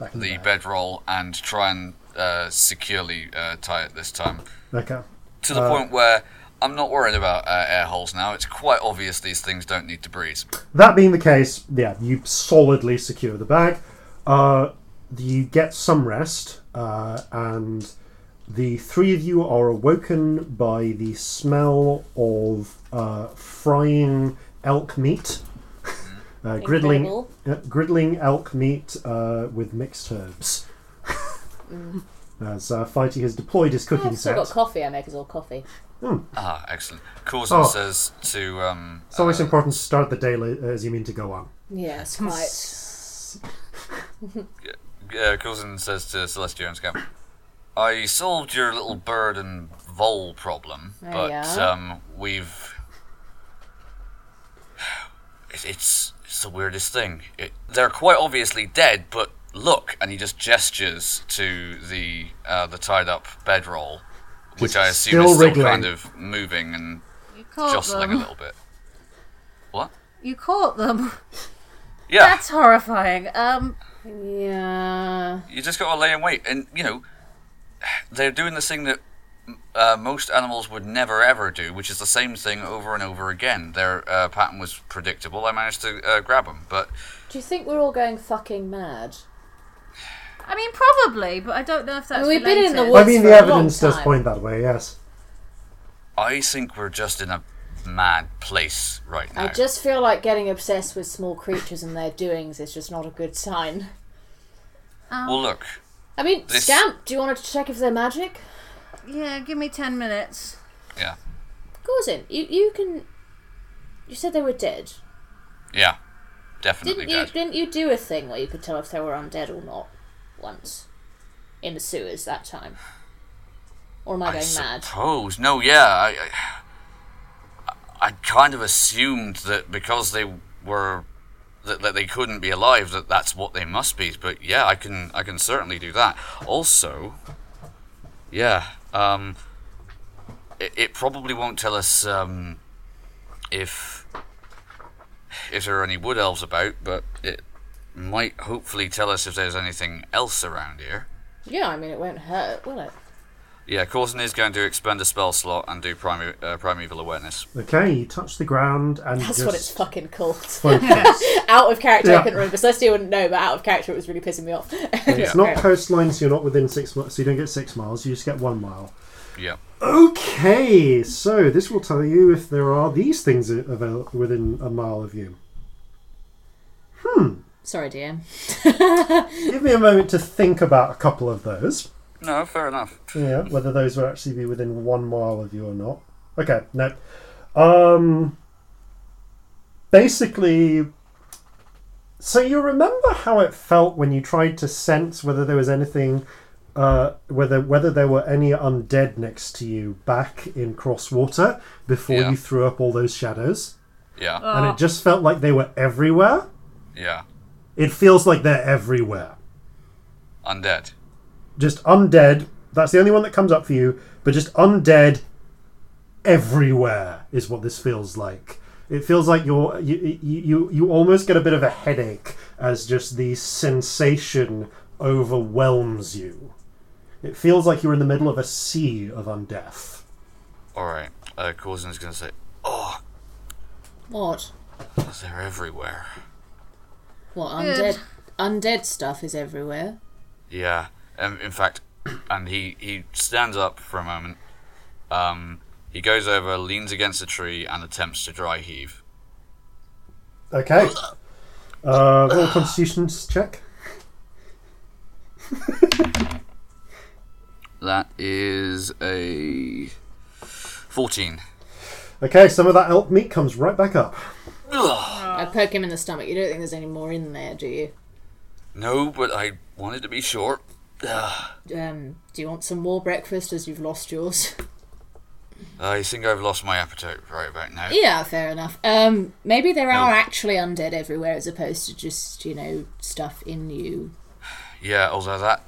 Back in the bag. bedroll and try and uh, securely uh, tie it this time. Okay. To the Uh, point where I'm not worried about uh, air holes now. It's quite obvious these things don't need to breathe. That being the case, yeah, you solidly secure the bag. Uh, you get some rest, uh, and the three of you are awoken by the smell of uh, frying elk meat, uh, griddling, uh, griddling elk meat uh, with mixed herbs. As uh, Fighty has deployed his cooking I've still set. got coffee. I make us all coffee. Ah, excellent. Corzin Oh. says to um, It's always uh, important to start the day li- as you mean to go on. Yes, quite. uh, Corzin says to Celestia and Scamp, I solved your little bird and vole problem, There but you um, we've. It, it's it's the weirdest thing. It, they're quite obviously dead, but look, and he just gestures to the uh, the tied up bedroll, which Just I assume still is still wriggling. kind of moving and You caught jostling a little bit. What? You caught them. Yeah, That's horrifying. Um, Yeah. you just got to lay in wait, and you know they're doing this thing that uh, most animals would never ever do, which is the same thing over and over again. Their uh, pattern was predictable. I managed to uh, grab them, but Do you think we're all going fucking mad? I mean, probably, but I don't know if that's. mean, we've been in the related. woods I mean, for the a evidence does time. point that way, yes. I think we're just in a mad place right now. I just feel like getting obsessed with small creatures and their doings is just not a good sign. Um, well, look, I mean, This- Scamp, do you want to check if they're magic? Yeah, give me ten minutes. yeah, Corzin, you you can. You said they were dead. yeah, definitely Didn't you? dead. Didn't you do a thing where you could tell if they were undead or not? Once, in the sewers that time. Or am I I going mad? suppose. No, yeah, I, I, I kind of assumed that because they were that, that they couldn't be alive, that that's what they must be. But yeah, I can I can certainly do that. Also, yeah, um, it, it probably won't tell us um, if if there are any wood elves about, but it might hopefully tell us if there's anything else around here. Yeah, I mean, it won't hurt, will it? Yeah, Corzin is going to expend a spell slot and do prime, uh, primeval awareness. Okay, you touch the ground and That's just what it's fucking called. out of character, Yeah. I couldn't remember. Celestia wouldn't know, but out of character, it was really pissing me off. It's not coastline, so you're not within six miles. So you don't get six miles. You just get one mile. Yeah. Okay, so this will tell you if there are these things available within a mile of you. Sorry, DM. Give me a moment to think about a couple of those. No, fair enough. Yeah, whether those will actually be within one mile of you or not. Okay, no. Um, basically, so you remember how it felt when you tried to sense whether there was anything, uh, whether whether there were any undead next to you back in Crosswater before Yeah. you threw up all those shadows, Yeah. and it just felt like they were everywhere. Yeah. It feels like they're everywhere. Undead. just undead. That's the only one that comes up for you, but just undead everywhere is what this feels like. It feels like you're you you you, you almost get a bit of a headache as just the sensation overwhelms you. It feels like you're in the middle of a sea of undeath. Alright. Uh, Corzin's going to say, Oh, What? they're everywhere. What, Good. undead? Undead stuff is everywhere. Yeah. Um, in fact, and he, he stands up for a moment. Um, he goes over, leans against a tree, and attempts to dry heave. Okay. Uh, roll a constitutions check. That is a 14. Okay, some of that elk meat comes right back up. I poke him in the stomach. You don't think there's any more in there, do you? No, but I wanted to be sure. Ugh. Um, do you want some more breakfast as you've lost yours? I think I've lost my appetite right about now. yeah, fair enough. Um, maybe there are actually undead everywhere as opposed to just, you know, stuff in you. Yeah, although that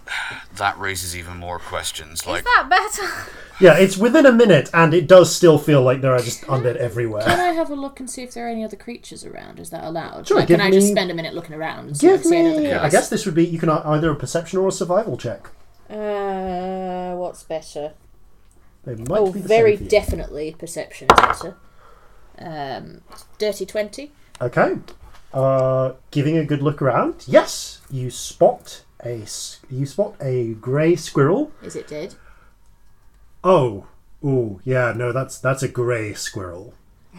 that raises even more questions. Like, Is that better? Yeah, it's within a minute, and it does still feel like there are just undead everywhere. Can. I have a look and see if there are any other creatures around? Is that allowed? Sure, like, give can I just me- spend a minute looking around and Give I see me. creatures? I guess this would be. You can either a perception or a survival check. Uh, what's better? They might Oh, be the very same definitely perception is better. Um, dirty twenty. Okay. Uh, giving a good look around. Yes, you spot a you spot a grey squirrel. Is it dead? Oh, ooh, yeah, no, that's that's a grey squirrel.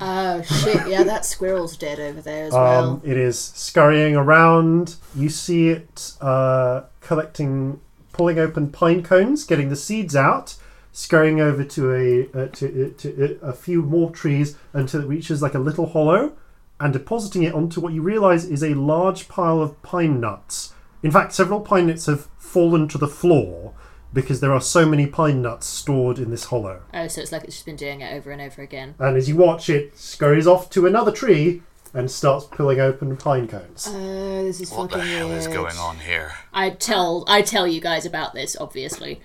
Oh shit! Yeah, that squirrel's dead over there as Um, well. it is scurrying around. You see it uh, collecting, pulling open pine cones, getting the seeds out, scurrying over to a uh, to, uh, to uh, a few more trees until it reaches like a little hollow, and depositing it onto what you realize is a large pile of pine nuts. In fact, several pine nuts have fallen to the floor because there are so many pine nuts stored in this hollow. Oh, so it's like it's just been doing it over and over again. And as you watch, it scurries off to another tree and starts pulling open pine cones. Oh, this is what the fucking hell is going on here? I tell I tell you guys about this, obviously.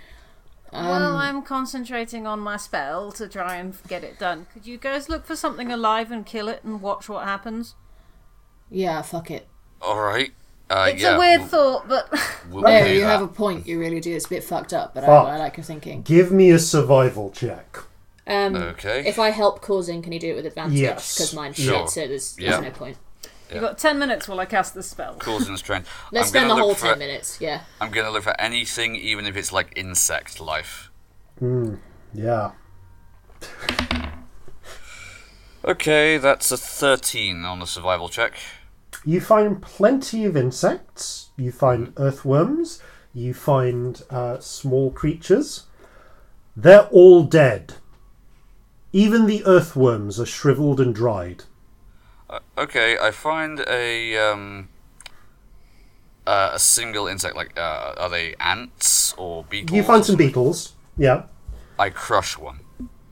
Um, well, I'm concentrating on my spell to try and get it done. Could you guys look for something alive and kill it and watch what happens? Yeah, fuck it. Alright. Uh, It's yeah, a weird we'll, thought, but we'll No, you that. have a point. You really do. It's a bit fucked up, but I, Fuck. I like your thinking. Give me a survival check. Um, Okay. If I help Corzin, can you do it with advantage? Yes. Because mine's Sure. shit, so there's, Yeah. there's no point. You've got ten minutes while I cast the spell. Corzin's trained. Let's I'm spend the gonna whole look for, ten minutes. Yeah. I'm gonna look for anything, even if it's like insect life. Yeah. Okay, that's a 13 on the survival check. You find plenty of insects. You find earthworms. You find uh, small creatures. They're all dead. Even the earthworms are shriveled and dried. Uh, okay, I find a um uh, a single insect. Like, uh, are they ants or beetles? You find some beetles. Yeah. I crush one.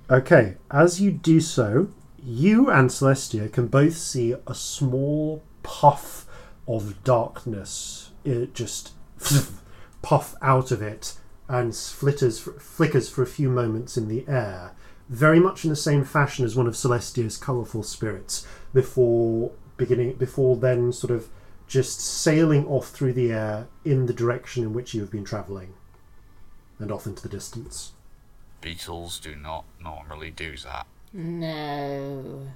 Okay, as you do so, you and Celestia can both see a small puff of darkness. It just puff out of it and flitters, flickers for a few moments in the air, very much in the same fashion as one of Celestia's colourful spirits, before beginning before then sort of just sailing off through the air in the direction in which you have been traveling and off into the distance. Beetles do not normally do that. No.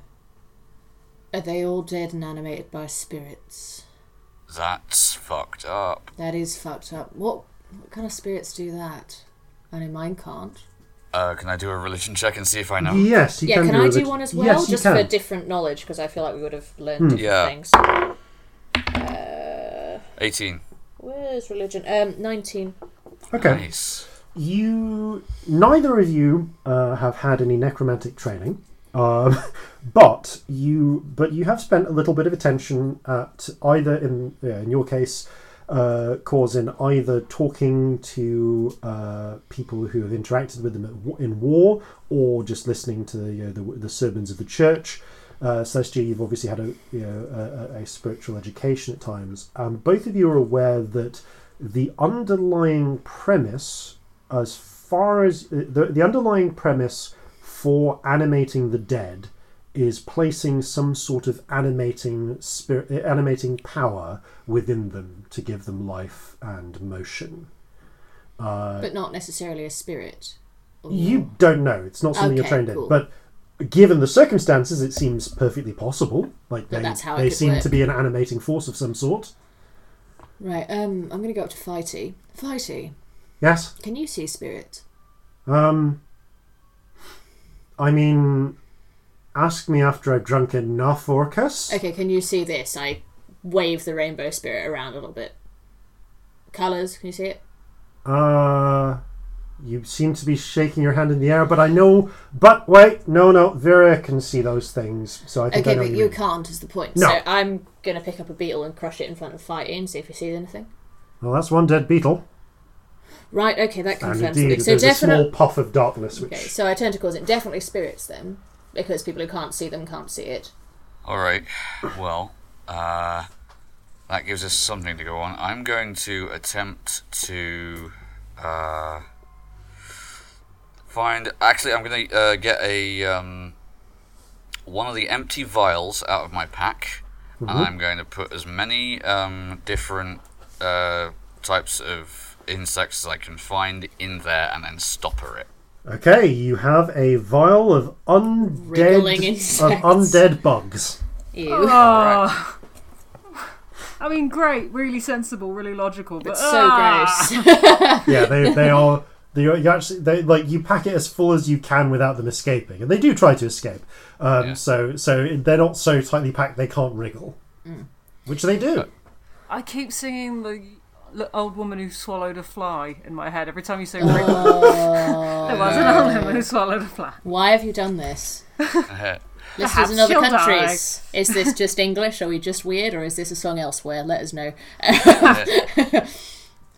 Are they all dead and animated by spirits? That's fucked up. That is fucked up. What, what kind of spirits do that? Only mine can't. Uh, can I do a religion check and see if I know? Yes, you yeah, can, can do I a do one as well? Yes, you just can. for different knowledge, because I feel like we would have learned different Yeah. things. 18. Where's religion? Um, 19. okay. Nice. You neither of you uh, have had any necromantic training, um, but you but you have spent a little bit of attention at either in yeah, in your case, uh, Corzin either talking to uh, people who have interacted with them in war, or just listening to the you know, the, the sermons of the church. Uh, Celestia, you've obviously had a you know a, a- a spiritual education at times. Um, both of you are aware that the underlying premise as far as uh, the, the underlying premise for animating the dead is placing some sort of animating spirit uh, animating power within them to give them life and motion but not necessarily a spirit. you don't know it's not something you're trained cool. in but given the circumstances it seems perfectly possible like they, they seem work. to be an animating force of some sort Right, um, I'm gonna go up to Fighty. Fighty, yes can you see a spirit? Um, I mean, ask me after I've drunk enough Orcus. Okay, can you see this? I wave the rainbow spirit around a little bit. Colours, can you see it? Uh, you seem to be shaking your hand in the air, but I know. But wait, no, no, Vera can see those things, so I think I Okay, know but you can't is the point. No. So I'm gonna pick up a beetle and crush it in front of Fighty and see if he sees anything. Well, that's one dead beetle, Right, okay, that and confirms indeed, something. So there's a definitely small puff of darkness, which Okay, so I turn to cause it definitely spirits then. Because people who can't see them can't see it. Alright. Well, uh, that gives us something to go on. I'm going to attempt to uh, find. Actually, I'm going to uh, get a um, one of the empty vials out of my pack, and I'm going to put as many um, different uh, types of insects as I can find in there, and then stopper it. Okay, you have a vial of Wriggling undead of insects. undead bugs. Ew. Oh. I mean, great, really sensible, really logical, but It's so ah! gross. yeah, they they are. They are, you actually they like you pack it as full as you can without them escaping, and they do try to escape. Um, Yeah. So so they're not so tightly packed they can't wriggle, which they do. I keep singing the l- old woman who swallowed a fly in my head every time you say wriggle. Oh, there was an old woman who swallowed a fly. Why have you done this? Listeners Perhaps in other she'll countries. Is this just English? Are we just weird? Or is this a song elsewhere? Let us know.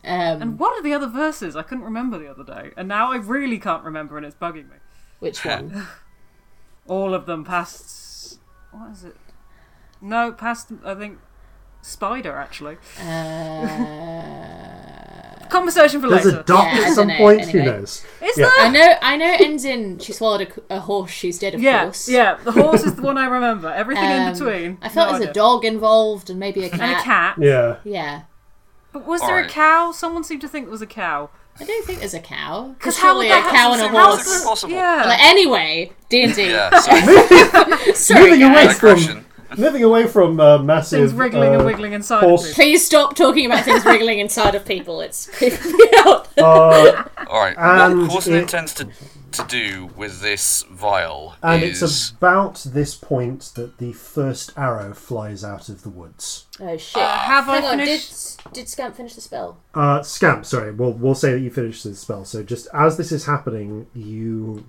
um, And what are the other verses? I couldn't remember the other day, and now I really can't remember, and it's bugging me. which one? All of them past. What is it? No, past. I think spider actually. Uh, Conversation for There's later. There's a duck Yeah, at some dunno, point. anyway. Who knows? Is Yeah. I know. I know. Ends in she swallowed a horse. She's dead, of Yeah, course. yeah. The horse is the one I remember. Everything in Um, between. I felt no there's idea. a dog involved and maybe a cat. and a cat. Yeah. Yeah. But was there a cow? Someone seemed to think it was a cow. I don't think there's a cow. Because 'Cause how surely would a cow and a happen? How's horse. it possible? Yeah. Like, anyway, D and D. Yeah, sorry. Sorry, Moving away from Digression. Moving away from uh, massive Things wriggling uh, and wiggling inside horse- of me. Please stop talking about things wriggling inside of people. It's creeping me out. Uh, Alright, And what Corzin it- intends to, to do with this vial and is... it's about this point that the first arrow flies out of the woods. Oh shit! Uh, have I Hang on, finished- Did did Scamp finish the spell? Uh, Scamp, sorry, we'll we'll say that you finished the spell. So just as this is happening, you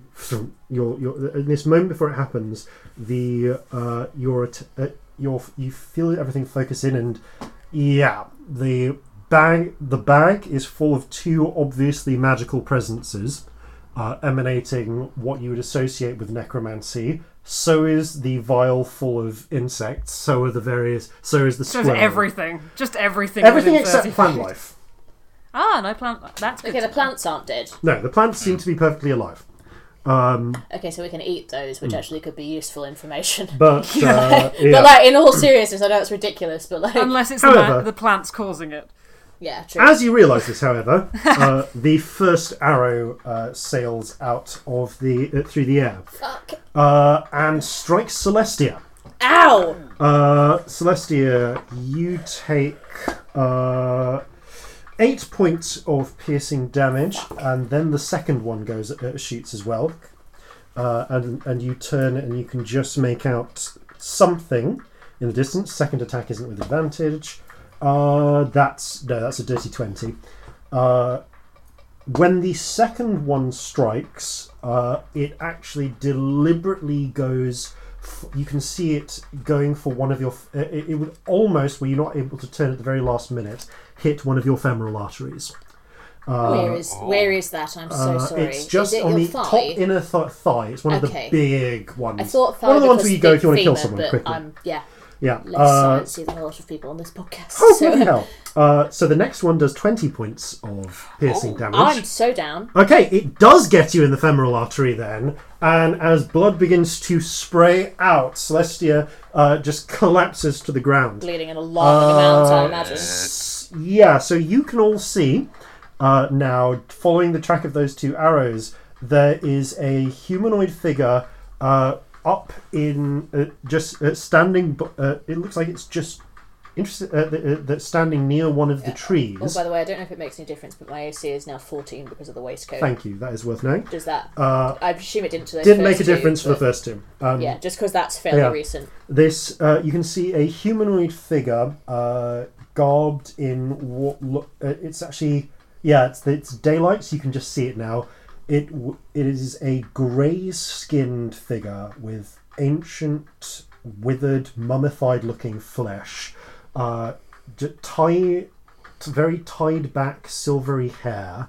your your in this moment before it happens, the uh, your at- uh, your you feel everything focus in, and yeah, the bag the bag is full of two obviously magical presences, uh, emanating what you would associate with necromancy. So is the vial full of insects. So are the various. So is the So is squirrel. everything. Just everything. Everything except plant life. Ah, no plant. That's. Okay, to the know. plants aren't dead. No, the plants seem to be perfectly alive. Um, Okay, so we can eat those, which actually could be useful information. but uh, yeah. But like, in all seriousness, I know it's ridiculous, but like, Unless it's the, However- ma- the plants causing it. Yeah, true. As you realise this, however, uh, the first arrow uh, sails out of the uh, through the air Fuck. uh, and strikes Celestia. Ow! Uh, Celestia, you take uh, eight points of piercing damage, and then the second one goes uh, shoots as well. Uh, and and you turn and you can just make out something in the distance. Second attack isn't with advantage. Uh, that's no, that's a dirty twenty. Uh, when the second one strikes, uh, it actually deliberately goes. f- You can see it going for one of your. f- uh, It, it would almost, where you're not able to turn at the very last minute, hit one of your femoral arteries. where is where is that? I'm so Uh, sorry. It's just it on the thigh? top inner th- thigh. It's one of the big ones. I thought thigh one of the ones where you go if you want to kill someone quickly. I'm yeah yeah. less Uh, sciencey than a lot of people on this podcast. oh so bloody hell! Uh, so the next one does twenty points of piercing damage. I'm so down. Okay, it does get you in the femoral artery then, and as blood begins to spray out, Celestia uh, just collapses to the ground. Bleeding an alarming amount, I Uh, imagine. Yeah, so you can all see uh, now, following the track of those two arrows, there is a humanoid figure uh, up in uh, just uh, standing. Uh, it looks like it's just interesting uh, th- uh, standing near one of the trees. Oh, by the way, I don't know if it makes any difference, but my AC is now 14 because of the waistcoat. Thank you. That is worth knowing. Does that? Uh, I presume it didn't to those didn't make a two, difference for the first two. Um, Yeah, just because that's fairly yeah. recent. This uh, you can see a humanoid figure uh, garbed in what look. Uh, it's actually yeah, it's it's daylight, so you can just see it now. It it is a grey-skinned figure with ancient, withered, mummified-looking flesh, uh, very tied back, silvery hair.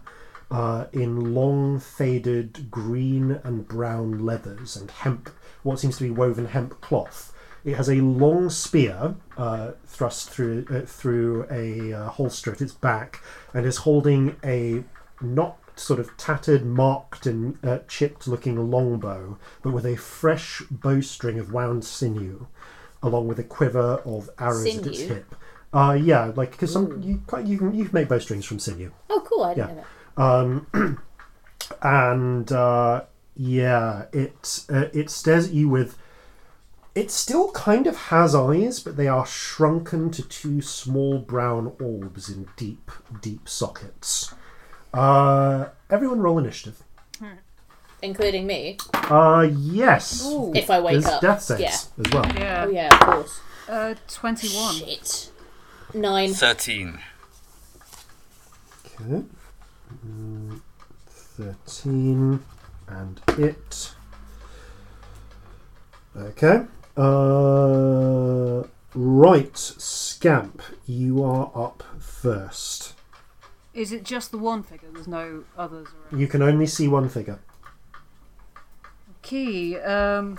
Uh, in long faded green and brown leathers and hemp, what seems to be woven hemp cloth. It has a long spear uh, thrust through uh, through a uh, holster at its back, and is holding a not sort of tattered, marked, and uh, chipped-looking longbow, but with a fresh bowstring of wound sinew, along with a quiver of arrows at its Sinew? hip. Uh, yeah, like because some you quite- you can you can make bowstrings from sinew Oh, cool! I didn't Yeah. know that. um, and uh, yeah, it uh, it stares at you with. It still kind of has eyes, but they are shrunken to two small brown orbs in deep, deep sockets. Uh, everyone roll initiative. Including me, Uh, yes. if I wake There's up. death saves Yeah. as well. Yeah. Oh yeah, of course. Uh, 21. Shit. Nine. 13. Okay. Mm, 13 and it. Okay. Uh, right, Scamp, you are up first. Is it just the one figure? There's no others around. You can only see one figure. Key. Um.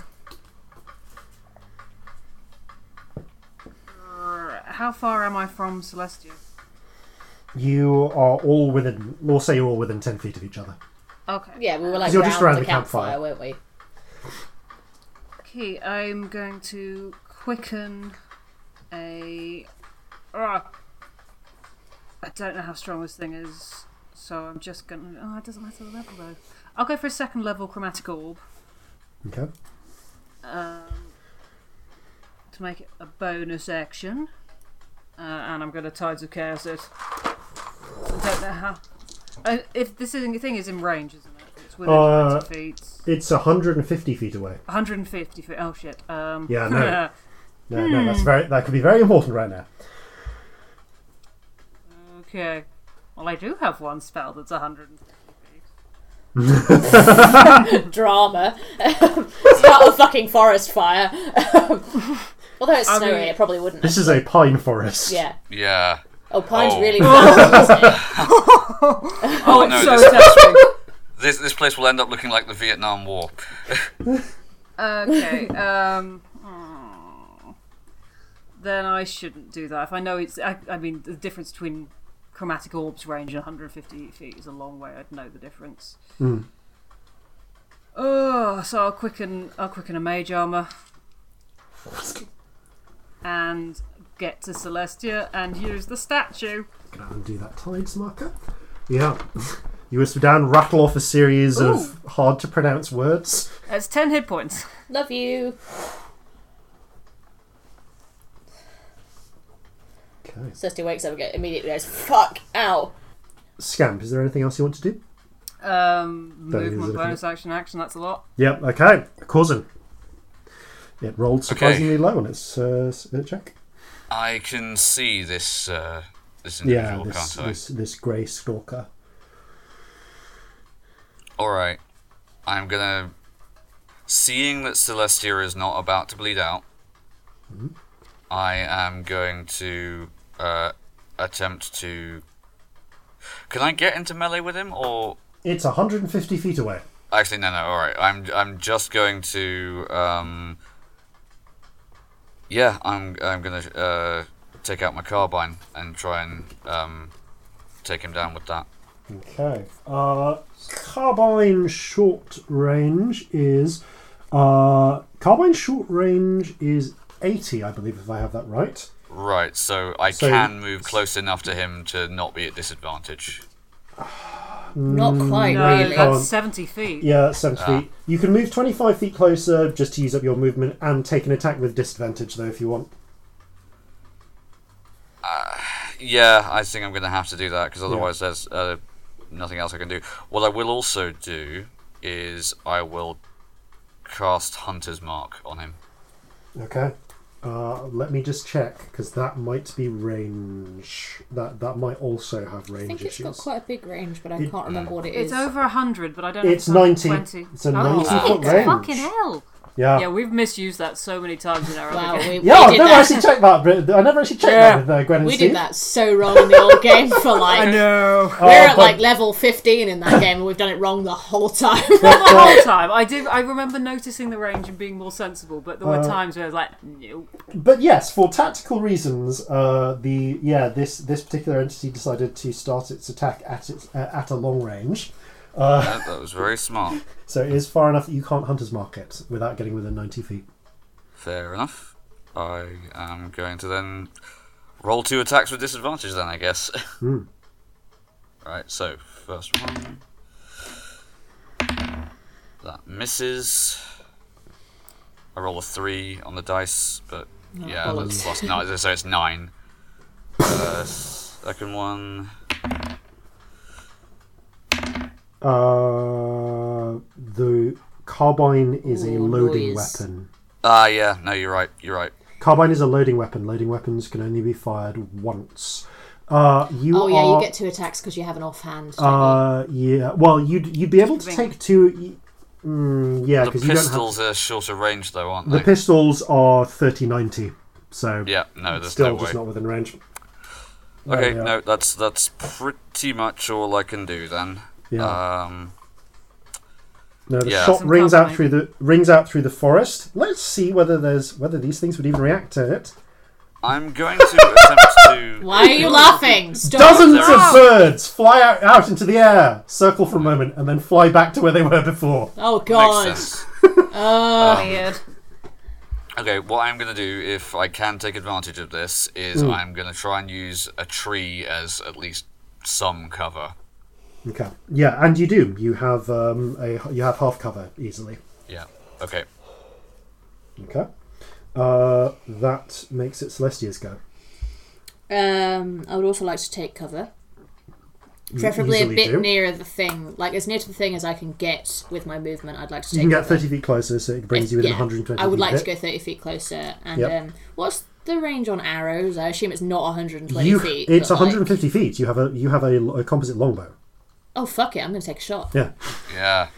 How far am I from Celestia? You are all within, we'll say you're all within 10 feet of each other. Okay. Yeah, we were like You're just around the, the campfire. campfire, weren't we? Okay, I'm going to quicken a. Ah. I don't know how strong this thing is, so I'm just gonna. Oh, it doesn't matter the level though. I'll go for a second level chromatic orb. Okay. um, to make it a bonus action. Uh, and I'm going to Tides of Chaos it. I don't know how. Uh, if this is, thing is in range, isn't it? It's within Uh, 20 feet. It's 150 feet away. 150 feet. Oh shit. Um, Yeah, no. No, no, that's very, that could be very important right now. Okay. Well, I do have one spell that's 150 feet. Drama. Start a fucking forest fire. Although it's I snowing, mean- it probably wouldn't. This is a pine forest. Yeah. Yeah. Oh, pine's Oh. really fast, isn't it? Oh, no, so this- This this place will end up looking like the Vietnam War. Okay. Um. hmm. Then I shouldn't do that. If I know it's, I, I mean, the difference between chromatic orbs range and 150 feet is a long way. I'd know the difference. Oh, so I'll quicken. I'll quicken a mage armor and get to Celestia and use the statue. Can I undo that tides marker? Yeah. You whisper down, rattle off a series of hard to pronounce words. That's ten hit points. Love you. Okay. Celestia wakes up and get- immediately goes, fuck, ow. Scamp, is there anything else you want to do? Um, Don't use movement, it if bonus action, action. That's a lot. Yep, okay. Corzin. It rolled surprisingly low on its uh, s- uh, check. I can see this uh, this Yeah, individual, this, can't I? this, this grey stalker. All right, I'm gonna. Seeing that Celestia is not about to bleed out, Mm-hmm. I am going to uh, attempt to. Can I get into melee with him, or It's 150 feet away. actually no, no. All right, I'm I'm just going to. Um, yeah, I'm I'm gonna uh, take out my carbine and try and um, take him down with that. Okay. Uh, carbine short range is. Uh, carbine short range is 80, I believe, if I have that right. Right, so I So- can move close enough to him to not be at disadvantage. Not quite, No, really. can't. that's seventy feet. Yeah, 70 Ah. feet. You can move 25 feet closer just to use up your movement and take an attack with disadvantage, though, if you want. Yeah, I think I'm going to have to do that because otherwise there's uh, nothing else I can do. What I will also do is I will cast Hunter's Mark on him. Okay. Uh, let me just check, because that might be range. That that might also have range I range think it's issues. got quite a big range, but I It- can't remember what it is. It's over hundred, but I don't. know It's if 90. 20. It's a Oh, 90 foot shit, range. Fucking hell! Yeah. Yeah, we've misused that so many times in our Wow, other we, game. we Yeah, I've did never that. actually checked that. But I never actually checked Yeah. that with uh, Gwen and We Steve. did that so wrong in the old game for like. know. We're Uh, at but- like level 15 in that game and we've done it wrong the whole time. Not the whole time. I did. I remember noticing the range and being more sensible, but there were Uh, times where I was like, nope. But yes, for tactical reasons, uh, the yeah this this particular entity decided to start its attack at its uh, at a long range. Uh, That, that was very smart. so it is far enough that you can't hunter's mark it without getting within 90 feet. Fair enough. I am going to then roll two attacks with disadvantage then, I guess. Hmm. Right, so first one. That misses. I roll a three on the dice, but yeah, bollocks. that's plus nine, so it's nine. Uh, second one. Uh, the carbine is a loading noise. weapon. Ah, yeah, no, you're right, you're right. Carbine is a loading weapon. Loading weapons can only be fired once. Uh, you oh, yeah, are, you get two attacks because you have an offhand. don't Uh, yeah. Well, you'd you'd be able to Ring. take two. Mm, yeah, The because you don't have pistols are shorter range, though, aren't they? the pistols are thirty ninety. So yeah, no, there's still no way. just not within range. Okay, no, that's that's pretty much all I can do then. Yeah. Um, No, the Yeah. shot rings out through the rings out through the forest. Let's see whether there's whether these things would even react to it. I'm going to attempt to. Why are you laughing? Stop. Dozens there of birds fly out, out into the air, circle for a moment, and then fly back to where they were before. Oh, Makes God. sense. Weird. Okay, what I'm going to do, if I can take advantage of this, is Hmm. I'm going to try and use a tree as at least some cover. Okay. Yeah, and you do. You have um, a you have half cover easily. Yeah. Okay. Okay. Uh, that makes it Celestia's go. Um, I would also like to take cover. Preferably a easily bit do. nearer the thing. Like, as near to the thing as I can get with my movement, I'd like to take You can get cover. 30 feet closer, so it brings you within Yeah, 120 I would feet like hit. to go 30 feet closer. And Yep. um, what's the range on arrows? I assume it's not 120 You, feet. it's but, like- 150 feet. You have a you have a, a composite longbow. Oh, fuck it. I'm going to take a shot. Yeah. Yeah.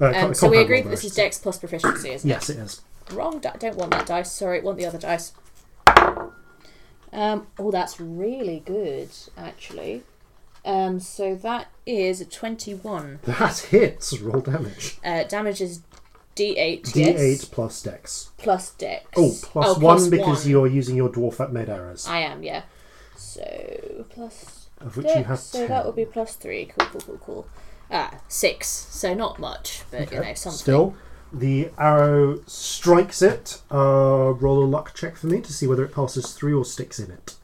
Uh, Um, co- so we compound agree that this is dex plus proficiency, isn't Yes, it is. Wrong di- Don't want that dice. Sorry, want the other dice. Um, oh, that's really good, actually. Um, so that is a 21. That hits. Roll damage. Uh, damage is D8, D8 yes, plus dex. plus dex. Oh, plus Oh, one plus because one. you're using your dwarf made arrows, I am, yeah. So, plus of which you have so 10. that would be plus 3. Cool, cool, cool, cool. Ah, six. So not much, but you know, something. Still, the arrow strikes it. Uh, roll a luck check for me to see whether it passes through or sticks in it.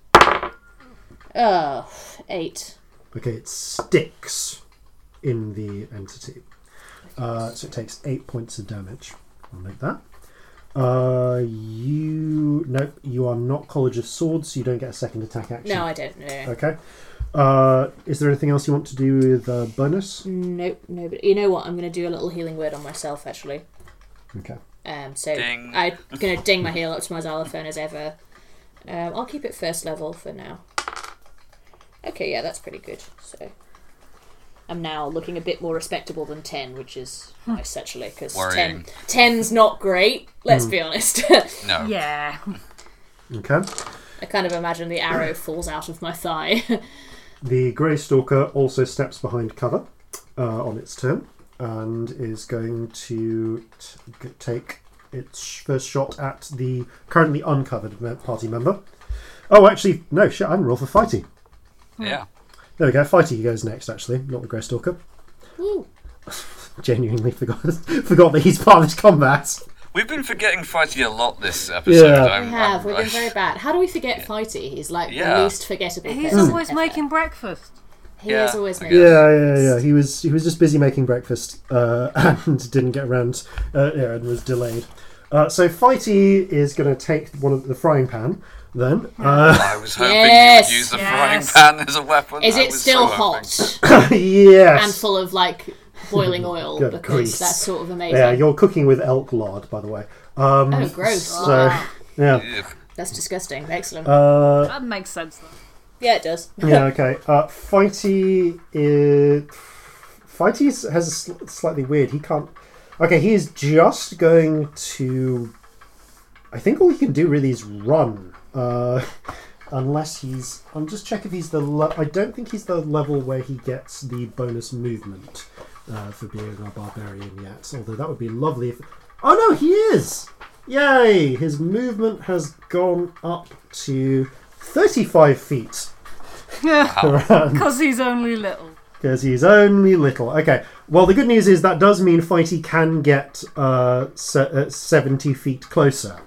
Oh, eight. Okay, it sticks in the entity. Uh, so it takes eight points of damage. I'll make that. Uh, you no, you are not College of Swords, so you don't get a second attack action. No, I don't know. Okay. Uh, is there anything else you want to do with uh, bonus? Nope, no. But you know what? I'm going to do a little healing word on myself actually. Okay. Um, so Ding. I'm going to ding my heal up to my xylophone as ever. Um, I'll keep it first level for now. Okay, yeah, that's pretty good. So I'm now looking a bit more respectable than 10, which is nice actually, because 10, 10's not great, let's be honest. No. Yeah. Okay. I kind of imagine the arrow falls out of my thigh. The Grey Stalker also steps behind cover uh, on its turn and is going to t- g- take its first shot at the currently uncovered me- party member. Oh, actually, no, shit, I didn't roll for Fighty. Yeah. There we go, Fighty goes next, actually, not the Grey Stalker. Genuinely forgot, forgot that he's part of this combat. We've been forgetting fighting a lot this episode. Yeah. I'm, We have, I'm- we've been very bad. How do we forget Fighty? He's like Yeah. the least forgettable He's person always ever. making breakfast. He Yeah, is always I making Yeah, yeah, yeah. He was he was just busy making breakfast uh, and didn't get around. Uh, yeah, and was delayed. Uh, so Fighty is going to take one of the frying pan. Then uh, I was hoping Yes. you would use the Yes. frying pan as a weapon. Is it still so hot yes, and full of like boiling oil? Good because grief. that's sort of amazing. yeah, you're cooking with elk lard, by the way. Um, Oh, gross. So yeah, That's disgusting. Excellent. uh, That makes sense though. yeah, it does. yeah, okay. Uh, Fighty is Fighty has a sl- slightly weird. He can't. Okay, he is just going to. I think all he can do really is run. Uh, unless he's. I'm just check if he's the. Le- I don't think he's the level where he gets the bonus movement uh, for being a barbarian yet. Although that would be lovely if. Oh no, he is! Yay! His movement has gone up to 35 feet. Because he's only little. Because he's only little. Okay. Well, the good news is that does mean Fighty can get uh, se- uh, 70 feet closer,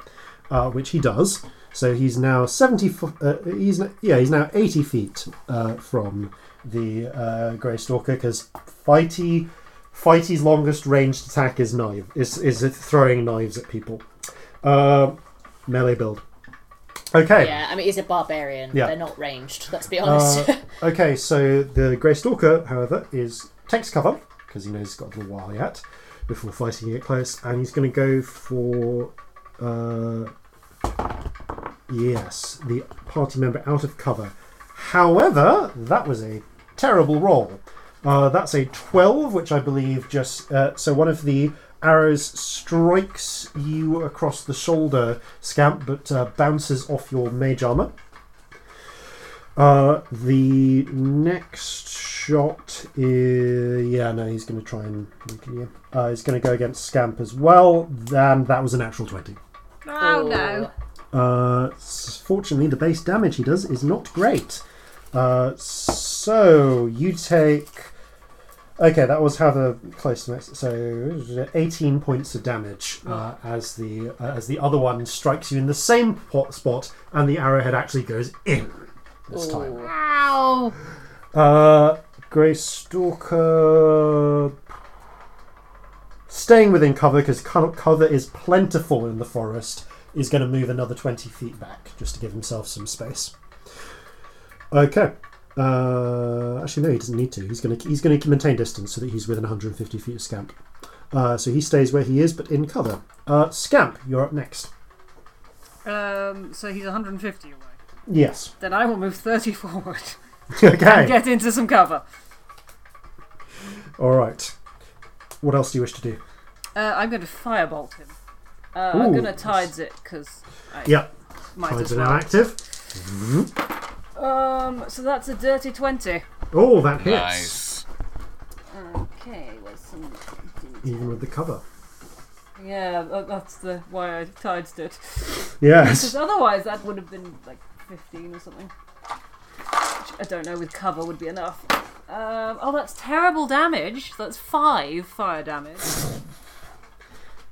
uh, which he does. So he's now 70. Fo- uh, he's yeah, he's now 80 feet uh, from the uh, Grey Stalker because Fighty, Fighty's longest ranged attack is knife is is throwing knives at people. Uh, melee build. Okay. Yeah, I mean, he's a barbarian. Yeah. They're not ranged, let's be honest. Uh, okay, so the Grey Stalker, however, is takes cover because he knows he's got a little while yet before fighting it close, and he's going to go for uh, yes, the party member out of cover. However, that was a terrible roll. Uh, that's a twelve, which I believe just uh, so one of the arrows strikes you across the shoulder, Scamp, but uh, bounces off your mage armor. Uh, the next shot is yeah no he's going to try and. Uh, he's going to go against Scamp as well. And that was a natural twenty. Oh, no. Uh, fortunately, the base damage he does is not great. Uh, so you take. Okay, that was however close to next. So eighteen points of damage uh, as the uh, as the other one strikes you in the same pot spot, and the arrowhead actually goes in this time. Ooh. Ow! Uh, Grey Stalker. Staying within cover because cover is plentiful in the forest, is going to move another 20 feet back just to give himself some space. Okay. Uh, actually, no, he doesn't need to. He's going to he's going to maintain distance so that he's within 150 feet of Scamp. Uh, so he stays where he is, but in cover. Uh, Scamp, you're up next. Um, so he's 150 away. Yes. Then I will move 30 forward okay. and get into some cover. All right. What else do you wish to do? Uh, I'm going to firebolt him. Uh, I'm going to nice. tides it because Yeah. might Tides as are now well. Um, so that's a dirty 20. Oh, that hits. Nice. Okay, some. Even with the cover. Yeah, tha- that's the why I tides it. Yes. Because otherwise that would have been like 15 or something. Which I don't know, with cover would be enough. Um, oh, that's terrible damage. That's five fire damage.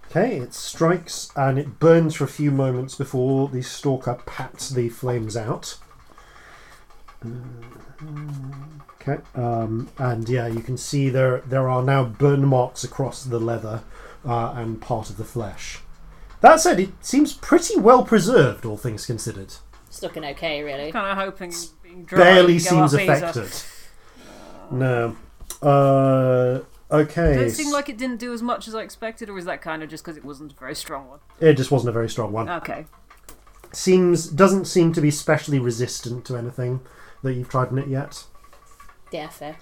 Okay, it strikes and it burns for a few moments before the stalker pats the flames out. Okay, um, and yeah, you can see there there are now burn marks across the leather uh, and part of the flesh. That said, it seems pretty well preserved, all things considered. It's looking okay, really. kind of hoping being dry Barely go seems up affected. No. Uh, okay. Did it seem like it didn't do as much as I expected, or is that kind of just because it wasn't a very strong one? it just wasn't a very strong one. Okay. Seems doesn't seem to be specially resistant to anything that you've tried in it yet. Yeah, fair.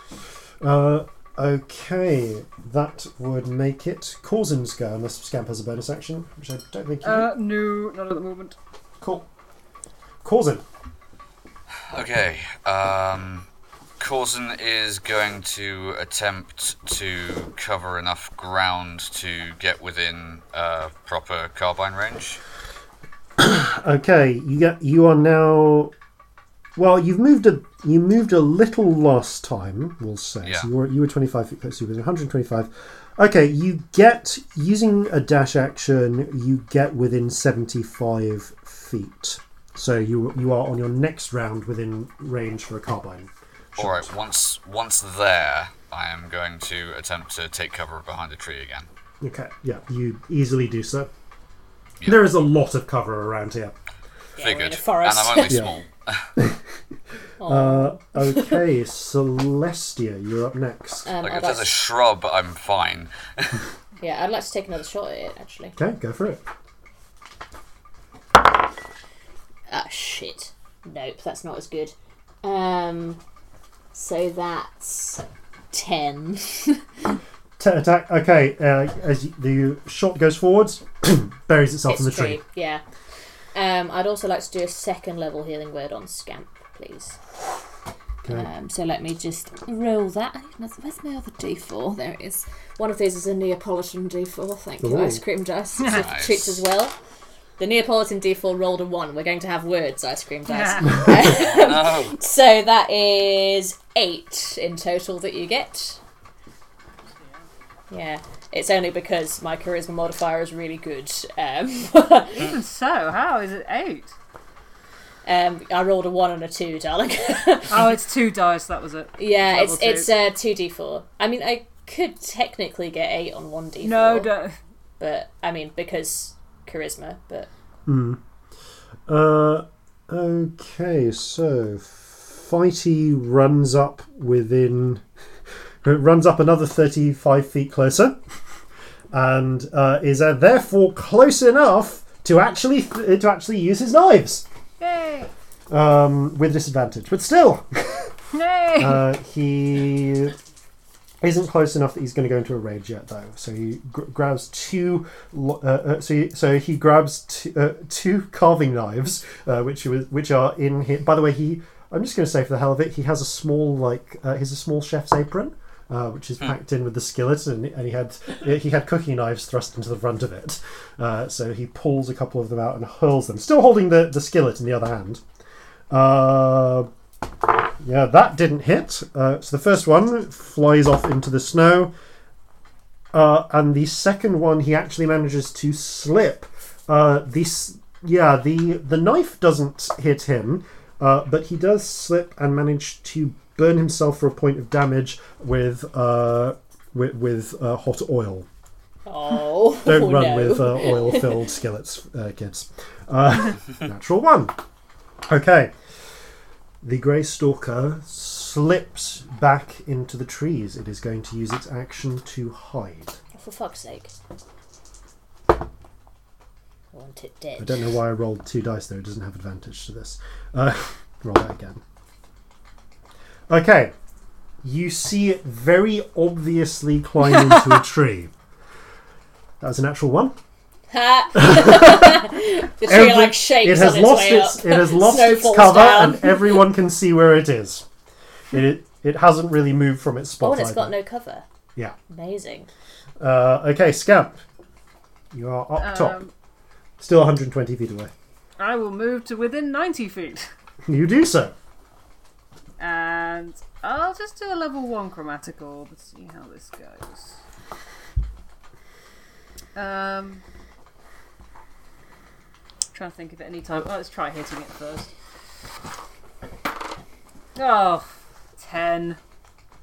Uh, okay, that would make it Corzin's go, unless Scamp has a bonus action, which I don't think you Uh, no, not at the moment. Cool. Corzin. Okay. Um, Corzin is going to attempt to cover enough ground to get within uh, proper carbine range. Okay, you get you are now. Well, you've moved a you moved a little last time. We'll say Yeah. so. You were you were twenty five feet close. You were one hundred twenty five. Okay, you get using a dash action. You get within seventy five feet. So you you are on your next round within range for a carbine. shot. All right. Once once there, I am going to attempt to take cover behind a tree again. Okay. Yeah, you easily do so. Yeah. There is a lot of cover around here. Yeah, we're in Figured. a forest. And I'm only Yeah. small. Uh, okay, Celestia, you're up next. Um, Like I'd if like there's a to, shrub, I'm fine. yeah, I'd like to take another shot at it, actually. Okay, go for it. Ah, shit. Nope, that's not as good. Um, so that's ten. T- attack. Okay, uh, as you, the shot goes forwards, buries itself in the It's tree. yeah. Um, I'd also like to do a second level healing word on Scamp, please. Okay. Um, so let me just roll that. Where's my other D4? There it is. One of these is a Neapolitan D4. Thank you, ice cream dice. So Nice. treats as well. The Neapolitan D4 rolled a one. We're going to have words, ice cream dice. no. So that is eight in total that you get. Yeah, it's only because my charisma modifier is really good. Um, Even so, how is it eight? um, I rolled a one and a two, darling. Oh, it's two dice. That was it. yeah, it's two. it's uh, two d four. I mean, I could technically get eight on one d four. No, don't. but I mean because charisma. But Uh, okay, so Fighty runs up within, runs up another thirty-five feet closer, and uh, is uh, therefore close enough to actually to actually use his knives Yay! um, with disadvantage. But still, Yay! uh, he isn't close enough that he's going to go into a rage yet, though. So he gr- grabs two. lo- Uh, uh, so he, so he grabs two, uh, two carving knives, uh, which was which are in here. By the way, he. I'm just going to say for the hell of it, he has a small like uh, he's a small chef's apron. Uh, which is packed in with the skillet, and, and he had he had cooking knives thrust into the front of it. Uh, so he pulls a couple of them out and hurls them, still holding the, the skillet in the other hand. Uh, yeah, that didn't hit. Uh, so the first one flies off into the snow. Uh, and the second one, he actually manages to slip. Uh, this, yeah, the the knife doesn't hit him, uh, but he does slip and manage to burn himself for a point of damage with uh, with, with uh, hot oil. oh, Don't run no. with uh, oil-filled skillets, uh, kids. Uh, natural one. Okay. The grey stalker slips back into the trees. It is going to use its action to hide. For fuck's sake. I want it dead. I don't know why I rolled two dice there. It doesn't have advantage to this. Uh, roll that again. Okay. You see it very obviously climb into a tree. That was a natural one. The tree Every- like shakes it has on its lost way its up. it has lost Snow its cover down. and everyone can see where it is. It it hasn't really moved from its spot. Oh, and it's got no cover. Yeah. Amazing. Uh, okay, Scamp. You are up top. Um, Still 120 feet away. I will move to within 90 feet. You do so. And And I'll just do a level one chromatic orb and see how this goes. Um, trying to think of it any time. Oh, let's try hitting it first. Oh, 10.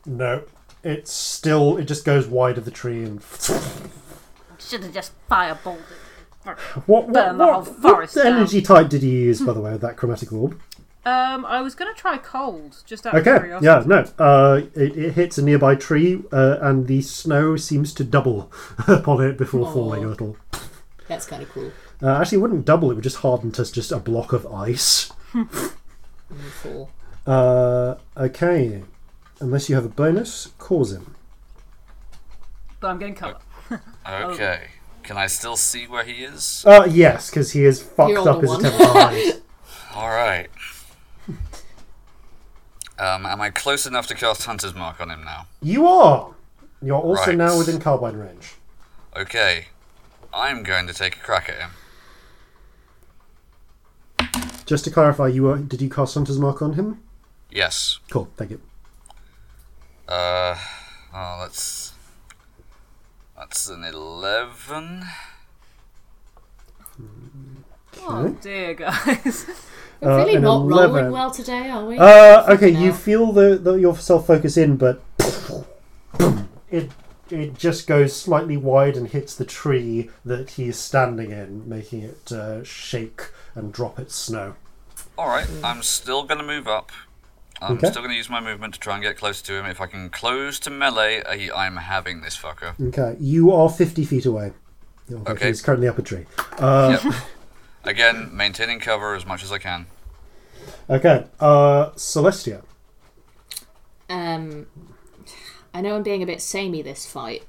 No, it's still. It just goes wide of the tree and. Should have just fireballed it. What, what, Burn the what, whole what forest down. energy type did you use, by the way, with that chromatic orb? Um, I was going to try cold, just out of Okay, curiosity. yeah, no. Uh, it, it hits a nearby tree, uh, and the snow seems to double upon it before Aw. falling a little. That's kind of cool. Uh, actually, it wouldn't double; it would just harden to just a block of ice. And. Uh, okay, unless you have a bonus, Corzin. But I'm getting colour. Okay. Can I still see where he is? Uh, yes, because he is fucked You're up on as the a temple. All right. Um, am I close enough to cast Hunter's Mark on him now? You are. You're also Right. now within carbine range. Okay. I'm going to take a crack at him. Just to clarify, you were. Did you cast Hunter's Mark on him? Yes. Cool. Thank you. Uh, oh, that's that's an eleven. Oh dear, guys. We're Uh, really an not 11. rolling well today, are we? Uh, okay, you feel the, the your self focus in, but it it just goes slightly wide and hits the tree that he is standing in, making it uh, shake and drop its snow. All right. I'm still going to move up. I'm Okay. still going to use my movement to try and get close to him. If I can close to melee, I, I'm having this fucker. Okay, you are fifty feet away. Although Okay. He's currently up a tree. Uh, Yep. Again, maintaining cover as much as I can. Okay, uh, Celestia. Um, I know I'm being a bit samey this fight,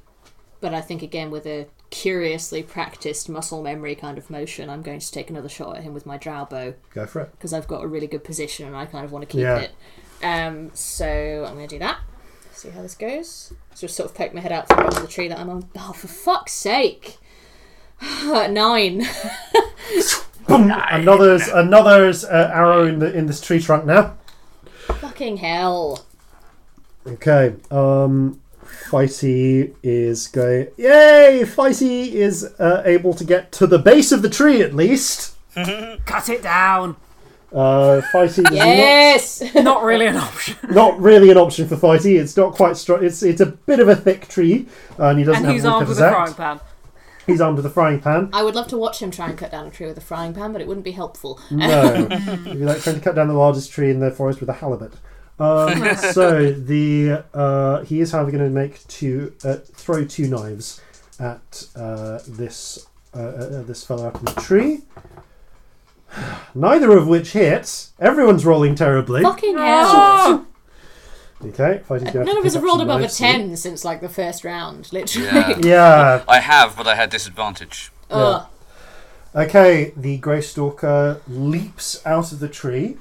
but I think again with a curiously practiced muscle memory kind of motion, I'm going to take another shot at him with my drow bow Go for it. because I've got a really good position and I kind of want to keep Yeah. it. Um, so I'm going to do that. See how this goes. So just sort of poke my head out from under the tree that I'm on. Oh, for fuck's sake! Nine. Boom! Another's another's uh, arrow in the in this tree trunk now. Fucking hell. Okay. Um, Fighty is going. Yay! Fighty is uh, able to get to the base of the tree at least. Cut it down. Uh, Fighty is Yes. Not really an option. not, not really an option for Fighty. It's not quite strong. It's it's a bit of a thick tree, uh, and he doesn't and have he's a armed woodcutter's with a frying axe. pan. He's armed with a frying pan. I would love to watch him try and cut down a tree with a frying pan, but it wouldn't be helpful. No, it'd be like trying to cut down the largest tree in the forest with a halibut. Um, so the uh, he is, however, going to make two uh, throw two knives at uh, this uh, uh, this fellow up in the tree. Neither of which hits. Everyone's rolling terribly. Fucking hell. Okay, fighting's gonna have None to of us pick have up rolled some above a knives 10 since like the first round, literally. Yeah. Yeah. I have, but I had disadvantage. Ugh. Okay, the grey stalker leaps out of the tree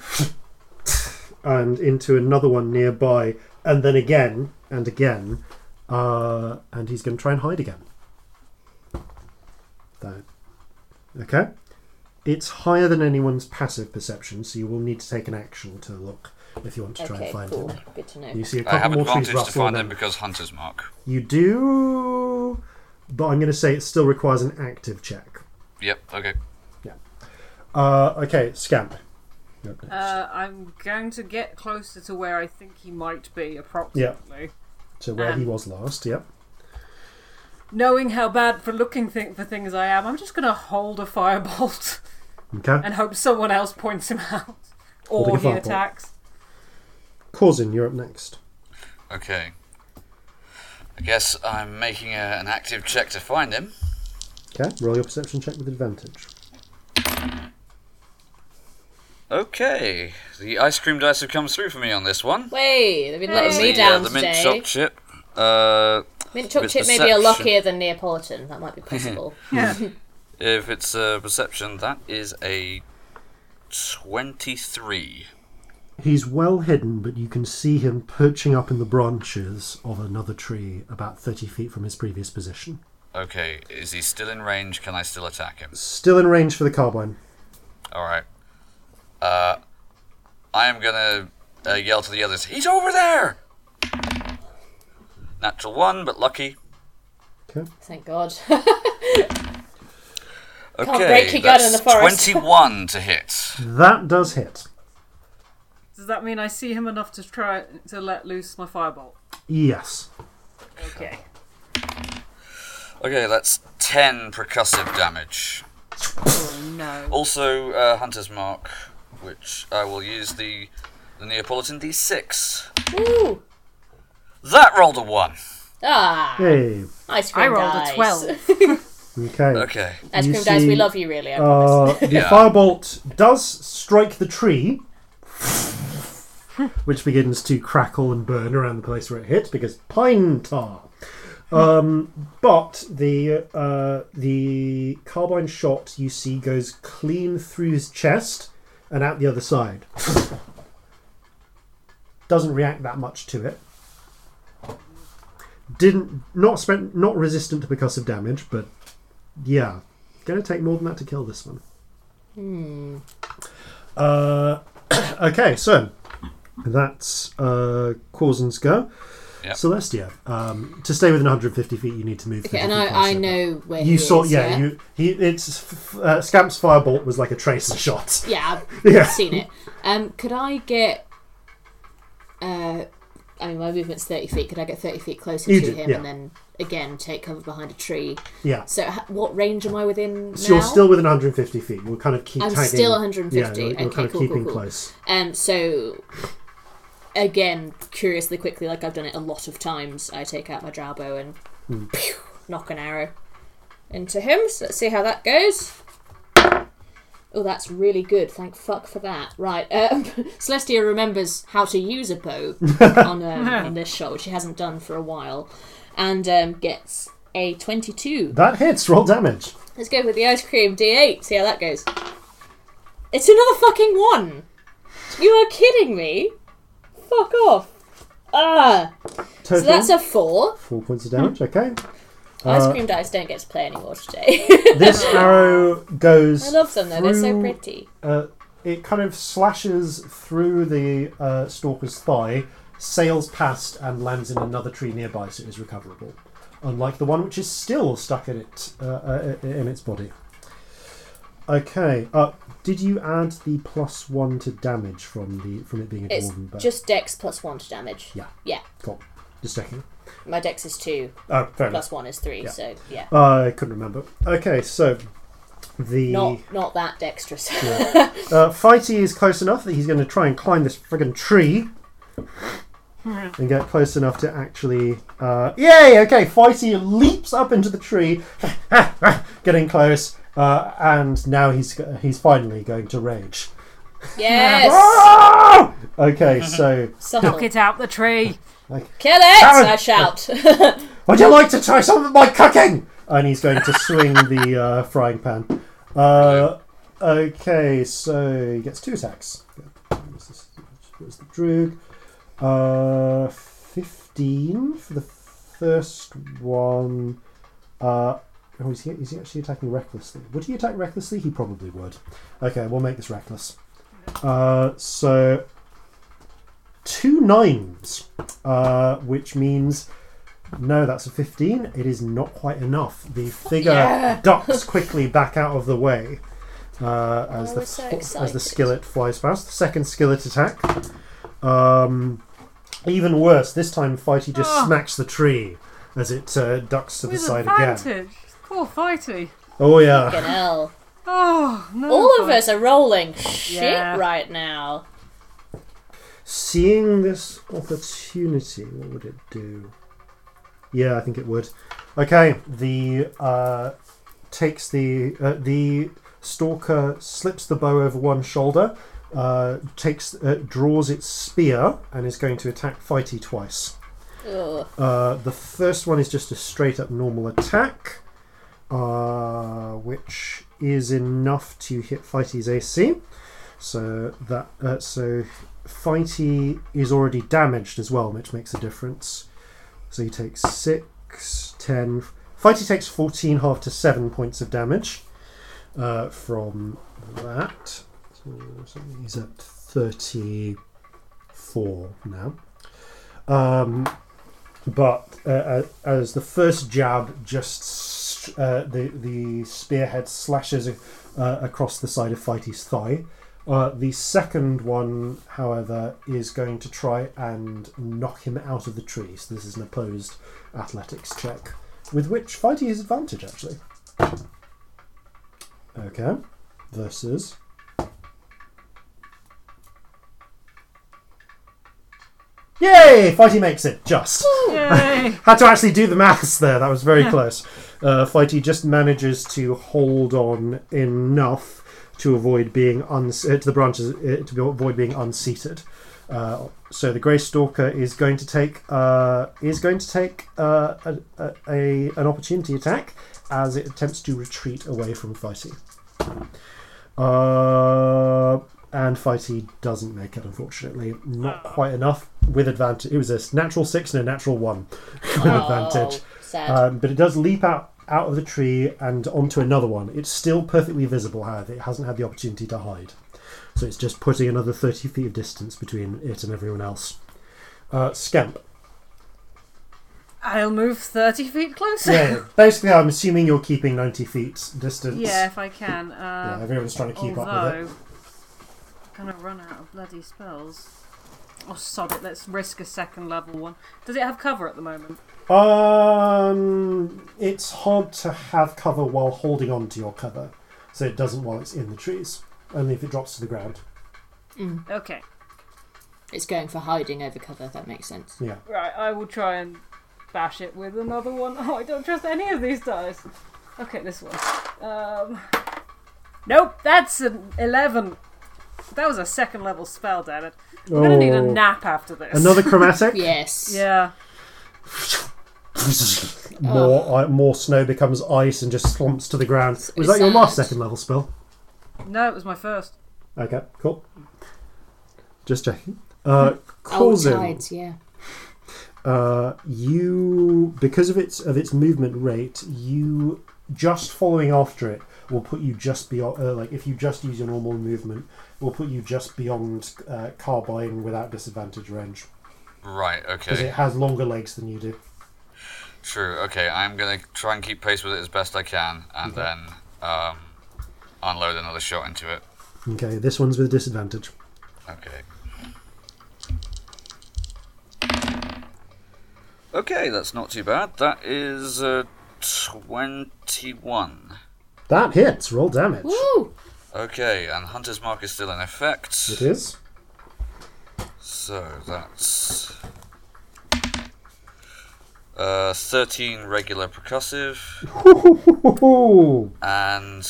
and into another one nearby, and then again and again, uh, and he's going to try and hide again. That. Okay. It's higher than anyone's passive perception, so you will need to take an action to look if you want to try Okay, and find cool. him. Good to know. You see a I couple I have more trees advantage to find and him because Hunter's Mark. You do, but I'm going to say it still requires an active check. Yep. Okay. Uh, okay, Scamp. You're up next. Uh, I'm going to get closer to where I think he might be, approximately. to where he um, was last, yep. Knowing how bad for looking thing for things I am, I'm just going to hold a firebolt Okay. and hope someone else points him out. Holding Or he attacks. Corzin, you're up next. Okay. I guess I'm making a, an active check to find him. Okay, roll your perception check with advantage. Okay. The ice cream dice have come through for me on this one. Wait, they've been letting It's me the, uh, down the mint today. choc chip. Uh, Mint choc with chip may be a perception. luckier than Neapolitan. That might be possible. if it's a perception, that is a 23. He's well hidden, but you can see him perching up in the branches of another tree about 30 feet from his previous position. Okay, is he still in range? Can I still attack him? Still in range for the carbine. Alright. Uh, I am gonna uh, yell to the others, "He's over there!" Natural one, but lucky. Okay. Thank God. Okay, break your gun in that's the forest. Twenty-one to hit. That does hit. Does that mean I see him enough to try to let loose my firebolt? Yes. Okay. Okay, that's ten percussive damage. Oh no. Also, uh, Hunter's Mark, which I will use the the Neapolitan D6. Ooh. That rolled a one. Ah. Hey. Ice cream I rolled dice. a 12. Okay. Okay. Ice cream dice, we love you really, I promise. Uh, the Yeah. firebolt does strike the tree, which begins to crackle and burn around the place where it hit because pine tar. Um, but the uh, the carbine shot you see goes clean through his chest and out the other side. Doesn't react that much to it. Didn't not spent not resistant to percussive damage, but yeah, gonna take more than that to kill this one. Uh, okay, so that's uh, Corzin's go. Yep. Celestia, um, to stay within 150 feet, you need to move. Okay, and I, I know where You he saw, is, yeah, you he. It's uh, Scamp's firebolt was like a tracer shot. Yeah, I've Yeah. seen it. Um, could I get? Uh, I mean, my movement's thirty feet. Could I get thirty feet closer You to do, him yeah. and then again take cover behind a tree? Yeah, So, h- what range am I within so you're still within 150 feet. We'll kind of keep I'm tagging. still 150. Yeah, you're, you're Okay, kind of cool, keeping cool, cool. close. Um, so again, curiously quickly, like I've done it a lot of times, I take out my drow bow and Hmm. pew, nock an arrow into him. So let's see how that goes. Oh, that's really good. Thank fuck for that. Right, um, Celestia remembers how to use a bow on um, on this shot, which she hasn't done for a while, and um, gets a twenty-two. That hits. Roll damage. Let's go with the ice cream D8. See how that goes. It's another fucking one. You are kidding me. Fuck off. Ah. Total So that's a four. four points of damage. Okay. Ice Uh, cream dice don't get to play anymore today. This arrow goes. I love them though. They're so through- pretty. uh, it kind of slashes through the uh, stalker's thigh, sails past, and lands in another tree nearby, so it is recoverable. Unlike the one which is still stuck in it uh, uh, in its body. Okay. Uh, did you add the plus one to damage from the from it being a It's dwarven bow? just dex plus one to damage. Yeah. Yeah. Cool. Just checking. My dex is two. Oh, fair enough. Plus one is three. Yeah. So yeah. I couldn't remember. Okay, so the Not not that dexterous. Uh, Fighty is close enough that he's going to try and climb this friggin' tree and get close enough to actually. Uh, yay! Okay, Fighty leaps up into the tree, getting close, uh, and now he's he's finally going to rage. yes. Ah! Okay, so Subtle. Knock it out the tree. Kill it! Aaron! I shout. would you like to try some of my cooking? And he's going to swing the uh, frying pan. Uh, okay, so he gets two attacks. Where's, where's the droog? Uh, 15 for the first one. Uh, oh, is he, is he actually attacking recklessly? Would he attack recklessly? He probably would. Okay, we'll make this reckless. Uh, so, two nines, uh, which means no, that's a 15. It is not quite enough. The figure Yeah. ducks quickly back out of the way uh, as, I the, so as the skillet flies past. The second skillet attack. Um, even worse, this time Fighty just Oh. smacks the tree as it uh, ducks to the With side again. Advantage. Poor fighty. Oh, yeah. Fucking hell. Oh no. All of us are rolling shit Yeah. right now. Seeing this opportunity, what would it do? Yeah, I think it would. Okay, the uh, takes the uh, the stalker slips the bow over one shoulder, uh, takes uh, draws its spear and is going to attack Fighty twice. Ugh. Uh, the first one is just a straight up normal attack, uh, which is enough to hit Fighty's AC. So that uh, so Fighty is already damaged as well, which makes a difference. So he takes six, ten. Fighty takes fourteen, half to seven points of damage uh, from that. So, so he's at 34 now. Um, but uh, uh, as the first jab just uh, the the spearhead slashes uh, across the side of Fighty's thigh. Uh, the second one, however, is going to try and knock him out of the tree. So this is an opposed athletics check, with which Fighty has advantage actually. Okay, versus. Yay! Fighty makes it just. Yay! Had to actually do the maths there. That was very close. Uh, Fighty just manages to hold on enough to avoid being uns- uh, to the branches uh, to avoid being unseated. Uh, so the Grey Stalker is going to take uh, is going to take uh, a, a, a an opportunity attack as it attempts to retreat away from Fighty. Uh, and Fighty doesn't make it, unfortunately. Not quite enough with advantage. It was a natural six and a natural one with advantage. Sad. Um, but it does leap out out of the tree and onto another one. It's still perfectly visible, however. It hasn't had the opportunity to hide. So it's just putting another 30 feet of distance between it and everyone else. Uh, Scamp. I'll move 30 feet closer. Yeah, basically, I'm assuming you're keeping 90 feet distance. Yeah, if I can. Yeah, Uh, everyone's trying to keep up with although, it. I'm gonna run out of bloody spells. Oh, sod it. Let's risk a second level one. Does it have cover at the moment? Um, it's hard to have cover while holding on to your cover, so it doesn't while it's in the trees. Only if it drops to the ground. Mm. Okay. It's going for hiding over cover. That makes sense. Yeah. Right, I will try and bash it with another one. Oh, I don't trust any of these dice. Okay, this one. Um, nope, that's an 11. That was a second level spell, damn it. I'm gonna need a Oh. nap after this. Another chromatic. Yes. Yeah. More i more snow becomes ice and just slumps to the ground. Was it's that your last second level spell? No, it was my first. Okay, cool. Just checking. Uh, Oh, Corzin, tides. Yeah. uh, you because of its of its movement rate, you just following after it will put you just beyond. Uh, like if you just use your normal movement, will put you just beyond uh, carbine without disadvantage range Right, okay. because okay. it has longer legs than you do. True, okay. I'm going to try and keep pace with it as best I can and Okay. then um, unload another shot into it. Okay, this one's with a disadvantage. Okay. Okay, that's not too bad. That is uh, 21. That hits. Roll damage. Woo! Okay, and Hunter's Mark is still in effect. It is. So that's uh, 13 regular percussive, and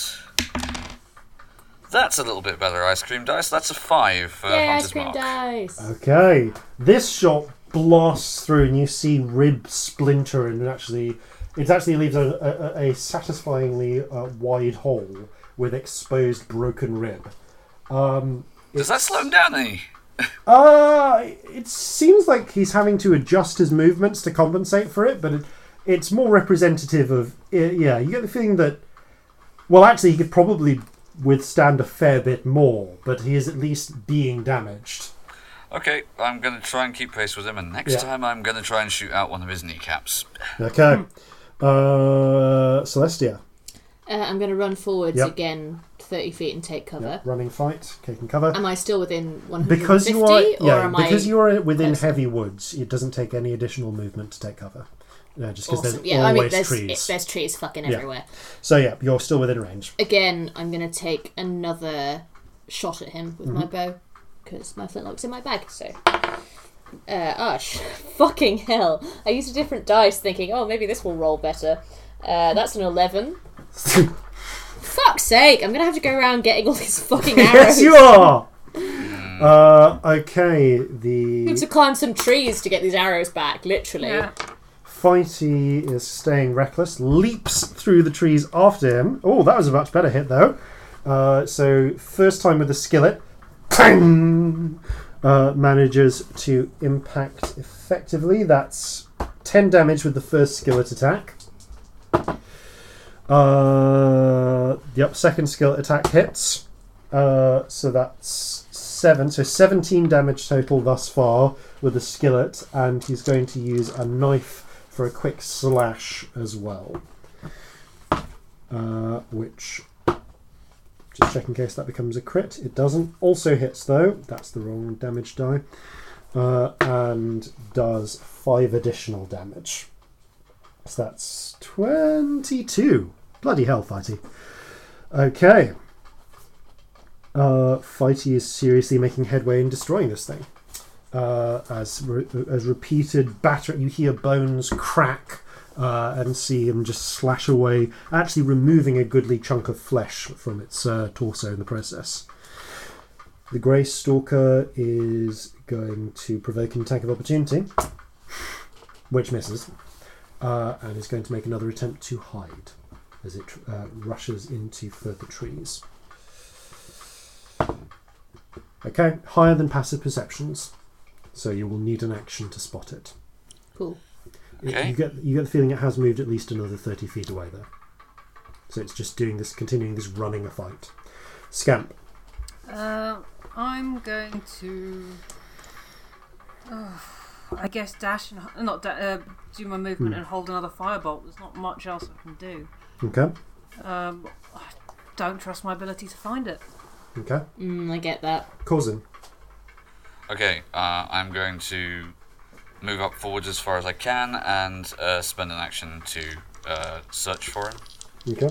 that's a little bit better ice cream dice. That's a 5 for Yay, ice cream Mark. dice. Okay, this shot blasts through, and you see rib splinter, and it actually, it actually leaves a, a, a satisfyingly uh, wide hole with exposed broken rib. Um, Does that slow him down any? Uh, it seems like he's having to adjust his movements to compensate for it, but it, it's more representative of uh, yeah. You get the feeling that well, actually, he could probably withstand a fair bit more, but he is at least being damaged. Okay, I'm going to try and keep pace with him, and next Yeah. time I'm going to try and shoot out one of his kneecaps. Okay. Uh, Celestia. Uh, I'm going to run forwards Yep. again 30 feet and take cover. Yeah, running fight, taking cover. Am I still within 150 because you are, or yeah, because I... you are within heavy woods, it doesn't take any additional movement to take cover. Yeah, just because Awesome. there's Yeah, I mean, always there's, trees. there's trees fucking Yeah. everywhere. So yeah, you're still within range. Again, I'm going to take another shot at him with my Mm-hmm. bow because my flintlock's in my bag. So, uh, oh, sh- fucking hell! I used a different dice, thinking, oh, maybe this will roll better. Uh, that's an eleven. Fuck's sake! I'm gonna have to go around getting all these fucking arrows. yes, you are. Uh, okay, the Need to climb some trees to get these arrows back, literally. Yeah. fighty is staying reckless, leaps through the trees after him. Oh, that was a much better hit though. Uh, so first time with the skillet, pang, uh, manages to impact effectively. That's ten damage with the first skillet attack. Uh, yep, second skillet attack hits. Uh, so that's seven, so 17 damage total thus far with the skillet, and he's going to use a knife for a quick slash as well. Uh, which, just check in case that becomes a crit. It doesn't. Also hits though. That's the wrong damage die. Uh, and does five additional damage. So that's 22. Bloody hell, Fighty. Okay. Uh, Fighty is seriously making headway in destroying this thing. Uh, as re- as repeated batter, you hear bones crack uh, and see him just slash away, actually removing a goodly chunk of flesh from its uh, torso in the process. The Grey Stalker is going to provoke an attack of opportunity, which misses, uh, and is going to make another attempt to hide as it uh, rushes into further trees. Okay, higher than passive perceptions, so you will need an action to spot it. Cool. It- Okay. You get you get the feeling it has moved at least another thirty feet away there. So it's just doing this, continuing this running a fight. Scamp. Uh, I'm going to. Oh, I guess dash and not da- uh, do my movement Hmm. and hold another firebolt. There's not much else I can do. Okay. Um, I don't trust my ability to find it. Okay. Mm, I get that. Corzin. Okay, uh, I'm going to move up forwards as far as I can and uh, spend an action to uh, search for him. Okay.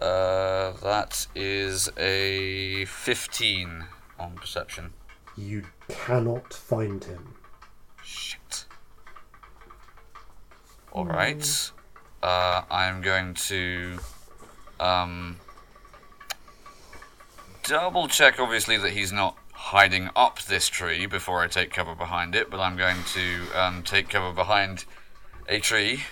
Uh, that is a 15 on perception. You cannot find him. Shit. Alright. Uh, I'm going to um, double check, obviously, that he's not hiding up this tree before I take cover behind it, but I'm going to um, take cover behind a tree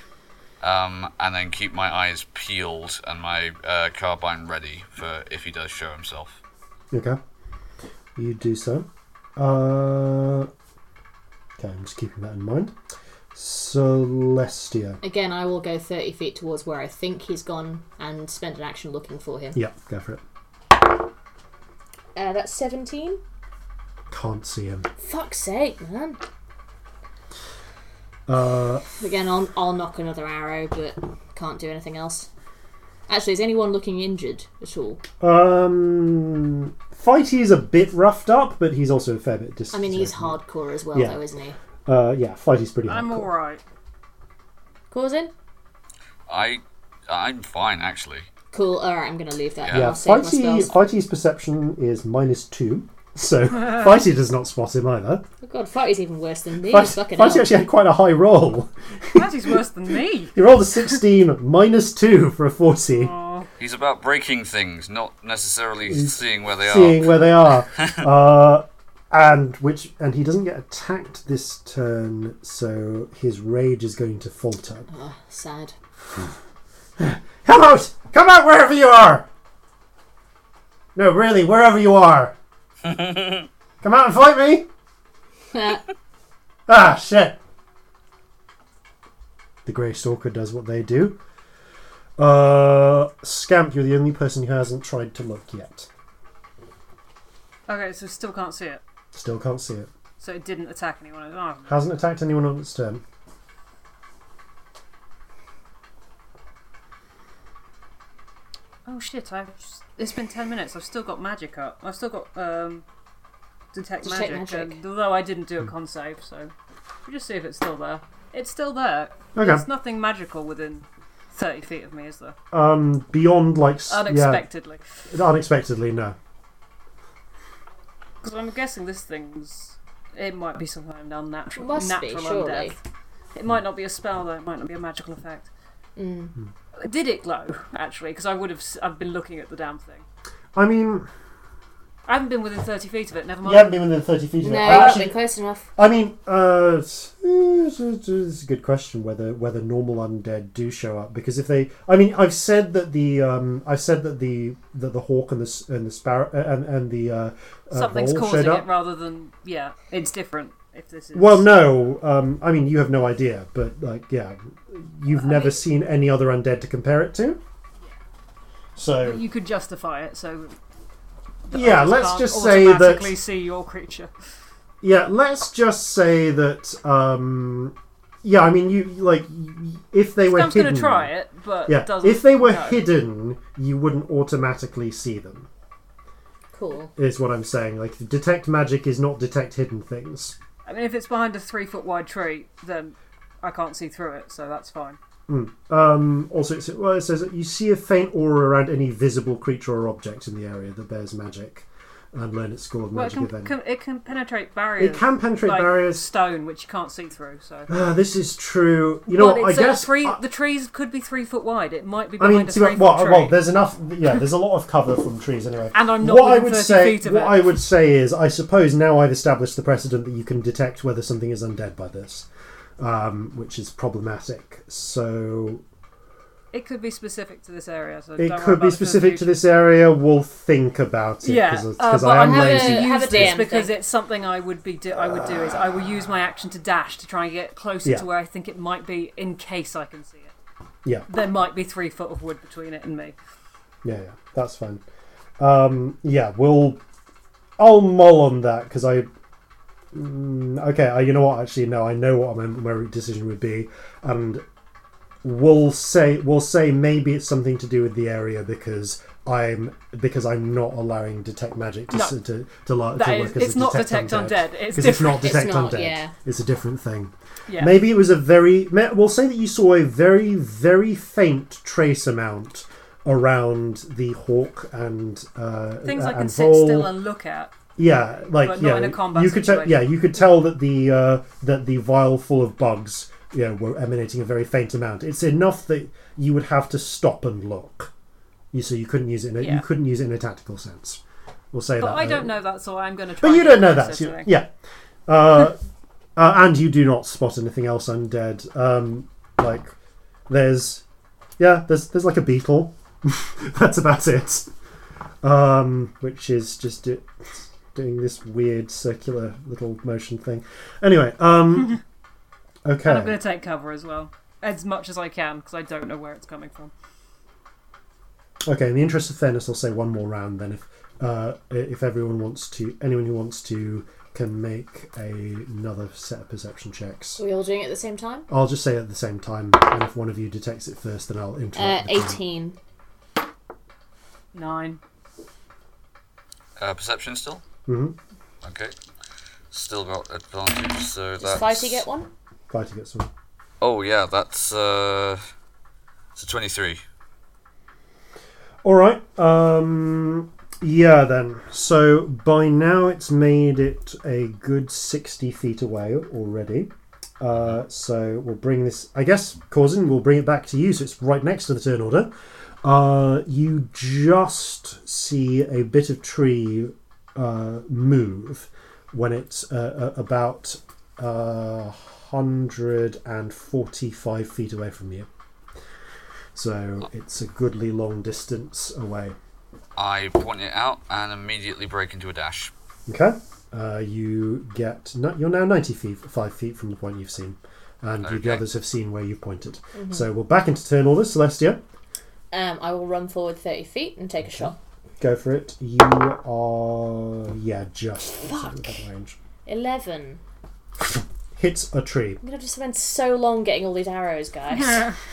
um, and then keep my eyes peeled and my uh, carbine ready for if he does show himself. Okay. You do so. Uh, okay, I'm just keeping that in mind. Celestia. Again, I will go 30 feet towards where I think he's gone and spend an action looking for him. Yeah, go for it. Uh, that's 17. Can't see him. Fuck's sake, man. Uh, Again, I'll, I'll nock another arrow, but can't do anything else. Actually, is anyone looking injured at all? um, Fighty is a bit roughed up, but he's also a fair bit dis- I mean, he's hardcore as well, Yeah. though, isn't he? Uh, yeah, Fighty's pretty I'm hardcore. alright. Corzin? I, I'm fine actually. Cool, alright, I'm gonna leave that. Yeah. Yeah, I'll save my Fighty, spells. Fighty's perception is minus two, so Fighty does not spot him either. Oh god, Fighty's even worse than me. Fighty, Fucking Fighty hell. actually had quite a high roll. That is worse than me. He rolled a 16 minus 2 for a 40, Oh, He's about breaking things, not necessarily He's seeing where they seeing are. Seeing where they are. uh, and which and he doesn't get attacked this turn, so his rage is going to falter. Oh, sad. Come out! Come out wherever you are! No, really, wherever you are. Come out and fight me! Ah, shit. The Grey Stalker does what they do. Uh, Scamp, you're the only person who hasn't tried to look yet. okay, so still can't see it. Still can't see it. So it didn't attack anyone. Oh, Hasn't attacked anyone on its turn. oh shit! I've just, it's been ten minutes. I've still got magic up. I've still got um, detect, Detect magic. magic. And, although I didn't do a con save, so we'll just see if it's still there. It's still there. Okay. There's nothing magical within thirty feet of me, is there? Um, beyond like s- Unexpectedly. yeah, unexpectedly, no. Because I'm guessing this thing's. It might be some kind of unnatural, Must be, natural surely. undeath. It might not be a spell though. It might not be a magical effect. Mm. Did it glow actually? Because I would have. s- I've been looking at the damn thing. I mean, I haven't been within thirty feet of it. Never mind. you haven't been within 30 feet of No, it. you've I not actually- been close enough. I mean, uh, it's, it's, it's a good question whether whether normal undead do show up because if they, I mean, I've said that the um, I've said that the that the hawk and the s- and the sparrow uh, and and the uh, uh, Something's vole causing showed it rather than yeah. It's different if this is. Well, no, um, I mean you have no idea, but like, yeah, you've I never mean- seen any other undead to compare it to. So You could justify it. So that Yeah, let's just say that- automatically see your creature. Yeah, let's just say that. Um, yeah, I mean, you like if they were I'm hidden. going to try it, but Yeah, doesn't, if they were no. hidden, you wouldn't automatically see them. Cool. Is what I'm saying. Like detect magic is not detect hidden things. I mean, if it's behind a three foot wide tree, then I can't see through it, so that's fine. Um, also, it's, well, it says that you see a faint aura around any visible creature or object in the area that bears magic, and learn its score of Well, it magic can, event. can- it can penetrate barriers. it can penetrate like barriers. stone, which you can't see through. So. Ah, this is true. You know, Well, what, I uh, guess three, I- the trees could be three foot wide. It might be I mean, a see, three well, well, there's enough. Yeah, there's a lot of cover from trees anyway. And I'm not what I would say, what it. I would say is, I suppose now I've established the precedent that you can detect whether something is undead by this, um, which is problematic. So It could be specific to this area. So it don't could be it for the specific to this area. We'll think about it Yeah, because uh, I am going lazy. to Have a- use this because thing. it's something I would be. Do- I would do is I will use my action to dash to try and get closer Yeah. to where I think it might be, in case I can see it. Yeah, There might be three foot of wood between it and me. yeah, yeah. That's fine. Um, yeah, we'll. I'll mull on that because I. Mm, okay, I, you know what? Actually, no. I know what my, my decision would be, and we'll say we'll say maybe it's something to do with the area because I'm because I'm not allowing detect magic to No. s to to, la- to is- work as it's a not detect detect undead, it's because it's not different. It's detect not, undead. yeah. It's a different thing. Yeah. Maybe it was a very. ma- We'll say that you saw a very, very faint trace amount around the hawk and uh, Things uh, I can and sit still and look at. Yeah, like but yeah, in a combat you could tell. Yeah, you could tell that the uh, that the vial full of bugs, you know, were emanating a very faint amount. It's enough that you would have to stop and look. You so you couldn't use it. In a, Yeah. You couldn't use it in a tactical sense. We'll say But that. I uh, don't know that, so I'm going to try. But you don't know that. yeah. Uh, uh, and you do not spot anything else undead. Um, like there's, yeah, there's there's like a beetle. That's about it. Um, which is just do, doing this weird circular little motion thing. Anyway, um, okay. And I'm going to take cover as well, as much as I can, because I don't know where it's coming from. Okay, in the interest of fairness, I'll say one more round. Then, if uh, if everyone wants to, anyone who wants to can make a, another set of perception checks. Are we all doing it at the same time? I'll just say it at the same time, and if one of you detects it first, then I'll interrupt. Uh, the 18. Nine. Uh, perception still? Mhm. Okay. Still got advantage, so Does that's. Fighty get one? Fighting gets one. Oh, yeah, that's. uh. It's a 23. All right. Um, yeah. Then. So by now it's made it a good sixty feet away already. Uh, so we'll bring this. I guess, Corzin, we'll bring it back to you. So it's right next to the turn order. Uh, you just see a bit of tree uh, move when it's uh, uh, about uh, 145 feet away from you. So it's a goodly long distance away. I point it out and immediately break into a dash. Okay. Uh, you get. No, you're now 95 feet, from the point you've seen, and the others have seen where you've pointed. So we're back into turn order. Celestia, Um, I will run forward 30 feet and take a shot. Go for it. You are. Yeah, just outside of range. 11. Hits a tree. I'm going to have to spend so long getting all these arrows, guys.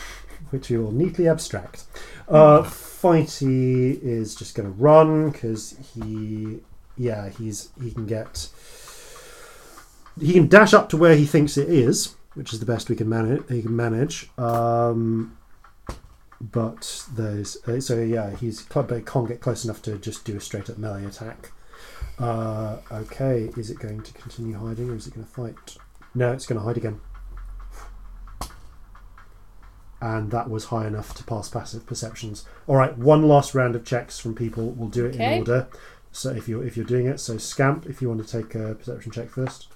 which we will neatly abstract. Uh, Fighty is just going to run because he, yeah, he's he can get, he can dash up to where he thinks it is, which is the best we can manage. He can manage, um, but there's uh, so yeah, he's but he can't get close enough to just do a straight up melee attack. Uh, okay, is it going to continue hiding or is it going to fight? No, it's going to hide again and that was high enough to pass passive perceptions. All right, one last round of checks from people. We'll do it Okay. in order. So if you're if you're doing it, so Scamp, if you want to take a perception check first,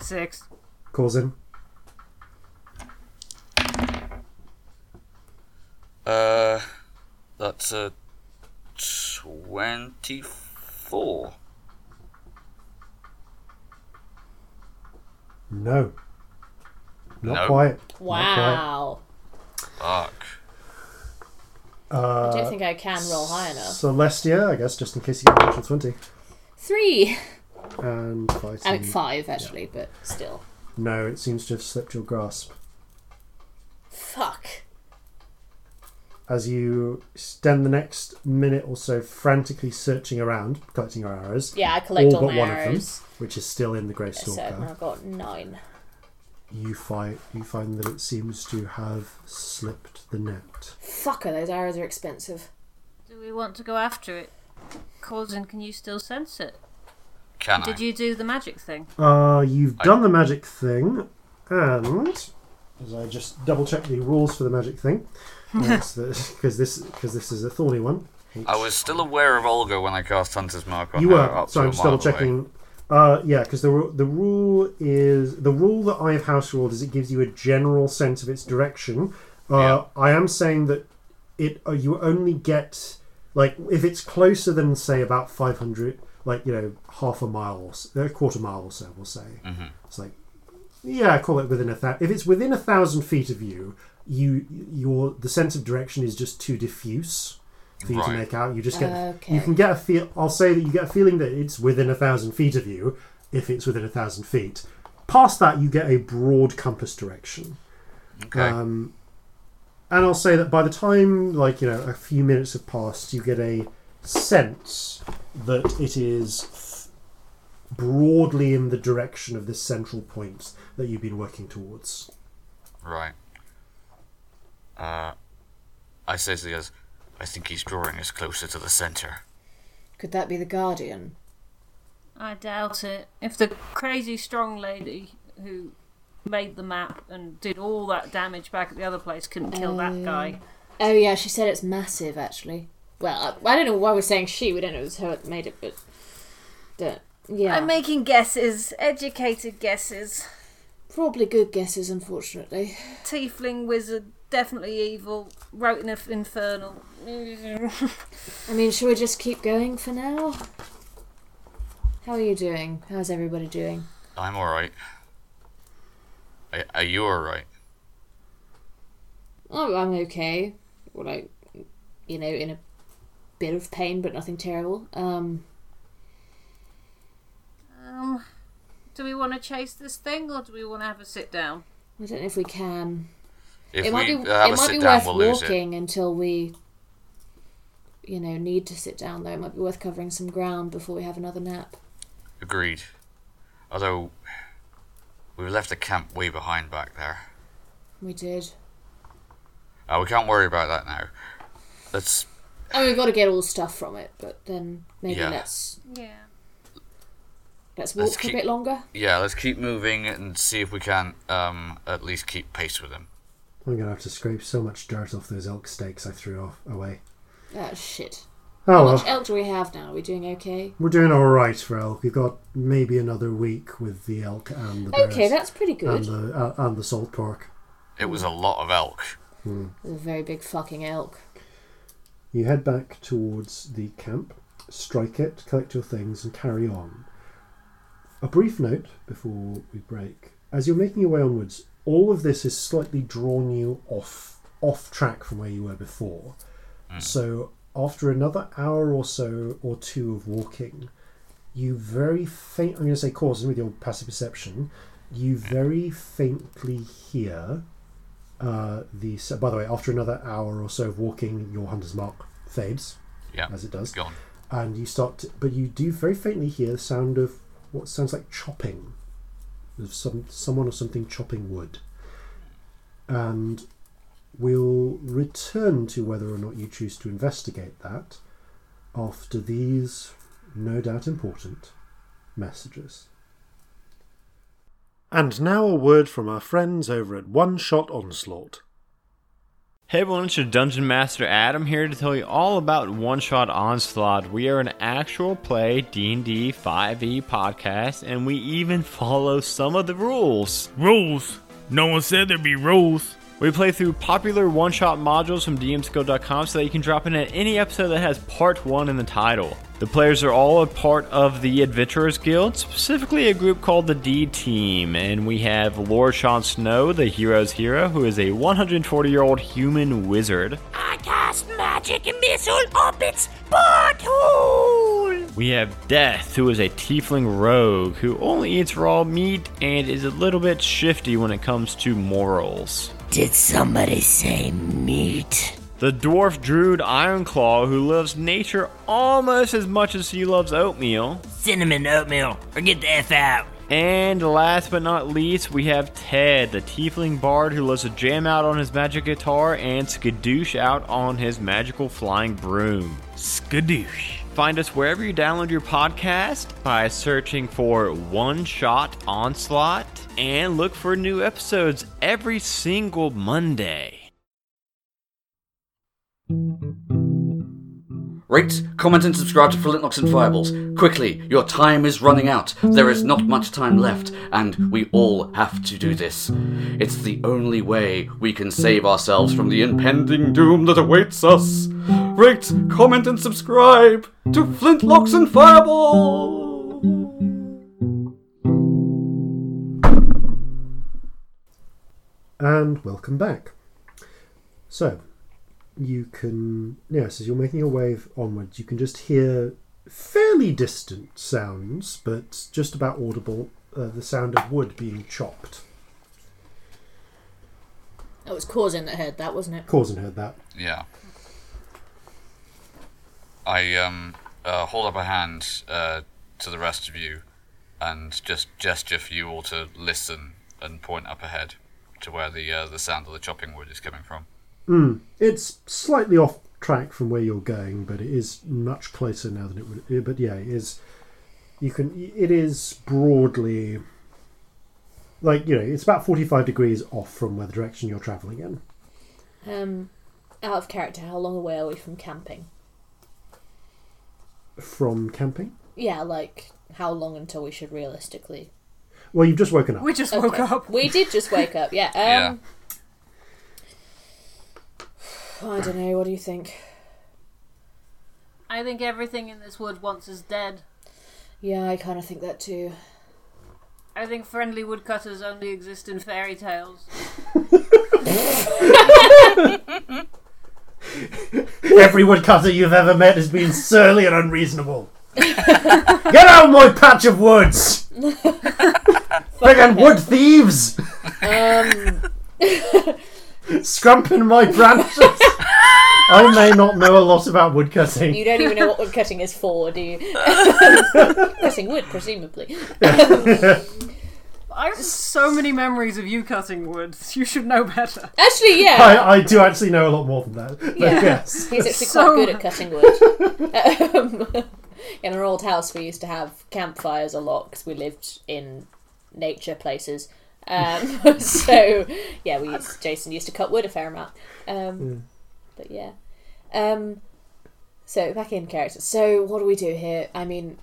Six. calls Uh. That's a. 24. No, not No. quite. Not Wow. Fuck. Uh, I don't think I can roll high enough. Celestia, I guess, just in case you get a natural 20. Three. And fighting. I mean five actually, but still. No, it seems to have slipped your grasp. Fuck. As you spend the next minute or so frantically searching around, collecting your arrows, Yeah, I collect all all, but my one of them, which is still in the Grey So Stalker, I've got nine. you find you find that it seems to have slipped the net. Fucker, those arrows are expensive. Do we want to go after it? Corzin, can you still sense it? Can I? Did you do the magic thing? Uh, you've I- done the magic thing, and as I just double check the rules for the magic thing, because this because this is a thorny one. I was still aware of Olga when I cast Hunter's Mark on You her were. So I'm just double checking. Uh, yeah, because the the rule is the rule that I have house ruled is it gives you a general sense of its direction. Uh, Yeah. I am saying that it uh, you only get like if it's closer than say about 500, like you know half a mile or a quarter mile or so, we'll say. Mm-hmm. It's like yeah, call it within a thousand. If it's within a thousand feet of you, you your the sense of direction is just too diffuse for you to make out. You just get Okay. you can get a feel. I'll say that you get a feeling that it's within a thousand feet of you. If it's within a thousand feet, past that you get a broad compass direction. Okay. Um, and I'll say that by the time, like you know, a few minutes have passed, you get a sense that it is f- broadly in the direction of this central point that you've been working towards. Right. Uh, I say to the others, I think he's drawing us closer to the center. Could that be the Guardian? I doubt it. If the crazy strong lady who made the map and did all that damage back at the other place couldn't kill that guy. Oh yeah, she said it's massive actually. Well, I, I don't know why we're saying she. We don't know who that made it, but but yeah, I'm making guesses, educated guesses. probably good guesses. Unfortunately, Tiefling wizard, definitely evil, wrote in Inf- Infernal. I mean, should we just keep going for now? How are you doing? How's everybody doing? I'm alright. Are, are you alright? Oh, I'm okay. Well, like, you know, in a bit of pain, but nothing terrible. Um, um, do we want to chase this thing or do we want to have a sit down? I don't know if we can. If it might we be. have it a might sit be down, worth we'll lose it. walking until we, you know, need to sit down. Though it might be worth covering some ground before we have another nap. Agreed. Although, we left the camp way behind back there. We did. Uh, we can't worry about that now. Let's. I mean, we've got to get all the stuff from it, but then maybe Yeah. let's Yeah. let's walk Let's for keep- a bit longer. Yeah, let's keep moving and see if we can um, at least keep pace with him. I'm gonna have to scrape so much dirt off those elk steaks I threw off away. Ah, shit. Oh How well, much elk do we have now? Are we doing okay? we're doing all right for elk. We've got maybe another week with the elk and the bears Okay, that's pretty and good. the uh, and the salt pork. It was a lot of elk. There's a very big fucking elk. You head back towards the camp, strike it, collect your things, and carry on. A brief note before we break. As you're making your way onwards, all of this has slightly drawn you off off track from where you were before. So after another hour or so or two of walking, you very faint I'm gonna say Corzin with your passive perception, you very faintly hear uh, the so by the way, after another hour or so of walking, your hunter's mark fades Yeah, as it does, gone. and you start, to, but you do very faintly hear the sound of what sounds like chopping, of some someone or something chopping wood, and we'll return to whether or not you choose to investigate that after these, no doubt important, messages. And now a word from our friends over at One Shot Onslaught. Hey everyone, it's your Dungeon Master Adam here to tell you all about One Shot Onslaught. We are an actual play D&D 5e E podcast and we even follow some of the rules. Rules. No one said there'd be rules. We play through popular one-shot modules from DMSCO.com so that you can drop in at any episode that has part 1 in the title. The players are all a part of the Adventurers Guild, specifically a group called the D Team, and we have Lord Sean Snow, the hero's hero, who is a 140-year-old human wizard. I cast magic missile up its butthole! We have Death, who is a tiefling rogue who only eats raw meat and is a little bit shifty when it comes to morals. Did somebody say meat? The dwarf druid Ironclaw, who loves nature almost as much as he loves oatmeal. Cinnamon oatmeal, or get the F out. And last but not least, we have Ted, the tiefling bard who loves to jam out on his magic guitar and skadoosh out on his magical flying broom. Skadoosh. Find us wherever you download your podcast by searching for One Shot Onslaught and look for new episodes every single Monday. Rate, comment, and subscribe to Flintlocks and Fireballs. Quickly, your time is running out. There is not much time left, and we all have to do this. It's the only way we can save ourselves from the impending doom that awaits us. Rate, comment, and subscribe to Flintlocks and Fireballs! And welcome back. So, you can, yes, as you're making your way onwards, you can just hear fairly distant sounds, but just about audible, uh, the sound of wood being chopped. That was Corzin that heard that, wasn't it? Corzin heard that. Yeah. I um uh, hold up a hand uh, to the rest of you, and just gesture for you all to listen and point up ahead to where the uh, the sound of the chopping wood is coming from. Mm. It's slightly off track from where you're going, but it is much closer now than it would. But yeah, it is. You can. It is broadly. Like you know, it's about forty-five degrees off from where the direction you're traveling in. Um, out of character, how long away are we from camping? From camping. Yeah, like how long until we should realistically? Well, you've just woken up. We just woke Okay. up. We did just wake up. Yeah. Um, I don't know. What do you think? I think everything in this wood wants us dead. Yeah, I kind of think that too. I think friendly woodcutters only exist in fairy tales. Every woodcutter you've ever met has been surly and unreasonable. Get out of my patch of woods! Friggin' wood thieves! Um, Scrumping my branches! I may not know a lot about woodcutting. you don't even know what woodcutting is for, do you? Cutting wood, presumably. I have so many memories of you cutting wood. You should know better. Actually, yeah. I, I do actually know a lot more than that. But Yeah. yes. He's actually So- quite good at cutting wood. Um, in our old house, we used to have campfires a lot because we lived in nature places. Um, so yeah, we used, Jason used to cut wood a fair amount. Um, But yeah, um, so back in character. So what do we do here? I mean,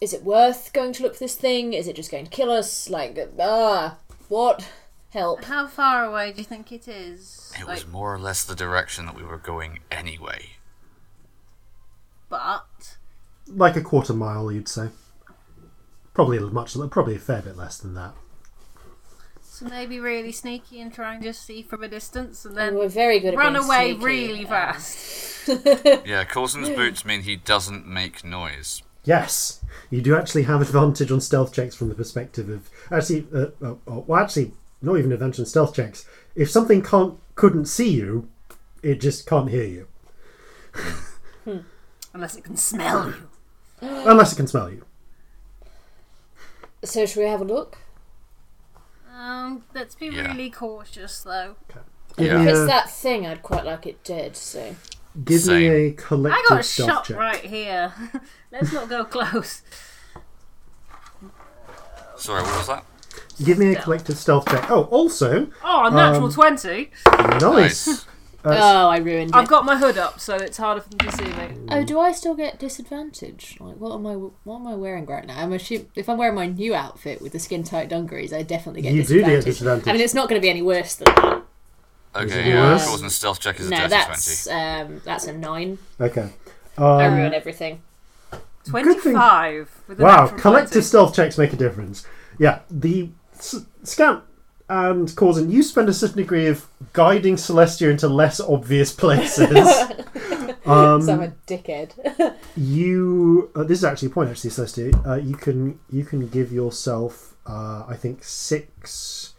is it worth going to look for this thing? Is it just going to kill us? Like ah, what? Help! How far away do you think it is? It Like, was more or less the direction that we were going anyway. but Like a quarter mile, you'd say. Probably much, probably a fair bit less than that. So maybe really sneaky and try and just see from a distance, and oh, then We're very good at run away sneaky. really fast. Yeah, Corzin's boots mean he doesn't make noise. Yes, you do actually have advantage on stealth checks from the perspective of actually. Uh, oh, oh, well, actually, not even advantage on stealth checks. If something can't couldn't see you, it just can't hear you hmm. Unless it can smell you. unless it can smell you. So should we have a look? Um, let's be Yeah. really cautious though. Give Yeah. me It's a, that thing. I'd quite like it dead. So give me Same. a I collective I got a stealth shot check. right here. let's not go close. Sorry, what was that? Give me a collective stealth check. Oh, also, Oh, a natural Um, twenty. nice. Uh, oh, I ruined it. I've got my hood up, so it's harder for them to see me. Oh, do I still get disadvantage? Like, what am I? What am I wearing right now? I'm assuming if I'm wearing my new outfit with the skin tight dungarees, I definitely get You do disadvantage. get disadvantage. I mean, it's not going to be any worse than that. Okay, it yeah, worse? Corzin's stealth check is a No, dirty that's um, that's a nine. Okay. I Um, ruin everything. Twenty-five. With a wow, natural collective 20. stealth checks make a difference. Yeah, the s- Scamp and Corzin, you spend a certain degree of guiding Celestia into less obvious places. Um, so I'm a dickhead. you uh, this is actually a point actually Celestia. Uh, you can you can give yourself uh, I think six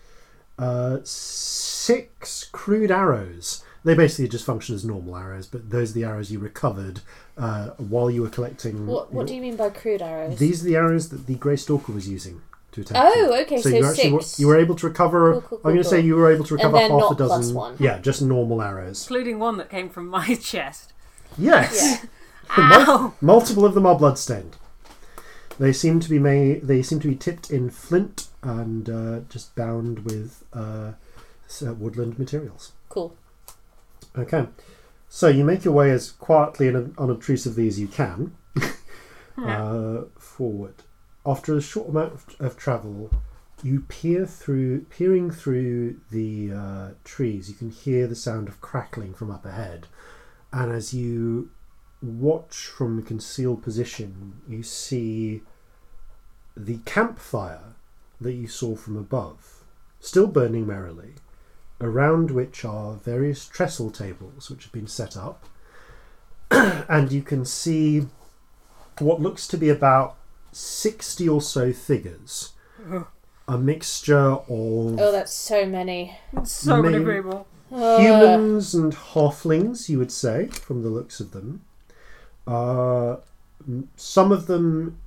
uh, six crude arrows. They basically just function as normal arrows, but those are the arrows you recovered uh, while you were collecting. what What do you mean by crude arrows? These are the arrows that the Grey Stalker was using to attack. Oh, you. okay, so you actually six. were, you were able to recover. Cool, cool, I'm going cool, to say you were able to And recover they're half a not plus dozen. one. Yeah, just normal arrows. Including one that came from my chest. Yes. Ow! Multiple of them are bloodstained. They seem to be made. They seem to be tipped in flint and uh, just bound with uh, s- uh, woodland materials. Cool. Okay, so you make your way as quietly and unobtrusively as you can uh, forward. After a short amount of, of travel, you peer through, peering through the uh, trees. You can hear the sound of crackling from up ahead, and as you watch from a concealed position, you see the campfire that you saw from above, still burning merrily, around which are various trestle tables which have been set up, and you can see what looks to be about 60 or so figures. A mixture of Oh, that's so many. So many Main- people. Humans and halflings, you would say, from the looks of them. Uh, m- some of them,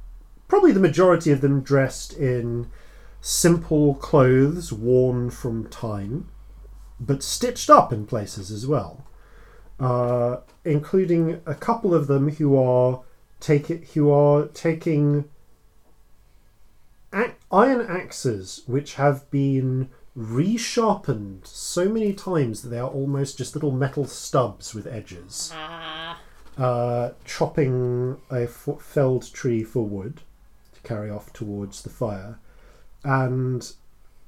probably the majority of them, dressed in simple clothes worn from time, but stitched up in places as well. Uh, including a couple of them who are take it, who are taking a- iron axes which have been resharpened so many times that they are almost just little metal stubs with edges. Ah. Uh, chopping a f- felled tree for wood to carry off towards the fire, and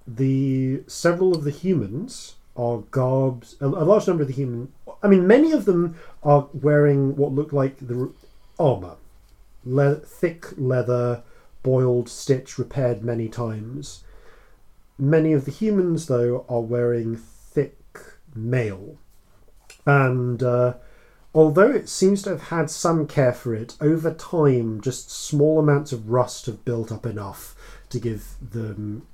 the several of the humans are garbed. A, a large number of the human. I mean, many of them are wearing what look like the armor, le- thick leather, boiled, stitched, repaired many times. Many of the humans, though, are wearing thick mail. And uh, although it seems to have had some care for it, over time, just small amounts of rust have built up enough to give them.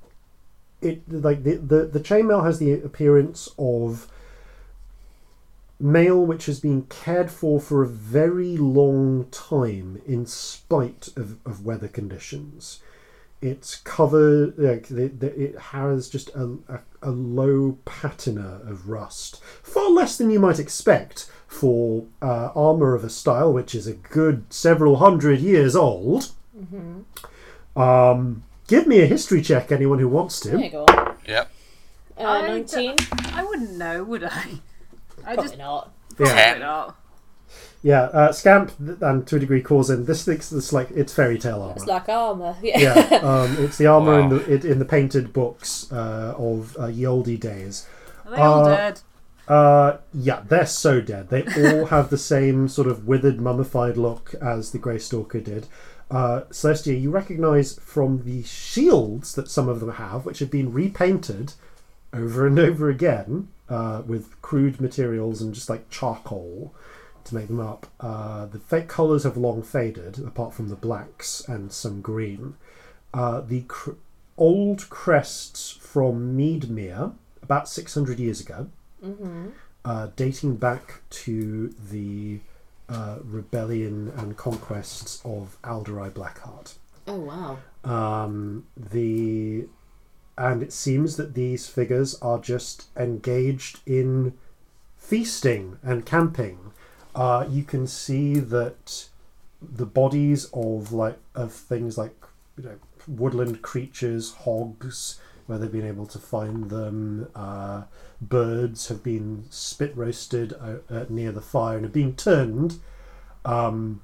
It like the the, the chainmail has the appearance of mail which has been cared for for a very long time in spite of, of weather conditions it's covered like the, the, it has just a, a, a low patina of rust far less than you might expect for uh, armor of a style which is a good several hundred years old um, give me a history check anyone who wants There you to go. Yep. Uh, I 19? I wouldn't know, would I? I Probably just not. yeah probably not. yeah uh, scamp and to a degree Corzin this thing's it's like it's fairy tale armor It's like armour. Yeah. yeah, um, it's the armor in the it, in the painted books uh, of uh, ye olde days. Are they all Uh, dead? Uh, yeah, they're so dead. They all have the same sort of withered, mummified look as the Grey Stalker did. Uh, Celestia, you recognise from the shields that some of them have, which have been repainted over and over again uh, with crude materials and just like charcoal to make them up. Uh, the fake colours have long faded, apart from the blacks and some green. Uh, the cr- old crests from Meadmere, about 600 years ago, uh, dating back to the uh, rebellion and conquests of Alderai Blackheart. Oh, wow. Um, the and it seems that these figures are just engaged in feasting and camping. Uh, you can see that the bodies of like of things like you know woodland creatures, hogs, where they've been able to find them. Uh, birds have been spit roasted uh, uh, near the fire and have been turned. Um,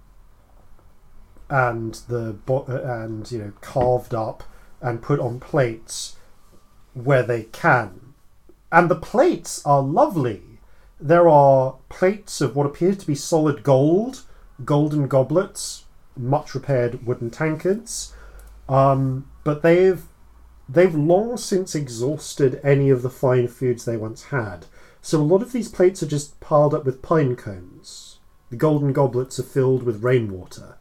and the bo- uh, and you know carved up and put on plates where they can. And the plates are lovely. There are plates of what appears to be solid gold golden goblets much repaired wooden tankards. Um, but they've they've long since exhausted any of the fine foods they once had. So a lot of these plates are just piled up with pine cones. The golden goblets are filled with rainwater.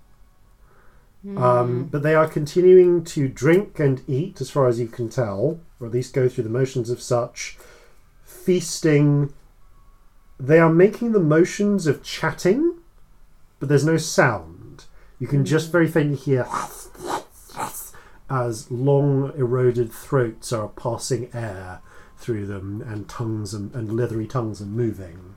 Um, but they are continuing to drink and eat, as far as you can tell, or at least go through the motions of such, feasting. They are making the motions of chatting, but there's no sound. You can just very faintly hear as long eroded throats are passing air through them and tongues and, and leathery tongues are moving.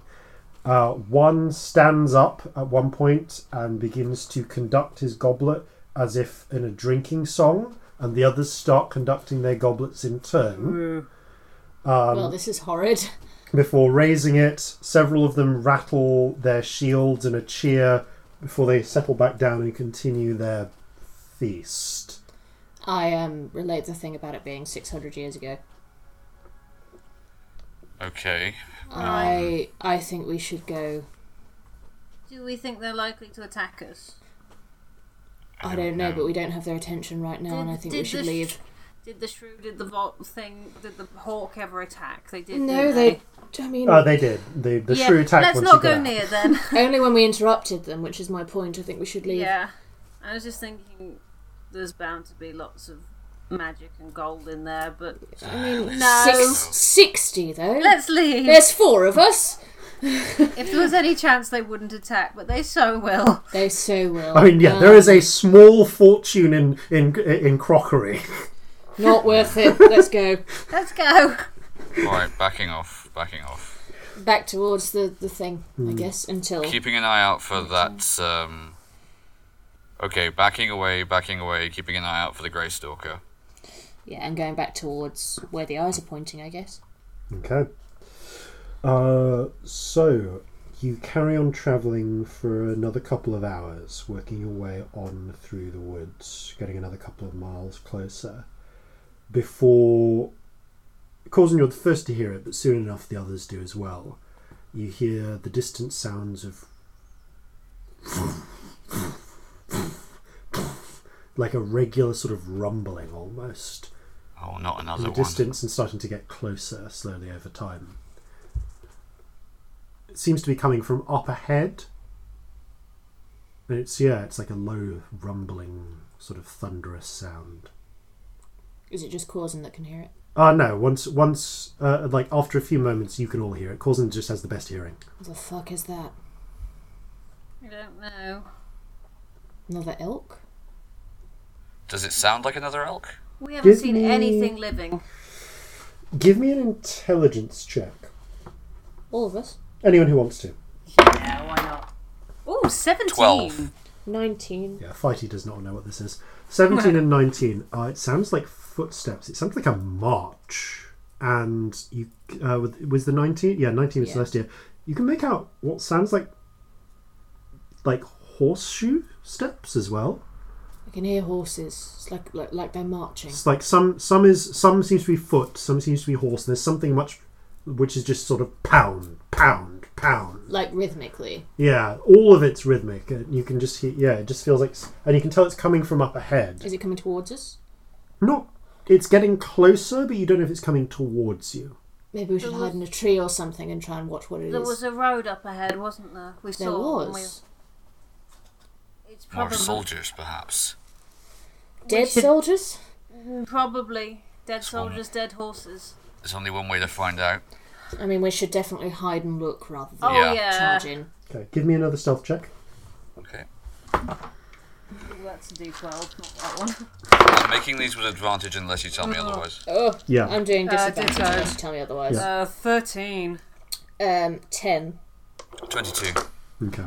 Uh, one stands up at one point and begins to conduct his goblet as if in a drinking song, and the others start conducting their goblets in turn. Hmm. Um, well, this is horrid. Before raising it, several of them rattle their shields in a cheer before they settle back down and continue their feast. I um relate the thing about it being 600 years ago. Okay. I um, I think we should go. Do we think they're likely to attack us? I don't know, but we don't have their attention right now, and I think we should sh- leave. Did the shrew, did the vault thing, did the hawk ever attack? They did. No, didn't they. I mean, Oh, they did. The, the yeah, shrew attack Let's once not you go got out. near then. only when we interrupted them, which is my point. I think we should leave. yeah, I was just thinking, there's bound to be lots of magic and gold in there, but I mean, No. six, 60 though. let's leave. There's four of us. If there was any chance they wouldn't attack, but they so will. They so will. I mean, yeah, there is a small fortune in in in crockery. Not worth it. Let's go Let's go. Alright, backing off. Backing off. back towards the the thing. I Hmm. guess until Keeping an eye out for that. Um, okay, backing away, backing away, keeping an eye out for the Grey Stalker. yeah, and going back towards where the eyes are pointing. I guess. Okay. Uh, so you carry on traveling for another couple of hours, working your way on through the woods, getting another couple of miles closer, before Corzin, you're the first to hear it, but soon enough the others do as well. You hear the distant sounds of like a regular sort of rumbling almost Oh, not another in the one. distance and starting to get closer slowly over time. It seems to be coming from up ahead. And it's yeah, it's like a low rumbling, sort of thunderous sound. Is it just Corzin that can hear it? Ah no, once once uh, like after a few moments you can all hear it. Corzin just has the best hearing. What the fuck is that? I don't know. Another elk? Does it sound like another elk? We haven't Give seen me- anything living. Give me an intelligence check. All of us? Anyone who wants to. Yeah, why not? Ooh, 17. Twelve. 19. Yeah, Fighty does not know what this is. 17 and 19. Uh, it sounds like footsteps. It sounds like a march. And you uh, with- was the 19? Yeah, 19 was Yeah. year. You can make out what sounds like like horseshoe steps as well. I can hear horses. It's like like, like they're marching. It's like some some is some seems to be foot, some seems to be horse. And there's something much which is just sort of pound, pound, pound. Like rhythmically. Yeah, all of it's rhythmic. You can just hear. Yeah, it just feels like, and you can tell it's coming from up ahead. Is it coming towards us? Not. It's getting closer, but you don't know if it's coming towards you. Maybe we should There hide in a tree or something and try and watch what it is. There was a road up ahead, wasn't there? We There saw when was. We... It's More probably soldiers, perhaps. Dead should- soldiers? probably dead one. soldiers, dead horses. There's only one way to find out. I mean, we should definitely hide and look rather than Oh Yeah. yeah, charge. Okay, give me another stealth check. Okay. That's a D12, not that one. I'm making these with advantage unless you tell me otherwise. Oh, Yeah. I'm doing Uh, disadvantage ditto. unless you tell me otherwise. Uh, thirteen. Um, 10. 22. Okay.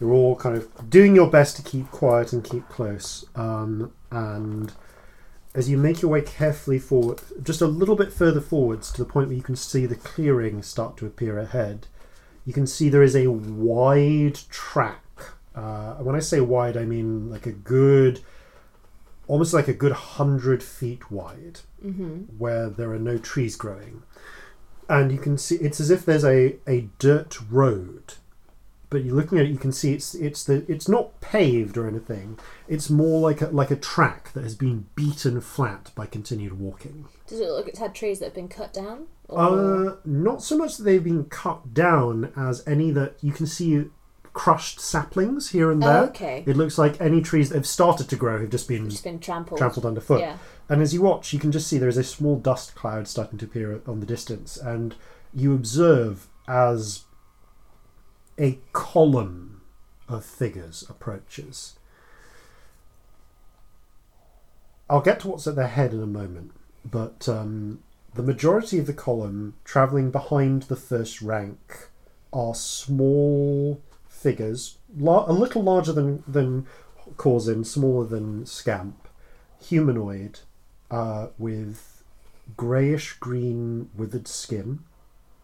You're all kind of doing your best to keep quiet and keep close. Um, and as you make your way carefully forward, just a little bit further forwards to the point where you can see the clearing start to appear ahead, you can see there is a wide track. Uh, when I say wide, I mean like a good, almost like a good hundred feet wide, where there are no trees growing. And you can see it's as if there's a, a dirt road but you're looking at it, you can see it's it's the it's not paved or anything. It's more like a like a track that has been beaten flat by continued walking. Does it look like it's had trees that have been cut down? Uh, not so much that they've been cut down as any that you can see crushed saplings here and Oh, there. okay. It looks like any trees that have started to grow have just been Just been trampled. trampled underfoot. Yeah. And as you watch, you can just see there is a small dust cloud starting to appear on the distance, and you observe as a column of figures approaches. I'll get to what's at their head in a moment, but um, the majority of the column travelling behind the first rank are small figures, a little larger than than Corzin, smaller than Scamp, humanoid, uh, with greyish green withered skin,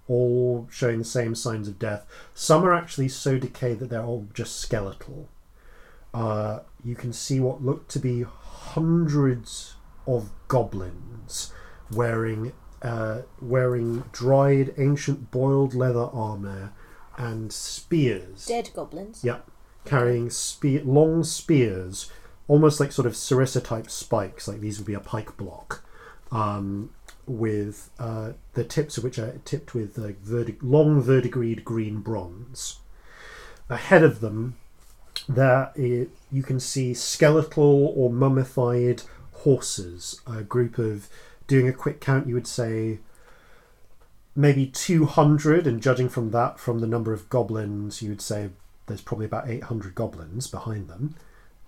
all showing the same signs of death. Some are actually so decayed that they're all just skeletal. Uh, you can see what look to be hundreds of goblins wearing uh, wearing dried ancient boiled leather armor and spears. Dead goblins. Yep, carrying spear, long spears, almost like sort of sarissa type spikes. Like these would be a pike block, um, with uh, the tips of which are tipped with uh, verdi- long verdigreed green bronze. Ahead of them, there you can see skeletal or mummified horses. A group of, doing a quick count, you would say maybe 200 and judging from that from the number of goblins you would say there's probably about 800 goblins behind them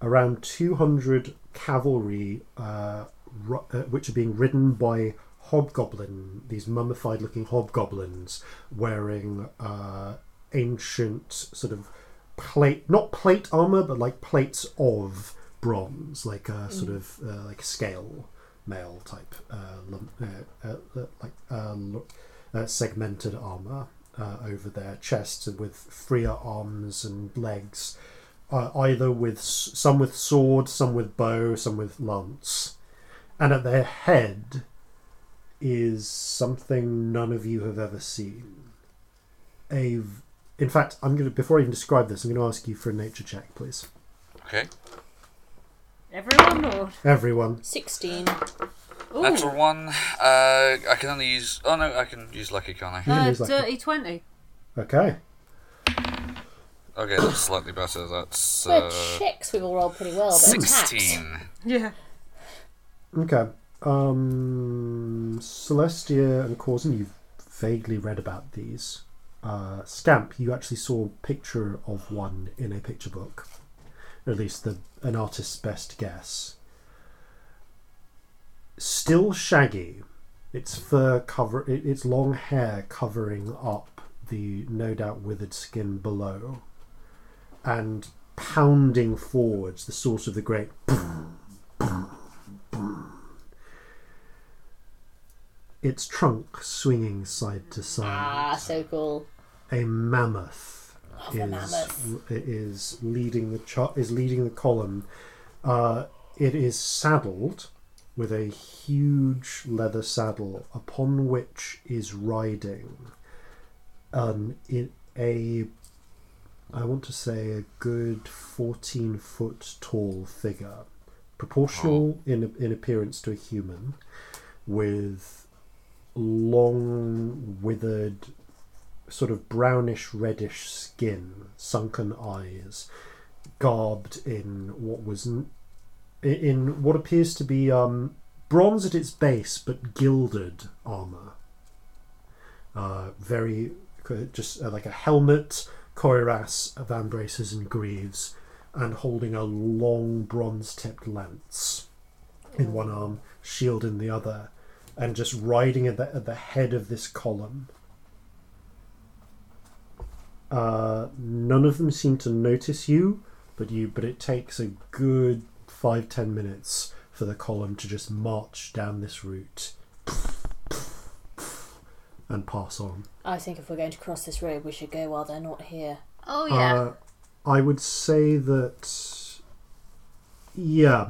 around 200 cavalry uh, ru- uh, which are being ridden by hobgoblin these mummified looking hobgoblins wearing uh, ancient sort of plate not plate armor but like plates of bronze like a sort of uh, like scale mail type uh, uh, uh, uh, like uh, uh, segmented armor uh, over their chests and with freer arms and legs, uh, either with some with sword, some with bow, some with lance, and at their head is something none of you have ever seen. A, in fact, I'm going to before I even describe this, I'm going to ask you for a nature check, please. Okay. Everyone or Everyone. 16. Ooh, Natural one. Uh, I can only use. Oh no, I can use lucky, can't I? Yeah, uh, there's like a- dirty twenty. Okay. Okay, that's slightly better. That's Well, uh, checks we've all rolled pretty well, but attacks. sixteen. Yeah. Okay. Um, Celestia and Corzin, you've vaguely read about these. Uh, you actually saw a picture of one in a picture book. At least the an artist's best guess. Still shaggy. Its fur cover, its long hair covering up the no doubt withered skin below, and pounding forwards the source of the great its trunk swinging side to side. Ah, so cool. A mammoth Love a is mammoth. is leading the char- is leading the column. Uh, it is saddled with a huge leather saddle upon which is riding an in a I want to say a good fourteen foot tall figure, proportional in in appearance to a human, with long withered sort of brownish reddish skin sunken eyes garbed in what was n- in what appears to be um, bronze at its base but gilded armor. Uh, very just uh, like a helmet cuirass vambraces and greaves and holding a long bronze tipped lance in one arm shield in the other and just riding at the, at the head of this column. Uh, none of them seem to notice you, but you. But it takes a good five ten minutes for the column to just march down this route and pass on. I think if we're going to cross this road, we should go while they're not here. Oh yeah. Uh, I would say that, yeah,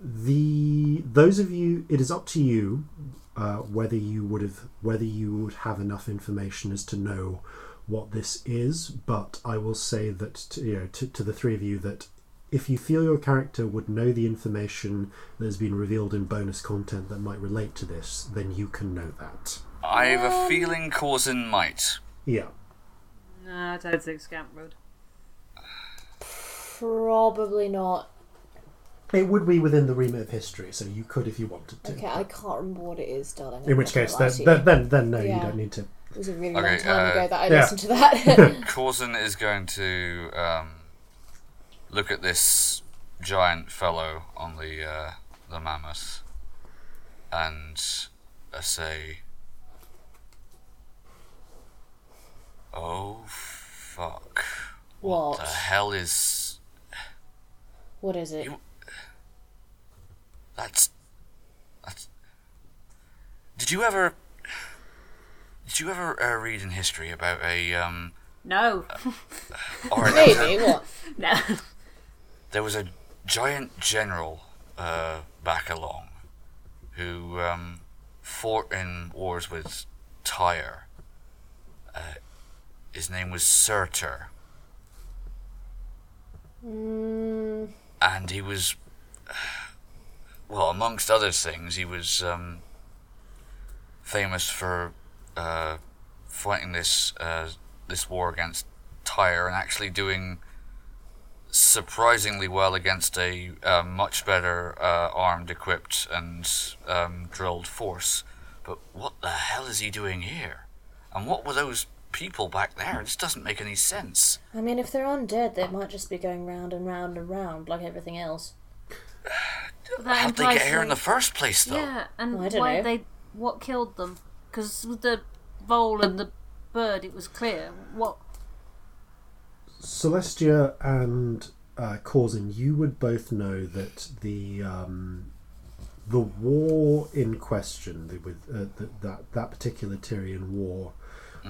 the those of you, it is up to you uh, whether you would have whether you would have enough information as to know what this is. But I will say that to, you know to, to the three of you that if you feel your character would know the information that has been revealed in bonus content that might relate to this, then you can know that. I have a feeling Corzin might. Yeah. Nah, I don't think Scamp would. Probably not. It would be within the remit of history, so you could if you wanted to. Okay, I can't remember what it is, darling. In which case, then, then, then, then, no, you Yeah. don't need to. It was a really Okay, long time uh, ago that I Yeah. listened to that. Corzin is going to um, look at this giant fellow on the uh, the mammoth and uh, say, "Oh fuck! what? The hell is What is it? You- that's that's? Did you ever did you ever uh, read in history about a um? No. Or there was a- Maybe what? no. there was a giant general uh, back along who um, fought in wars with Tyre. Uh, his name was Surtur, Mm, and he was, well, amongst other things, he was um, famous for uh, fighting this uh, this war against Tyre and actually doing surprisingly well against a uh, much better uh, armed, equipped, and um, drilled force. But what the hell is he doing here? And what were those people back there? This doesn't make any sense. I mean, if they're undead, they might just be going round and round and round like everything else. That How'd they get here in the first place, though? Yeah, and Well, I don't why know. they what killed them? Because with the vole and the bird, it was clear. What? Celestia and uh, Corzin, you would both know that the um, the war in question, the, with uh, the, that that particular Tyrian war,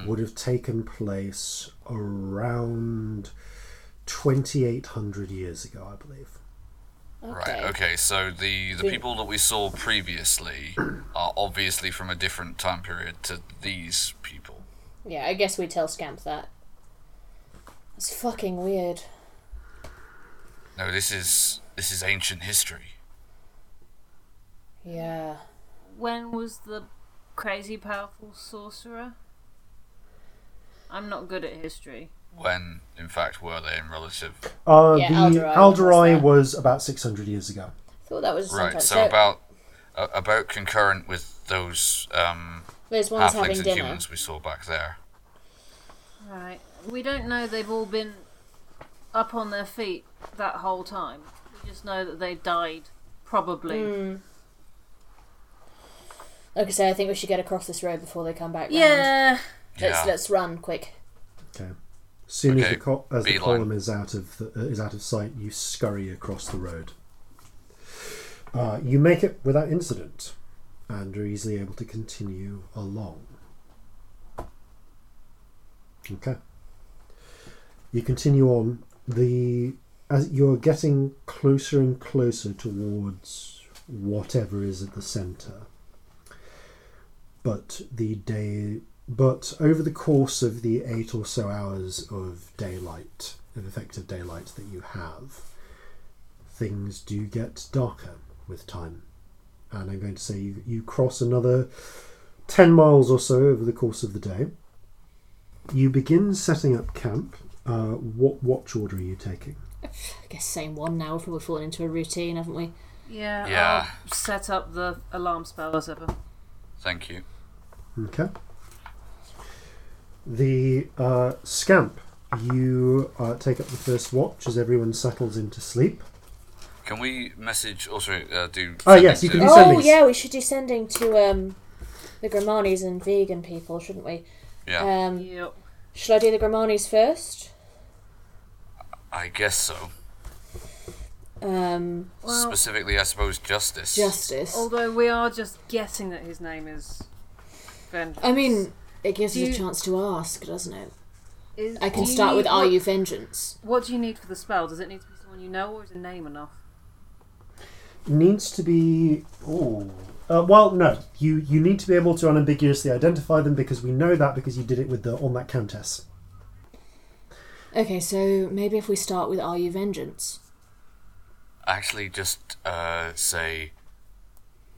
would have taken place around twenty eight hundred years ago, I believe. Right. Okay. So the the people that we saw previously are obviously from a different time period to these people. Yeah, I guess we tell Scamp that. It's fucking weird. No, this is this is ancient history. Yeah. When was the crazy powerful sorcerer? I'm not good at history. When, in fact, were they in relative? Uh, Yeah, the Alderai Alderai was was about six hundred years ago. Thought that was Right. sometime. So about uh, about concurrent with those um, Those ones having and dinner. humans we saw back there. Right. We don't know they've all been up on their feet that whole time. We just know that they died, probably. Hmm. Like I say, I think we should get across this road before they come back. round. Yeah. Let's Yeah. let's run quick. Okay. As soon as the co- as the column is out of the, uh, is out of sight, you scurry across the road. Uh, you make it without incident, and are easily able to continue along. Okay. You continue on. The as you're getting closer and closer towards whatever is at the centre. But the day but over the course of the eight or so hours of daylight, of effective daylight that you have, things do get darker with time. And I'm going to say you, you cross another 10 miles or so over the course of the day. You begin setting up camp. Uh, what watch order are you taking? I guess same one now. We've probably fallen into a routine, haven't we? Yeah. Yeah. I'll set up the alarm spell as ever. Thank you. Okay. The uh, scamp, you uh, take up the first watch as everyone settles into sleep. Can we message also uh, do? Oh, yes, you can to- do Oh sendings. yeah, we should do sending to um the Grimanis and vegan people, shouldn't we? Yeah, Um, Yep. should I do the Grimanis first? I guess so. Um, Well, Specifically, I suppose justice. justice. although we are just guessing that his name is Vengeance. I mean, it gives Do us you- a chance to ask, doesn't it? Is- I can do you start with need- "Are what- you vengeance?" What do you need for the spell? Does it need to be someone you know, or is a name enough? needs to be. Oh. Uh, well, no. You you need to be able to unambiguously identify them because we know that because you did it with the on that countess. Okay, so maybe if we start with "Are you vengeance?" Actually, just uh, say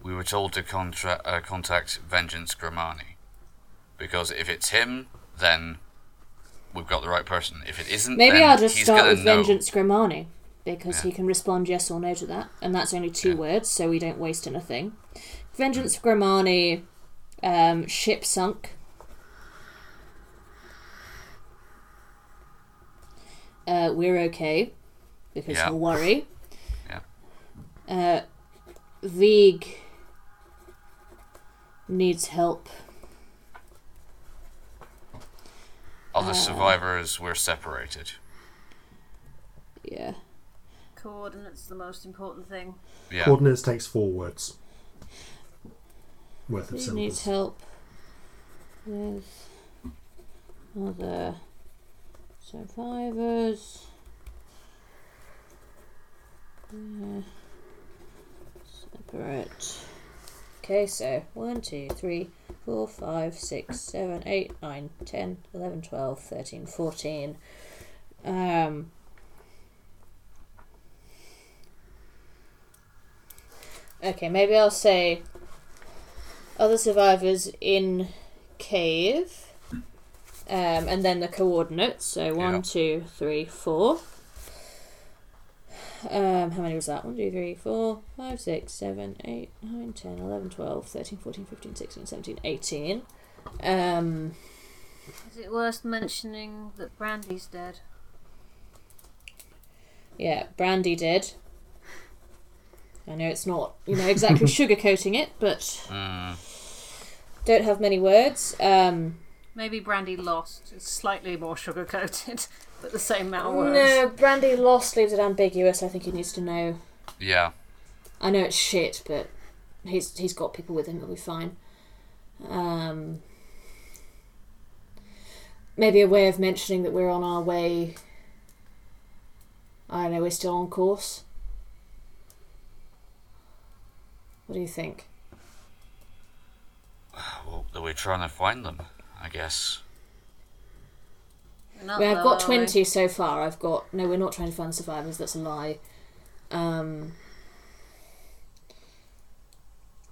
we were told to contra- uh, contact Vengeance Grimani because if it's him, then we've got the right person. If it isn't, Maybe then I'll just start with know. vengeance Grimani. because Yeah. he can respond yes or no to that, and that's only two words, so we don't waste anything. Vengeance Grimani, um, ship sunk. Uh, we're okay because Yeah. he'll worry. Yeah. Uh, Vig needs help. Other Uh, survivors were separated. Yeah. Coordinates the most important thing. Yeah. Coordinates takes four words worth of He syllables. needs help with other survivors. Uh, separate. Okay, so 1, 2, 3, 4, 5, 6, 7, 8, 9, 10, 11, 12, 13, 14. Um, okay, maybe I'll say other survivors in cave, um, and then the coordinates. So one, Yeah. two, three, four. Um, how many was that? 1, 2, 3, 4, 5, 6, 7, 8, 9, 10, 11, 12, 13, 14, 15, 16, 17, 18. Um, Is it worth mentioning that Brandy's dead? yeah, Brandy did. I know it's not, you know, exactly sugarcoating it, but Mm, don't have many words. Um, Maybe Brandy lost. It's slightly more sugar coated, but the same amount of words. no, Brandy lost leaves it ambiguous. I think he needs to know. yeah. I know it's shit, but he's he's got people with him. It'll be fine. Um, maybe a way of mentioning that we're on our way. I don't know. We're still on course. What do you think? Well, we're trying to find them, I guess. We're not Well, I've got though, are we? twenty so far. I've got no. We're not trying to find survivors. That's a lie. Um,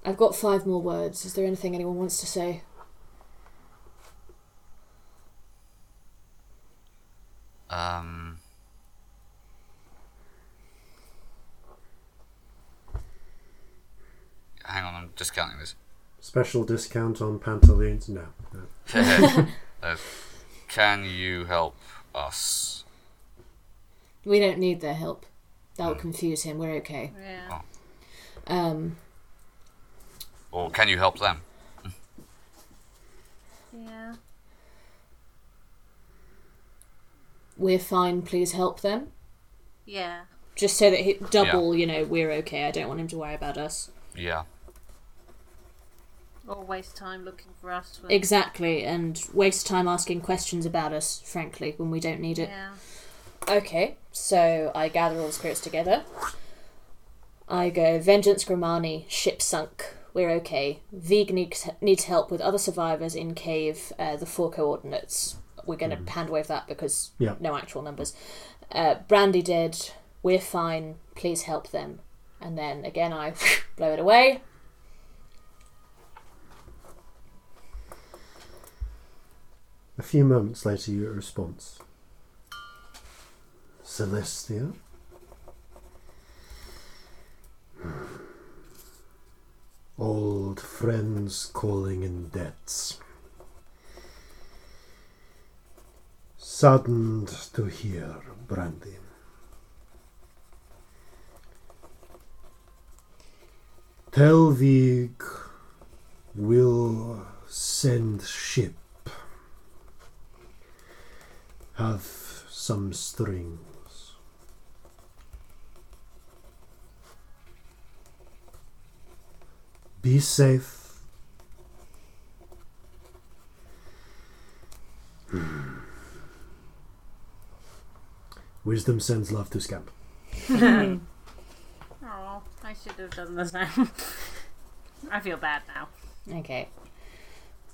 I've got five more words. Is there anything anyone wants to say? Um. Hang on, I'm discounting this. Special discount on pantaloons? No. no. Can you help us? We don't need their help. That would confuse him. We're okay. Yeah. Um, Or can you help them? Yeah. we're fine. Please help them. Yeah. Just so that he double. You know, we're okay. I don't want him to worry about us. Yeah. Or waste time looking for us. when- Exactly, and waste time asking questions about us. Frankly, when we don't need it. Yeah. Okay, so I gather all the spirits together. I go, Vengeance Grimani, ship sunk. We're okay. Vig needs, needs help with other survivors in cave, uh, the four coordinates. We're going to hand wave that because Yeah. no actual numbers. Uh, Brandy dead. We're fine. Please help them. And then again, I blow it away. A few moments later, you get a response. Celestia? Hmm. Old friends calling in debts. Saddened to hear, Brandy. Tell Vig will send ship. Have some strings. Be safe. Hmm. Wisdom sends love to Scamp. Oh, I should have done the same. I feel bad now. Okay.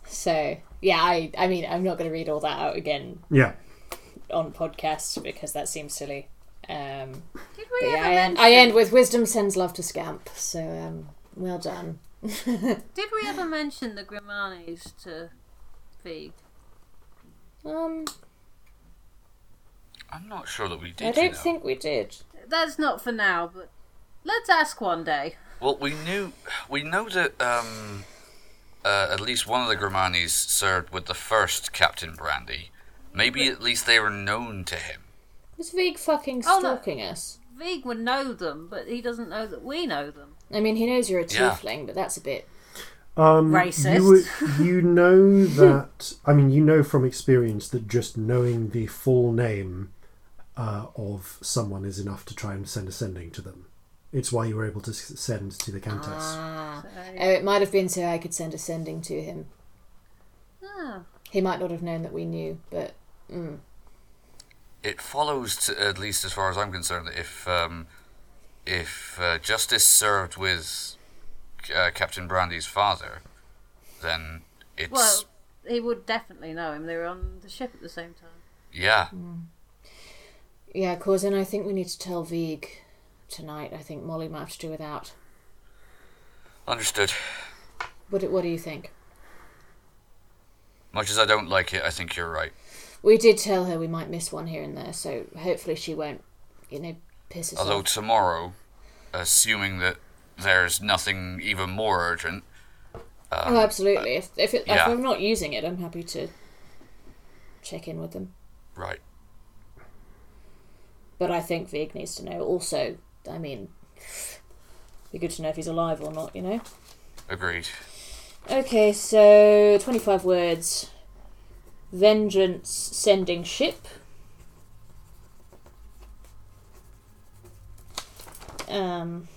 So, yeah, I, I mean, I'm not going to read all that out again Yeah. On podcasts because that seems silly. Um, Did but we yeah, ever I end, mention? I end with wisdom sends love to scamp. So, um, well done. Did we ever mention the Grimanis to Vig? Um, I'm not sure that we did. I don't know. think we did. that's not for now, but let's ask one day. Well, we knew we know that um, uh, at least one of the Grimanis served with the first Captain Brandy. Maybe at least they were known to him. Is Vig fucking Oh, no. stalking us? Vig would know them, but he doesn't know that we know them. I mean, he knows you're a Yeah. tiefling, but that's a bit. Um, Racist. You, would- you know that. I mean, you know from experience that just knowing the full name uh, of someone is enough to try and send a sending to them. It's why you were able to s- send to the Countess. Ah. Oh, it might have been so I could send a sending to him. Ah. He might not have known that we knew, but. Mm. It follows, to, at least as far as I'm concerned, that if um, if uh, Justice served with uh, Captain Brandy's father, then it's Well, he would definitely know him. They were on the ship at the same time. yeah. Yeah, Corzin, I think we need to tell Vig tonight. I think Molly might have to do without. Understood. What, what do you think? Much as I don't like it, I think you're right. We did tell her we might miss one here and there, so hopefully she won't, you know, piss us Although off. tomorrow, assuming that there's nothing even more urgent, oh, um, absolutely. If, if, it, yeah. if I'm not using it, I'm happy to check in with them. right? But I think Vig needs to know. Also, I mean, be good to know if he's alive or not, you know? Agreed. Okay, so 25 words. Vengeance sending ship. Um.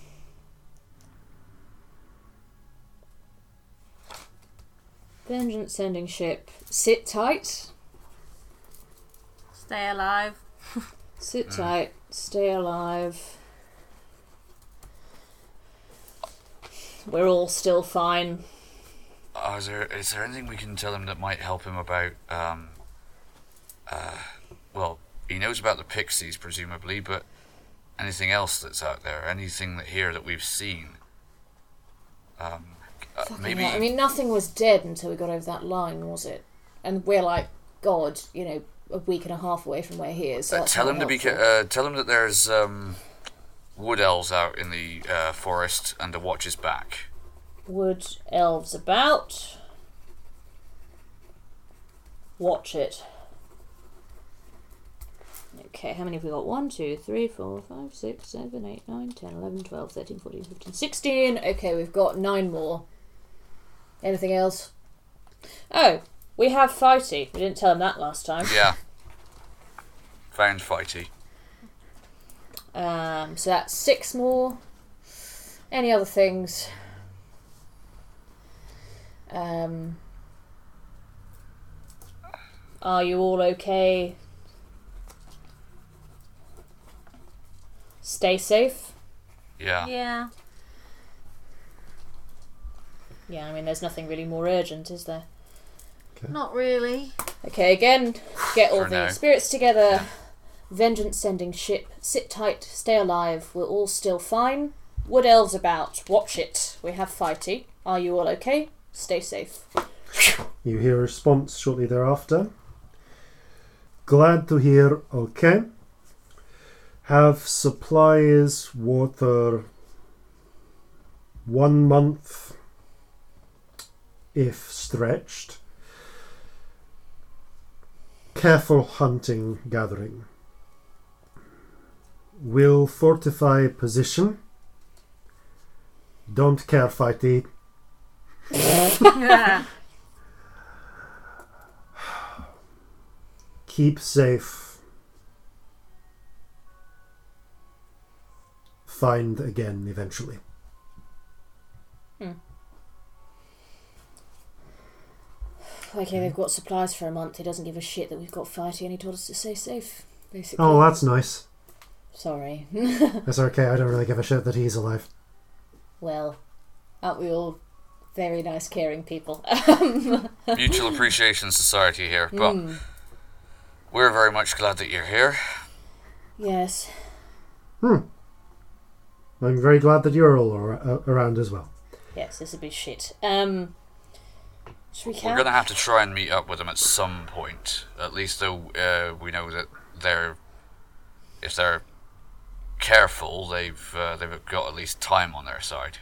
Vengeance sending ship. Sit tight. Stay alive. Sit tight. Stay alive. We're all still fine. Uh, is there is there anything we can tell him that might help him about? Um, uh, well, he knows about the pixies, presumably, but anything else that's out there, anything that here that we've seen. Um, uh, maybe Yeah, I mean, nothing was dead until we got over that line, was it? And we're like, God, you know, a week and a half away from where he is. So uh, tell him to be. Uh, tell him that there's um, wood elves out in the uh, forest and to watch his back. Wood elves about. Watch it. Okay, how many have we got? 1, 2, 3, 4, 5, 6, 7, 8, 9, 10, 11, 12, 13, 14, 15, 16. Okay, we've got 9 more. Anything else? Oh, we have Fighty. We didn't tell him that last time. Yeah. Found fighty. Um, so that's 6 more. Any other things? Um, are you all okay? Stay safe. Yeah. Yeah. Yeah, I mean, there's nothing really more urgent, is there? Not really. Okay, again, get all For the now. spirits together. Vengeance sending ship. Sit tight, stay alive. We're all still fine. Wood elves about. Watch it. We have fighty. Are you all okay? Stay safe. You hear a response shortly thereafter. Glad to hear, okay. Have supplies, water, one month, if stretched. Careful hunting, gathering. Will fortify position. Don't care, fighty. Yeah. keep safe. Find again eventually. Hmm. Okay, they've got supplies for a month. He doesn't give a shit that we've got fighting, and he told us to stay safe, basically. Oh, that's nice. Sorry. That's okay. I don't really give a shit that he's alive. well, aren't we all very nice, caring people? Mutual Appreciation Society here, but we're very much glad that you're here. yes. Hmm. I'm very glad that you're all ar- uh, around as well. Yes, this would be shit. Um, should we We're gonna have to try and meet up with them at some point. At least though uh, we know that they're if they're careful, they've uh, they've got at least time on their side.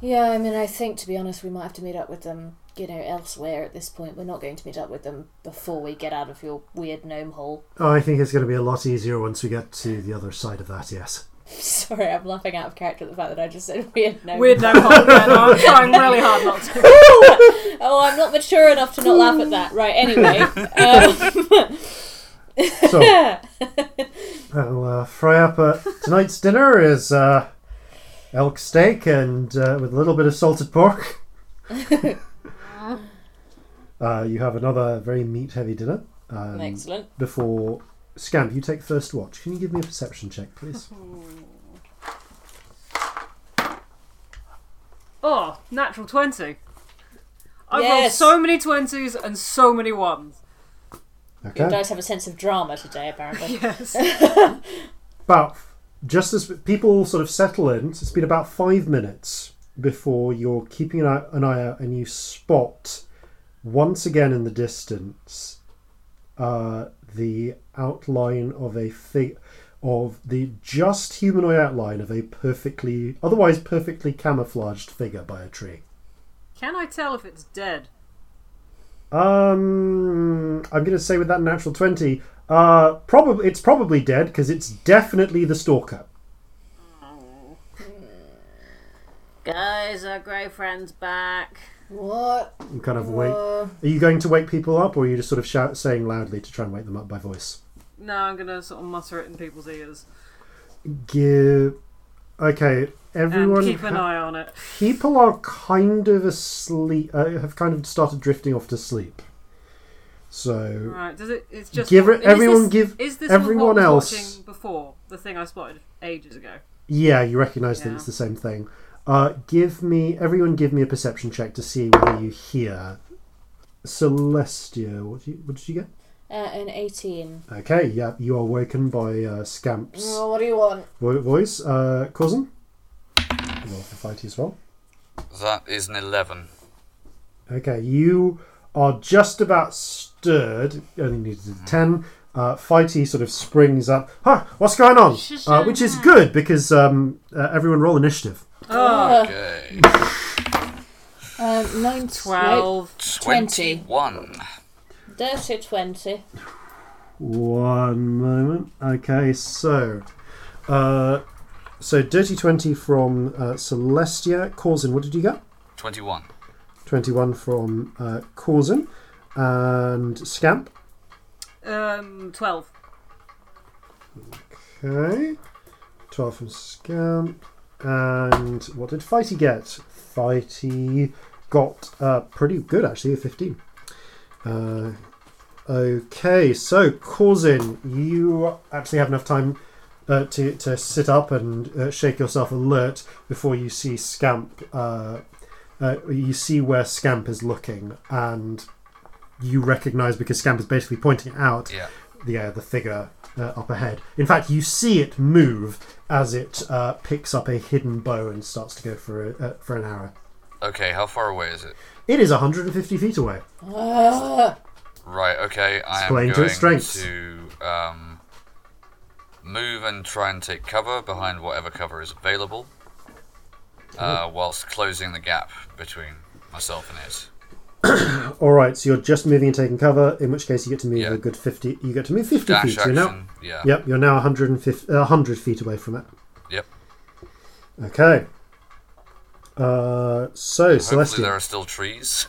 Yeah, I mean, I think to be honest, we might have to meet up with them, you know, elsewhere at this point. We're not going to meet up with them before we get out of your weird gnome hole. Oh, I think it's going to be a lot easier once we get to the other side of that, yes. Sorry, I'm laughing out of character at the fact that I just said weird gnome. Weird gnome hole. Yeah, no, I'm trying really hard not to. oh, I'm not mature enough to not laugh at that. Right, anyway. Um, So, I'll uh, fry up uh, tonight's dinner is uh, elk steak and uh, with a little bit of salted pork. uh, you have another very meat-heavy dinner. Um, Excellent. Before Scamp, you take first watch. Can you give me a perception check, please? Oh, natural 20. I've rolled Yes. so many 20s and so many ones. You Okay. guys have a sense of drama today, apparently. Yes. About just as people sort of settle in, it's been about five minutes before you're keeping an eye, an eye out and you spot once again in the distance uh, the outline of a fig of the just humanoid outline of a perfectly otherwise perfectly camouflaged figure by a tree. Can I tell if it's dead? Um, I'm going to say with that natural twenty, uh, probably it's probably dead because it's definitely the stalker. Guys, our grey friend's back. What? and kind of wake. Uh, Are you going to wake people up, or are you just sort of shout, saying loudly to try and wake them up by voice? No, I'm gonna sort of mutter it in people's ears Give. Okay, everyone. and keep an ha- eye on it. People are kind of asleep. Uh, have kind of started drifting off to sleep. So Right? Does it? It's just Give it- is everyone this- give Is this everyone what else- watching before the thing I spotted ages ago? yeah, you recognise that Yeah. it's the same thing. Uh, give me everyone. Give me a perception check to see whether you hear. Celestia, what, do you, what did you get? uh, an 18. Okay, yeah, you are woken by uh, Scamp's Oh, what do you want? vo- voice. Uh, Corzin? Roll for fighty as well. That is an eleven. Okay, you are just about stirred. Only needed a 10. Uh, Fighty sort of springs up. Huh, what's going on? Uh, which is good because um, uh, everyone roll initiative. Uh, Okay. um, 9, 12. 20. Twenty-one. Dirty 20. One moment. Okay, so. Uh, so, Dirty 20 from uh, Celestia. Corzin, what did you get? Twenty-one. 21 from uh. And Scamp. Um, twelve. Okay. 12 from Scamp. And what did Fighty get? Fighty got uh, pretty good, actually, a 15. Uh, okay, so Corzin, you actually have enough time uh, to, to sit up and uh, shake yourself alert before you see Scamp. Uh, you see where Scamp is looking, and you recognize because Scamp is basically pointing out Yeah. the uh, the figure uh, up ahead. In fact, you see it move as it uh, picks up a hidden bow and starts to go for a, uh, for an arrow. Okay, how far away is it? It is 150 feet away. Ah, Right. Okay, I am playing to going its strengths. to um, move and try and take cover behind whatever cover is available, uh, whilst closing the gap between myself and it. All right, so you're just moving and taking cover. In which case, you get to move Yeah. a good 50. You get to move 50 Dash feet. So you're now. Yeah. yep, you're now 150, uh, 100 feet away from it. Yep. Okay. Uh, so Hopefully Celestia, there are still trees.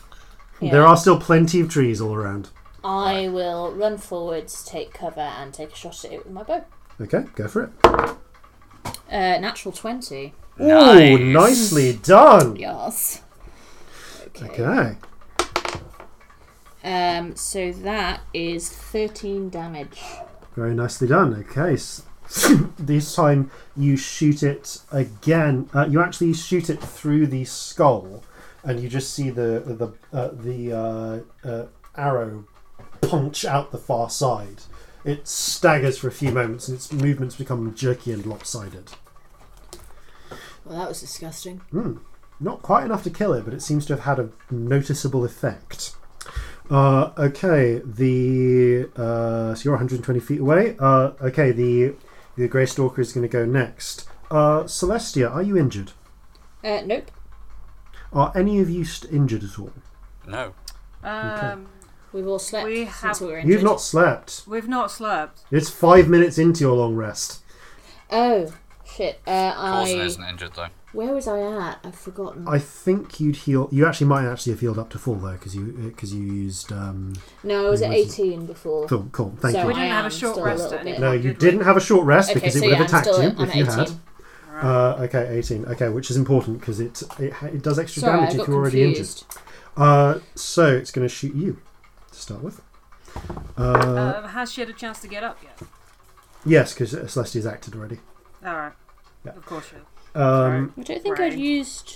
there are still plenty of trees all around. I will run forwards, take cover, and take a shot at it with my bow. Okay, go for it. Uh, natural 20. Ooh, Nice. nicely done. Yes. Okay. Okay. Um, so that is 13 damage. Very nicely done. Okay. s- this time you shoot it again. Uh, you actually shoot it through the skull, and you just see the the uh, the uh, uh, arrow punch out the far side. It staggers for a few moments, and its movements become jerky and lopsided. Well, that was disgusting. Not quite enough to kill it, but it seems to have had a noticeable effect. Uh, okay, the uh, so you're 120 feet away. Uh, okay, the the Grey Stalker is going to go next. Uh, Celestia, are you injured? Uh, nope. Are any of you st- injured at all? No. Um, We've all slept We since have- we were injured. You've not slept. we've not slept. It's five minutes into your long rest. Oh shit! Uh, Corzin I isn't injured though. where was I at? I've forgotten. I think you'd heal. You actually might actually have healed up to full though, because you because you used. Um, no, I was at eighteen before. cool, cool. Thank so you. We didn't I have a am short still rest little at bit- No, you did didn't have a short rest Okay, because it so would yeah, have I'm attacked still you I'm if you 18. had. Uh, okay, eighteen. Okay, which is important because it it ha- it does extra Sorry, damage I if you're already confused. injured. Uh, so it's going to shoot you to start with. Uh, Uh, has she had a chance to get up yet? yes, because Celestia's acted already. All right. Yeah. Of course she. has. Um, I don't think I'd used.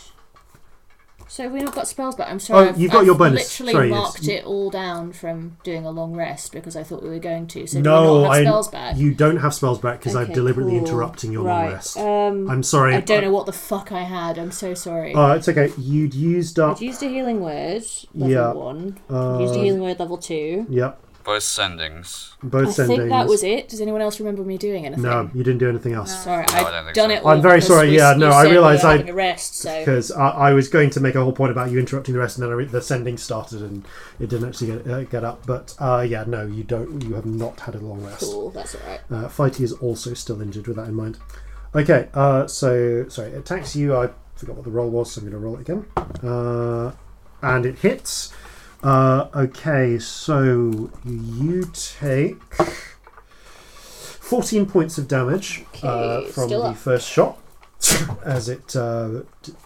So we've we not got spells back? I'm sorry. Oh, I've, you've got I've your bonus. Literally Sorry, it's- marked it all down from doing a long rest because I thought we were going to. So do no, we not have I spells back? you don't have spells back because I'm Okay, deliberately cool. interrupting your right. long rest. Um, I'm sorry. I don't know what the fuck I had. I'm so sorry. Uh, it's okay. You'd used up. I'd used a healing word level Yeah. one. Uh, used a healing word level two. Yep. Both sendings. Both I sendings. think that was it. Does anyone else remember me doing anything? No, you didn't do anything else. Sorry, No, I I've don't think done so. it. All I'm very because sorry, we- yeah, you no, said I we were realise I- having a rest. So Because I, I was going to make a whole point about you interrupting the rest, and then I re- the sending started, and it didn't actually get, uh, get up. But uh, yeah, no, you don't. You have not had a long rest. cool. That's all right. Uh, Fighty is also still injured with that in mind. Okay, uh, so sorry, it attacks you. I forgot what the roll was, so I'm going to roll it again. Uh, and it hits. Uh, okay, so you take 14 points of damage uh, from the up. first shot as it uh,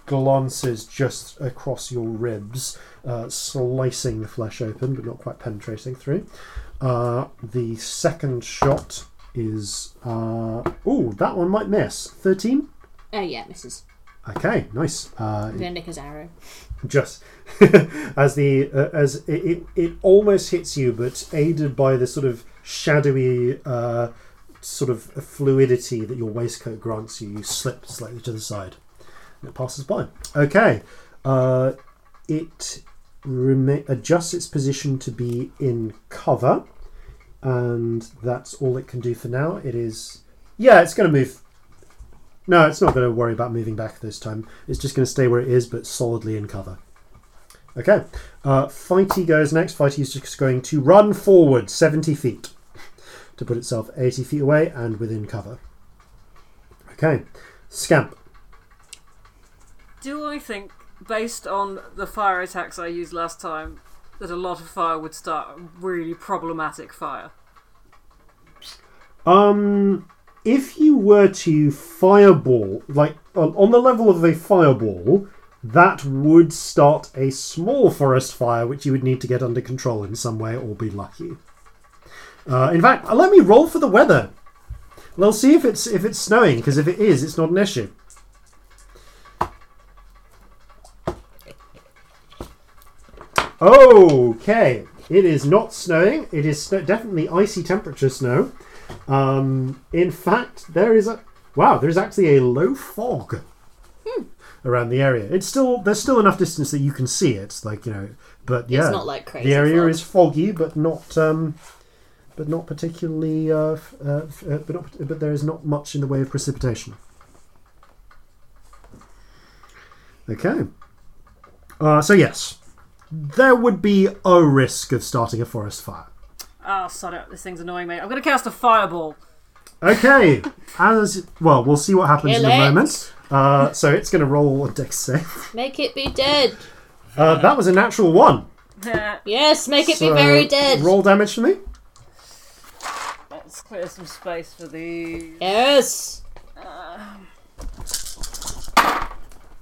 glances just across your ribs, uh, slicing the flesh open but not quite penetrating through. Uh, the second shot is. Uh, oh, that one might miss. 13? Oh yeah, misses. Okay, nice. Uh, I'm gonna nick his arrow. Just as the uh, as it, it it almost hits you, but aided by the sort of shadowy uh, sort of fluidity that your waistcoat grants you, you slip slightly to the side, and it passes by. Okay, uh, it rema- adjusts its position to be in cover, and that's all it can do for now. It is, yeah, it's going to move. No, it's not going to worry about moving back this time. It's just going to stay where it is, but solidly in cover. Okay. Uh, Fighty goes next. Fighty is just going to run forward 70 feet to put itself 80 feet away and within cover. Okay. Scamp. Do I think, based on the fire attacks I used last time, that a lot of fire would start a really problematic fire? Um, if you were to fireball, like on, the level of a fireball, that would start a small forest fire, which you would need to get under control in some way or be lucky. Uh, in fact, let me roll for the weather. We'll see if it's if it's snowing, because if it is, it's not an issue. Okay, it is not snowing. It is definitely icy temperature snow. Um, in fact, there is a wow. There's actually a low fog around the area. It's still there's still enough distance that you can see it. Like you know, but yeah, it's not like crazy The area fog. is foggy, but not um, but not particularly. Uh, f- uh, f- uh, but not, but there is not much in the way of precipitation. Okay. Uh, so yes, there would be a risk of starting a forest fire. Oh, sod it. This thing's annoying me. I'm going to cast a fireball. Okay, as well, we'll see what happens Kill in a it. moment. Uh, so it's going to roll a dex save. Make it be dead. Uh, that was a natural one. Yes, make it So, be very dead. Roll damage for me. Let's clear some space for these. Yes.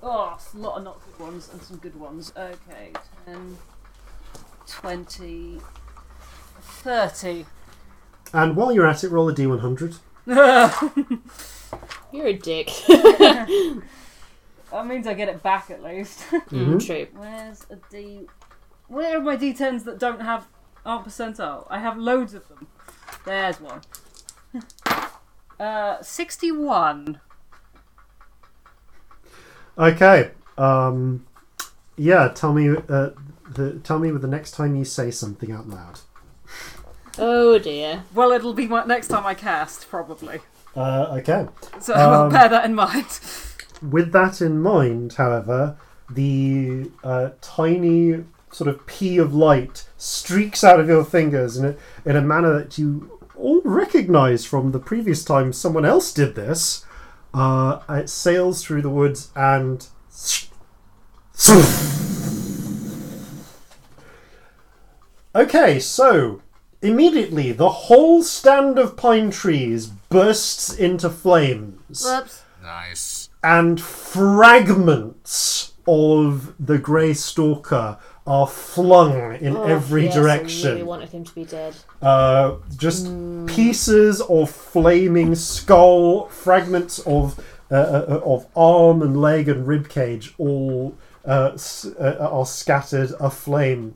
Oh, a lot of not good ones and some good ones. Okay, 10, 20, 30. And while you're at it, roll a d100. You're a dick. That means I get it back at least. Mhm. True. Where's a D? Where are my D10s that don't have aren't percentile? I have loads of them. There's one. uh, sixty-one. Okay. Um, yeah. Tell me. Uh, the, tell me the next time you say something out loud. Oh dear. Well, it'll be my next time I cast, probably. Uh, okay. So I'll Um, bear that in mind. With that in mind, however, the uh, tiny sort of pea of light streaks out of your fingers in a, in a manner that you all recognize from the previous time someone else did this. Uh, it sails through the woods and. Okay, so immediately the whole stand of pine trees bursts into flames Whoops. Nice. and fragments of the grey stalker are flung in Oh, every yes, direction. I really wanted him to be dead. Uh, just pieces of flaming skull, fragments of uh, uh, of arm and leg and rib cage, all uh, s- uh, are scattered aflame.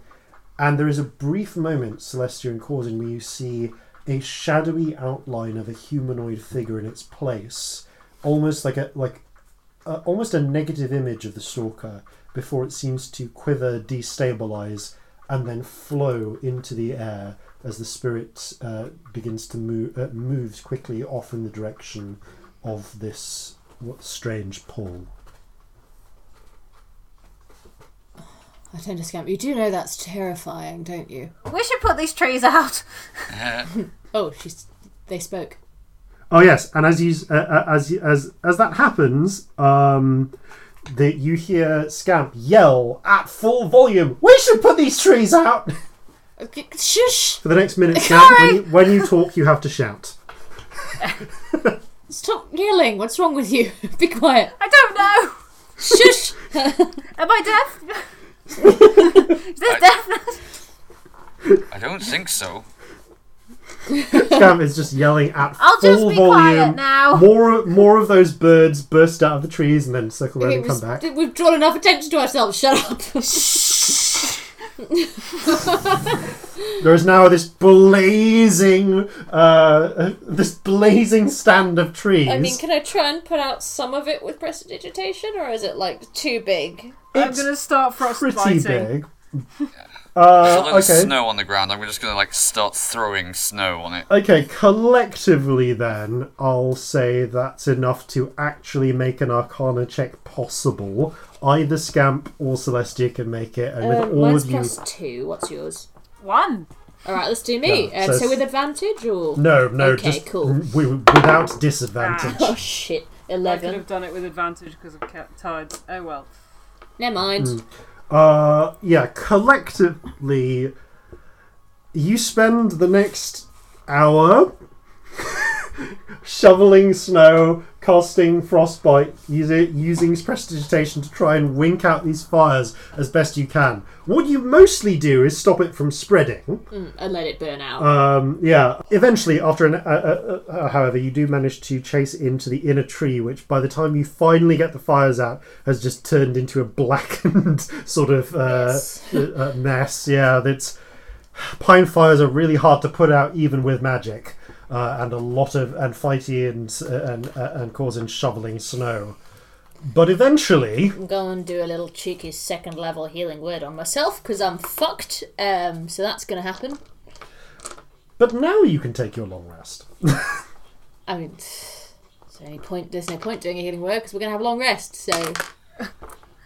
And there is a brief moment, Celestia and Corzin, where you see a shadowy outline of a humanoid figure in its place, almost like a like uh, almost a negative image of the stalker before it seems to quiver, destabilize, and then flow into the air as the spirit uh, begins to move uh, moves quickly off in the direction of this strange pull. I tend to scamp. You do know that's terrifying, don't you? We should put these trees out. Oh, she's. They spoke. Oh yes, and as you uh, uh, as as as that happens, um, that you hear Scamp yell at full volume. We should put these trees out. Okay, Shush! For the next minute, Scamp, when you, when you talk, you have to shout. Stop yelling. What's wrong with you? Be quiet. I don't know. Shush! Am I deaf? Is this deafness? I don't think so. Scamp is just yelling at I'll full just be volume. quiet now. More more of those birds burst out of the trees and then circle around and come back. we've- We've drawn enough attention to ourselves. Shut up. There is now this blazing, uh, this blazing stand of trees. I mean, can I try and put out some of it with prestidigitation, or is it like too big? I'm gonna start pretty frostbiting. big. There's Uh, lot of okay. snow on the ground. I'm just gonna like start throwing snow on it. Okay, collectively then, I'll say that's enough to actually make an Arcana check possible. Either Scamp or Celestia can make it, and with Um, all mine's of you. plus two. What's yours? One. All right, let's do me. Yeah, um, so so it's- with advantage or No, no, Okay, just cool. w- without disadvantage. Oh shit, Eleven. I could eleven. have done it with advantage because of cat tides. Oh well. Never mind. Uh, yeah, collectively, you spend the next hour shoveling snow, casting frostbite, using using prestidigitation to try and wink out these fires as best you can. What you mostly do is stop it from spreading. Mm, and let it burn out. Um, yeah. Eventually, after an, uh, uh, uh, however, you do manage to chase into the inner tree, which by the time you finally get the fires out, has just turned into a blackened sort of uh, Yes. uh, uh, mess. Yeah, that's pine fires are really hard to put out even with magic, uh, and a lot of and fighty and and uh, and Corzin shoveling snow. But eventually, I'm going to do a little cheeky second level healing word on myself because I'm fucked. Um, so that's going to happen. but now you can take your long rest. I mean, there's no point. There's no point doing a healing word because we're going to have a long rest. So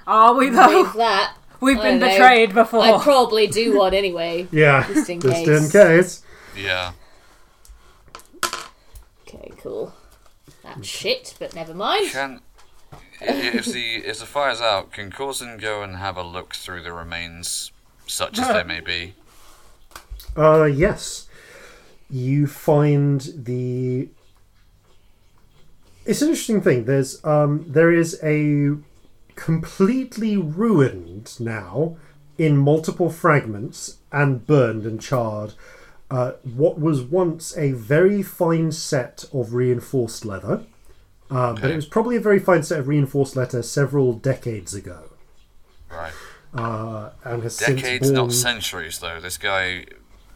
Are we though? with that, We've been don't know. betrayed before. I'd probably do one anyway. Yeah, Just in just case. in case. Yeah. Okay, cool. That's shit, but never mind. Can if the if the fire's out, can Corzin go and have a look through the remains, such as they may be? Uh, yes. You find the. It's an interesting thing. There's um, there is a completely ruined now, in multiple fragments and burned and charred. Uh, what was once a very fine set of reinforced leather, uh, but it was probably a very fine set of reinforced leather several decades ago, Right. uh, and has since Decades, borne... not centuries, though. This guy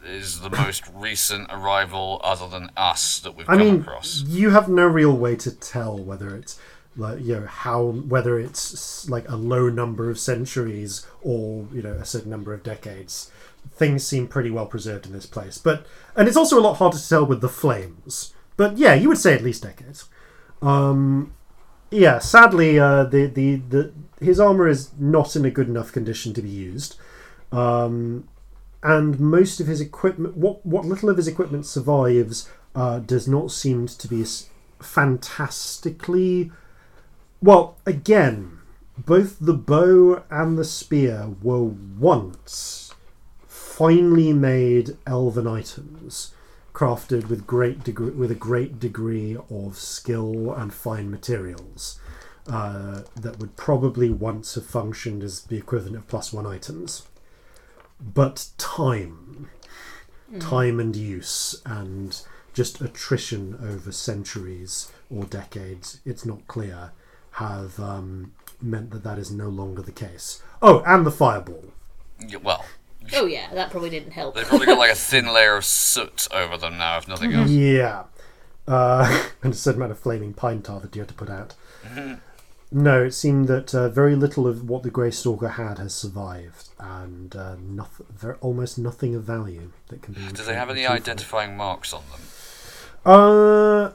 is the most recent arrival, other than us, that we've I come mean, across. you have no real way to tell whether it's like you know how whether it's like a low number of centuries or you know a certain number of decades. Things seem pretty well preserved in this place, but and it's also a lot harder to tell with the flames but yeah, you would say at least decades. Um, yeah, sadly, uh, the, the the his armor is not in a good enough condition to be used, um, and most of his equipment, what what little of his equipment survives, uh, does not seem to be fantastically. Well, again, both the bow and the spear were once finely made elven items crafted with great degree with a great degree of skill and fine materials uh, that would probably once have functioned as the equivalent of plus one items. But time. Time and use and just attrition over centuries or decades it's not clear have um, meant that that is no longer the case. Oh and the fireball. Well, Oh yeah, that probably didn't help. they've probably got like a thin layer of soot over them now, if nothing else. Yeah. Uh, and a certain amount of flaming pine tar that you had to put out. No, it seemed that uh, very little of what the Grey Stalker had has survived, and uh, nothing, very, almost nothing of value that can be. Do they have any retrieved from identifying marks on them? Uh,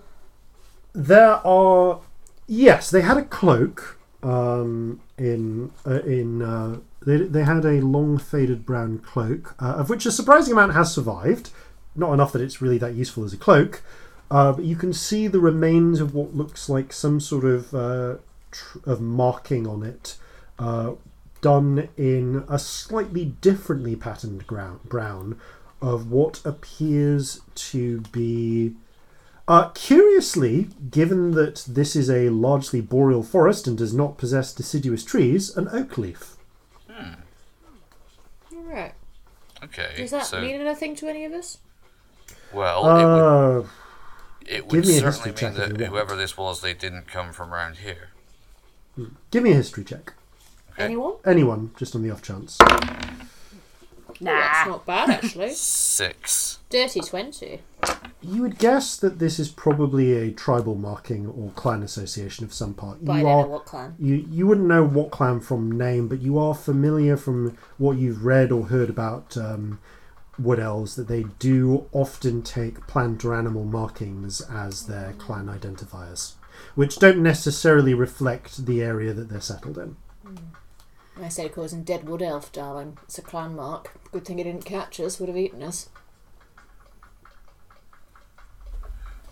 there are. Yes, they had a cloak. Um, in uh, in uh, they they had a long faded brown cloak, uh, of which a surprising amount has survived. Not enough that it's really that useful as a cloak, uh, but you can see the remains of what looks like some sort of uh, tr- of marking on it, uh, done in a slightly differently patterned ground, brown, of what appears to be. Uh, curiously, given that this is a largely boreal forest and does not possess deciduous trees, an oak leaf. Alright. Okay. Does that so, mean anything to any of us? well, it would, Uh, it would certainly mean that whoever this was, they didn't come from around here. give me a history check. Okay. Anyone? Anyone, just on the off chance. Nah. that's not bad actually. Six. Dirty 20. You would guess that this is probably a tribal marking or clan association of some part. But I You don't are- know what clan. You you wouldn't know what clan from name, but you are familiar from what you've read or heard about um, wood elves that they do often take plant or animal markings as their clan identifiers, which don't necessarily reflect the area that they're settled in. I said it was in Deadwood Elf, darling. It's a clan mark. Good thing it didn't catch us, would have eaten us.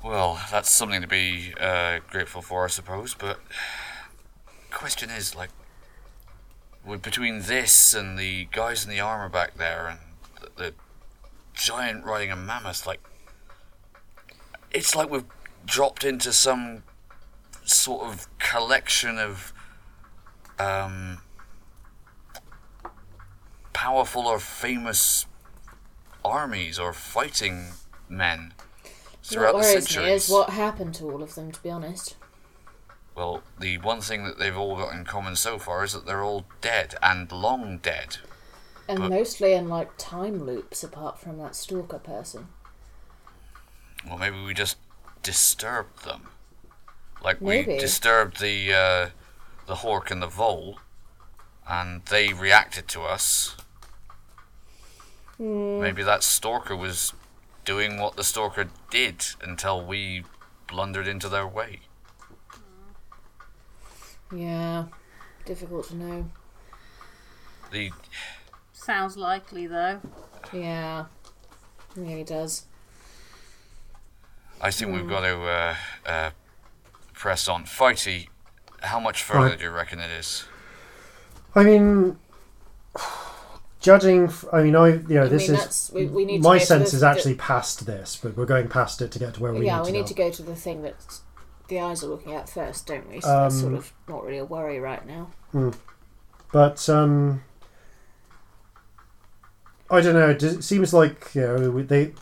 Well, that's something to be uh, grateful for, I suppose. But question is, like, between this and the guys in the armor back there and the, the giant riding a mammoth, like, it's like we've dropped into some sort of collection of um, powerful or famous armies or fighting men throughout what the worries centuries. is what happened to all of them, to be honest. Well, the one thing that they've all got in common so far is that they're all dead and long dead. And But- mostly in like time loops, apart from that stalker person. Well, maybe we just disturbed them. Like Maybe. we disturbed the uh, the Hork and the Vole, and they reacted to us. Hmm. Maybe that stalker was doing what the stalker did until we blundered into their way. Yeah, difficult to know. The Sounds likely though. Yeah, really does. I think we've Hmm. got to uh, uh, press on. Fighty, how much further Right. do you reckon it is? I mean, judging. f- I mean, I you know I this mean, is we- we need to my go to sense the- is actually past this, but we're going past it to get to where we yeah, need we to need to go to the thing that the eyes are looking at first, don't we? So that's sort Um, of not really a worry right now. Hmm. But um, I don't know. It does- it seems like you know we- they.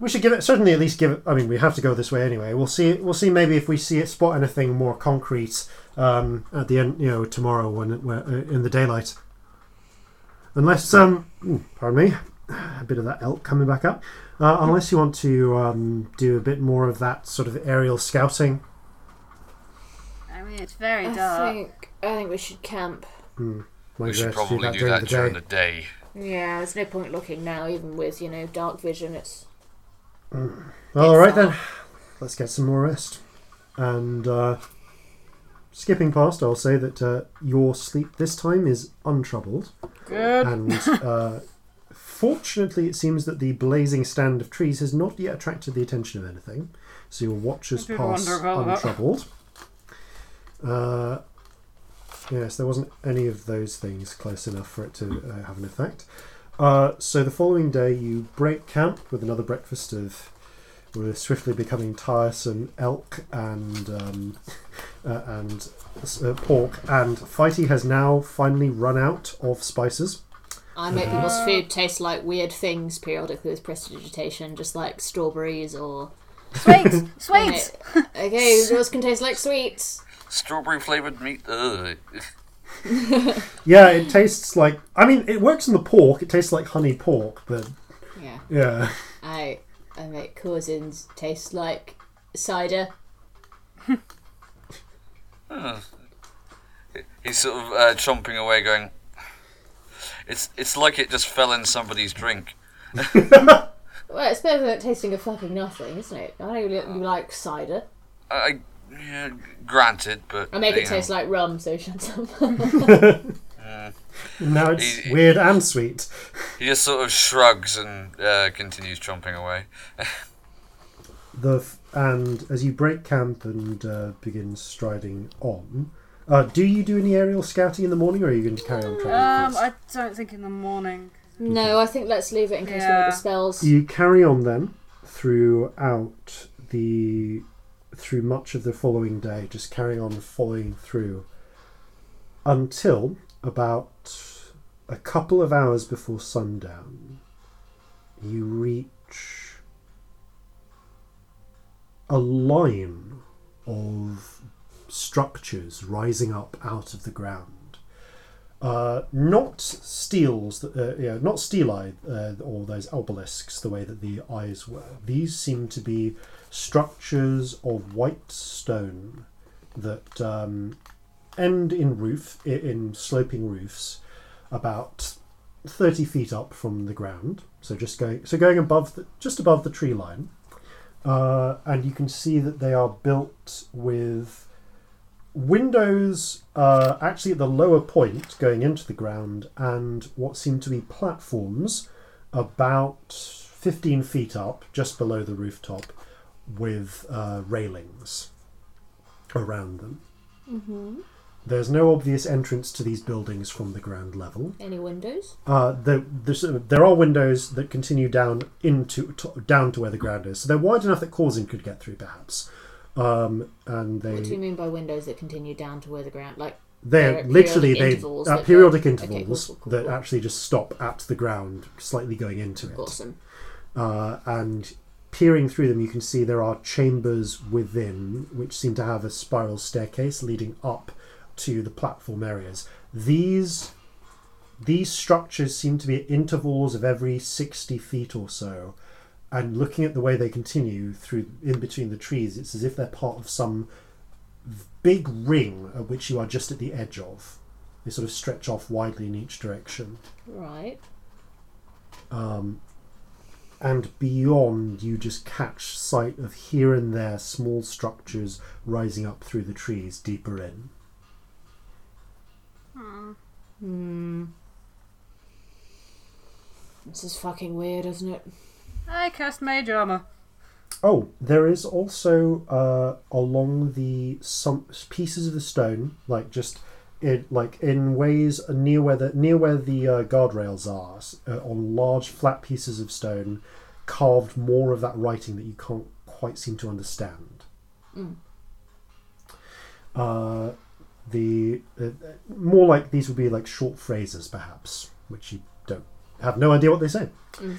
We should give it certainly at least give it. I mean, we have to go this way anyway. We'll see. We'll see. Maybe if we see it, spot anything more concrete um, at the end. You know, tomorrow when, it, when uh, in the daylight. Unless um, ooh, pardon me, a bit of that elk coming back up. Uh, unless you want to um, do a bit more of that sort of aerial scouting. I mean, it's very I dark. think I think we should camp. Hmm. We should be best to probably do during that the during day. the day. Yeah, there's no point looking now, even with you know dark vision. It's Well, all right then. let's get some more rest. And uh, skipping past, I'll say that uh, your sleep this time is untroubled. Good. And uh, fortunately, it seems that the blazing stand of trees has not yet attracted the attention of anything. So your did pass wonder about that. untroubled. Uh, yes, there wasn't any of those things close enough for it to uh, have an effect. Uh, so the following day, you break camp with another breakfast of with a swiftly becoming tiresome elk and um, uh, and uh, pork. And Fighty has now finally run out of spices. I make people's food taste like weird things periodically with prestidigitation, just like strawberries or. Sweets! Sweets! Okay, yours can taste like sweets. Strawberry flavored meat. Ugh. Yeah, it tastes like. I mean, it works in the pork. It tastes like honey pork, but Yeah. yeah. I I make Corzin's taste like cider. He's sort of uh, chomping away, going. It's it's like it just fell in somebody's drink. Well, it's better than tasting of fucking nothing, isn't it? I don't really you like cider. I, yeah, granted, but I make it know, taste like rum, so shut up. Now it's He- weird and sweet. He just sort of shrugs and uh, continues chomping away. The f- and as you break camp and uh, begin striding on, uh, do you do any aerial scouting in the morning, or are you going to carry on traveling? Um. I don't think in the morning. no, I think let's leave it in case we Yeah. need the spells. You carry on then throughout the through much of the following day, just carrying on following through until about a couple of hours before sundown. You reach a line of structures rising up out of the ground. Uh, not steels, uh, yeah, not stelae uh, or those obelisks the way that the eyes were. These seem to be structures of white stone that um, end in roof in sloping roofs, about thirty feet up from the ground. So just going, so going above, the, just above the tree line, uh, and you can see that they are built with windows uh, actually at the lower point going into the ground and what seem to be platforms about 15 feet up just below the rooftop with uh, railings around them. Mm-hmm. There's no obvious entrance to these buildings from the ground level. Any windows? Uh, there, there's, uh, there are windows that continue down into to, down to where the ground is, so they're wide enough that Corzin could get through, perhaps. Um, and they What do you mean by windows that continue down to where the ground? Like They're literally they intervals uh, periodic go- okay, intervals cool, cool, cool, that actually just stop at the ground, slightly going into it. awesome. Uh, and peering through them, you can see there are chambers within, which seem to have a spiral staircase leading up to the platform areas. These these structures seem to be at intervals of every sixty feet or so. And looking at the way they continue through in between the trees, it's as if they're part of some big ring at which you are just at the edge of. They sort of stretch off widely in each direction. Right. Um, and beyond, you just catch sight of here and there small structures rising up through the trees deeper in. Hmm. This is fucking weird, isn't it? I cast mage armor. Oh, there is also uh, along the some pieces of the stone, like just it like in ways near where the near where the uh, guardrails are, uh, on large flat pieces of stone, carved more of that writing that you can't quite seem to understand. Mm. The uh, more like these would be like short phrases, perhaps, which you don't have no idea what they say. Mm.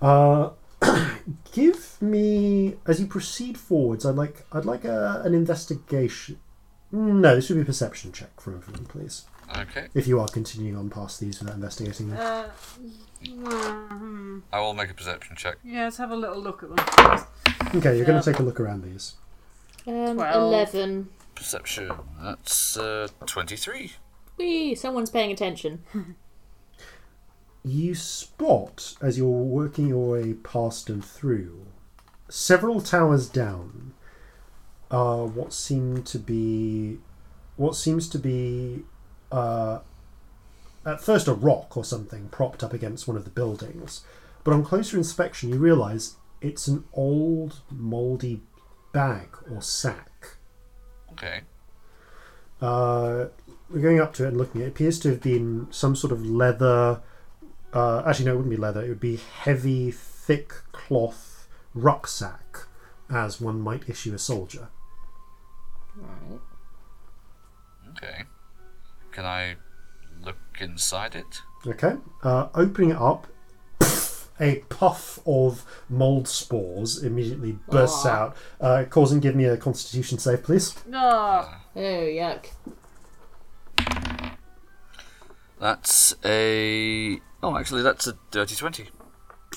Uh, give me as you proceed forwards. I'd like I'd like a, an investigation. No, this would be a perception check for everyone, please. Okay. If you are continuing on past these without investigating them. Uh, hmm. I will make a perception check. Yeah, let's have a little look at them. Okay, you're going to take a look around these. Um, Twelve. eleven. Perception. That's uh, 23. Wee, someone's paying attention. You spot as you're working your way past and through several towers down, uh, what seem to be, what seems to be, uh, at first a rock or something propped up against one of the buildings, but on closer inspection you realise it's an old mouldy bag or sack. Okay. Uh, we're going up to it and looking at it. It appears to have been some sort of leather. Uh, actually, no, it wouldn't be leather. It would be heavy, thick cloth rucksack, as one might issue a soldier. Right. Okay. Can I look inside it? Okay. Uh, opening it up, a puff of mold spores immediately bursts Aw. out, uh, causing give me a Constitution save, please. Ah, Oh, yuck. That's a. Oh, actually, that's a dirty 20.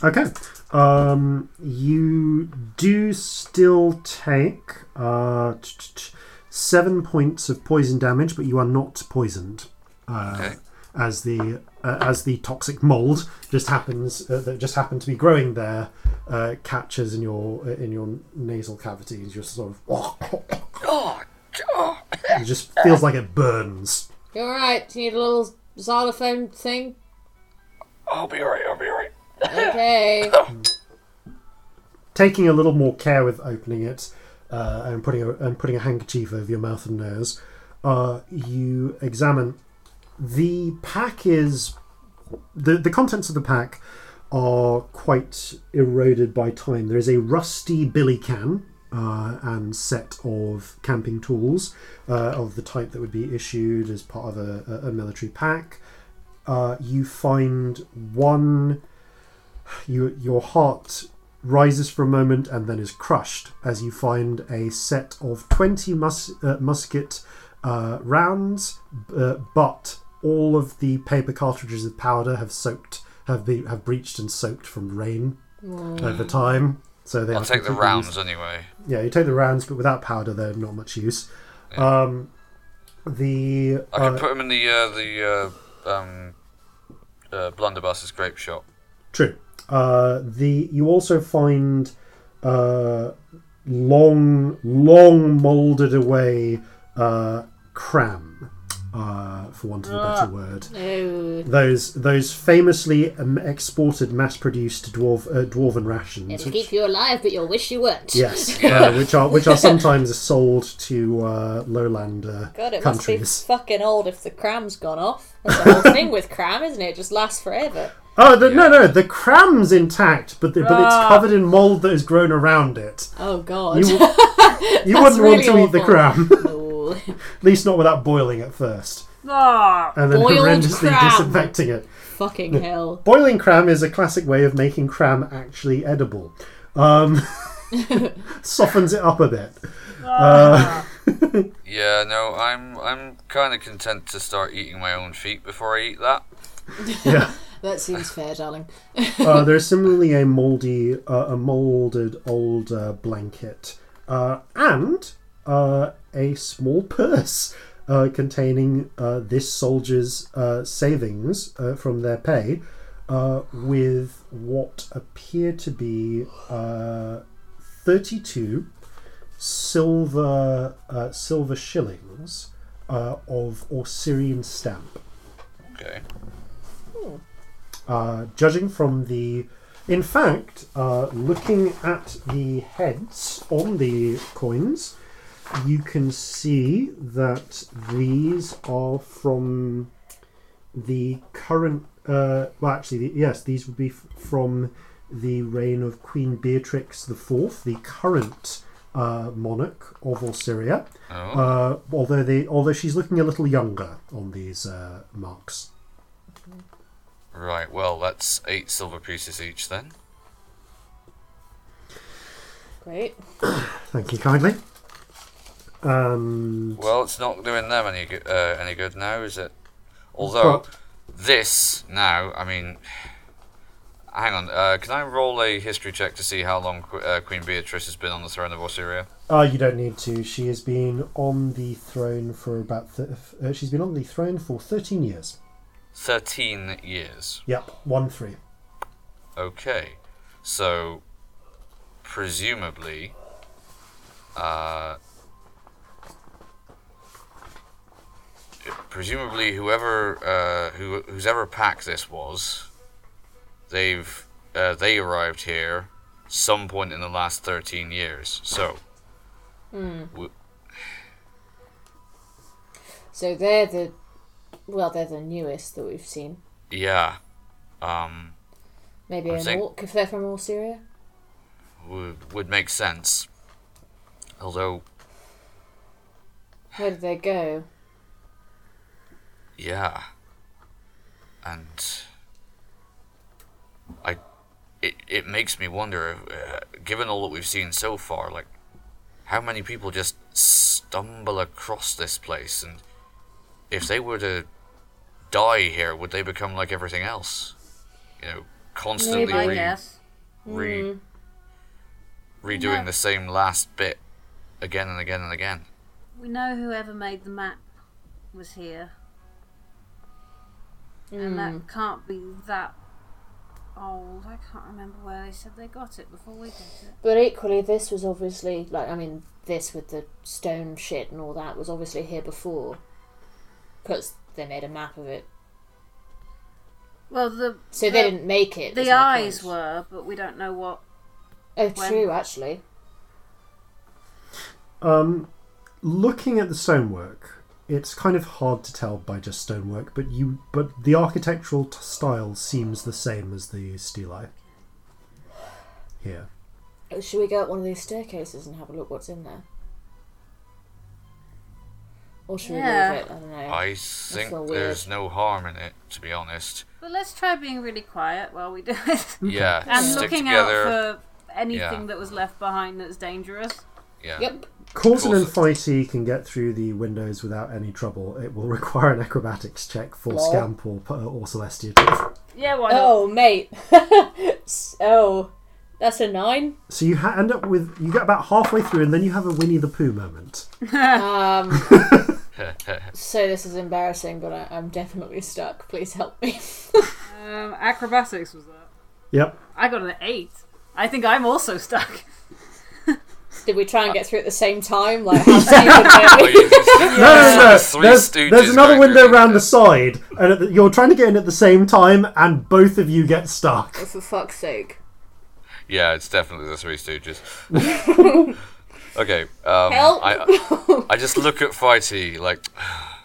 Okay. Um, you do still take uh, t- t- t- seven points of poison damage, but you are not poisoned. Uh, Okay. As the uh, as the toxic mold just happens uh, that just happened to be growing there uh, catches in your uh, in your nasal cavities, just sort of Oh, oh. it just feels like it burns. You alright? Do you need a little xylophone thing? I'll be alright, I'll be alright. Okay. taking a little more care with opening it uh, and putting a, and putting a handkerchief over your mouth and nose, uh, you examine the pack is the the contents of the pack are quite eroded by time. There is a rusty billy can uh, and set of camping tools uh, of the type that would be issued as part of a, a- military pack. Uh, you find one you, your heart rises for a moment and then is crushed as you find a set of 20 mus- uh, musket uh, rounds, uh, but all of the paper cartridges of powder have soaked, have been have breached and soaked from rain over time. So they I'll take the rounds used- anyway. Yeah, you take the rounds, but without powder, they're not much use. Um, the I can uh, put them in the uh, the uh, um, uh, blunderbuss's grapeshot. True. Uh, the you also find uh, long, long molded away uh, cram, uh, for want of a better word. Oh. Those those famously um, exported, mass-produced dwarf uh, dwarven rations. It'll which- keep you alive, but you'll wish you weren't. Yes, uh, which are which are sometimes sold to uh, lowland uh, God, it countries. must be fucking old if the cram's gone off. That's the whole thing with cram, isn't it? It just lasts forever. Oh the, no, no, the cram's intact, but the, but it's Ah. covered in mold that has grown around it. Oh god. You, you wouldn't want really to eat the cram, Ooh. at least not without boiling it first, ah. and then horrendously cram. disinfecting it. Fucking hell. Boiling cram is a classic way of making cram actually edible. Um, softens it up a bit. Uh, Yeah, no, I'm I'm kind of content to start eating my own feet before I eat that. yeah. That seems fair, darling. uh, there's similarly a mouldy, uh, a molded old uh, blanket, uh, and uh, a small purse uh, containing uh, this soldier's uh, savings uh, from their pay, uh, with what appear to be uh, 32 silver uh, silver shillings uh, of Osirian stamp. Okay. Uh, judging from the, in fact, uh, looking at the heads on the coins, you can see that these are from the current. Uh, well, actually, the, yes, these would be f- from the reign of Queen Beatrix IV, the current uh, monarch of Ossyria. Oh. Uh, although they, although she's looking a little younger on these uh, marks. Right, well, that's eight silver pieces each then. Great. Thank you kindly. Um, Well, it's not doing them any good, uh, any good now, is it? Although, Well- this now, I mean. Hang on, uh, can I roll a history check to see how long Qu- uh, Queen Beatrice has been on the throne of Ossyria? uh, you don't need to. She has been on the throne for about. Th- uh, she's been on the throne for thirteen years. 13 years. Yep, one three. Okay. So, presumably, presumably whoever uh, who whose ever pack this was, they've uh, they arrived here some point in the last thirteen years. So, Hmm. w- So they're the, well, they're the newest that we've seen. yeah, um, Maybe I an orc if they're from Orsyria. would would make sense. Although, Where did they go? Yeah, and I, it it makes me wonder, uh, given all that we've seen so far, like how many people just stumble across this place, and if they were to die here, would they become like everything else? You know, constantly Maybe, re- guess. re- Mm. redoing Yeah. the same last bit again and again and again. We know whoever made the map was here. And Mm. that can't be that old. I can't remember where they said they got it before we got it. But equally, this was obviously like I mean, this with the stone shit and all that was obviously here before, because they made a map of it. Well, the So they didn't make it. The eyes point. were, but we don't know what. Oh, when- true. Actually, Um, looking at the stonework, it's kind of hard to tell by just stonework, but you but the architectural t- style seems the same as the stelae. Here, Oh, should we go up one of these staircases and have a look what's in there? Or should Yeah. we leave it? I don't know. I think feel there's no harm in it, to be honest. But let's try being really quiet while we do it. Yeah, and stick looking together. out for anything Yeah. that was left behind that's dangerous. Yeah. Yep. Coulson and Course. Fighty can get through the windows without any trouble. It will require an acrobatics check for Lol. Scamp or, or Celestia. Yeah, why not? Oh, mate. oh, that's a nine. So you ha- end up with you get about halfway through, and then you have a Winnie the Pooh moment. Um. so this is embarrassing, but I, I'm definitely stuck. Please help me. Um, acrobatics was that. Yep. I got an eight. I think I'm also stuck. Did we try and get through at the same time? Like how stupid were Oh, we? you- No, no, no. Three There's, Stooges there's another going window through round it. the side, and at the, you're trying to get in at the same time, and both of you get stuck. For fuck's sake. Yeah, it's definitely the Three Stooges. okay, um, Help! I I just look at Fighty like,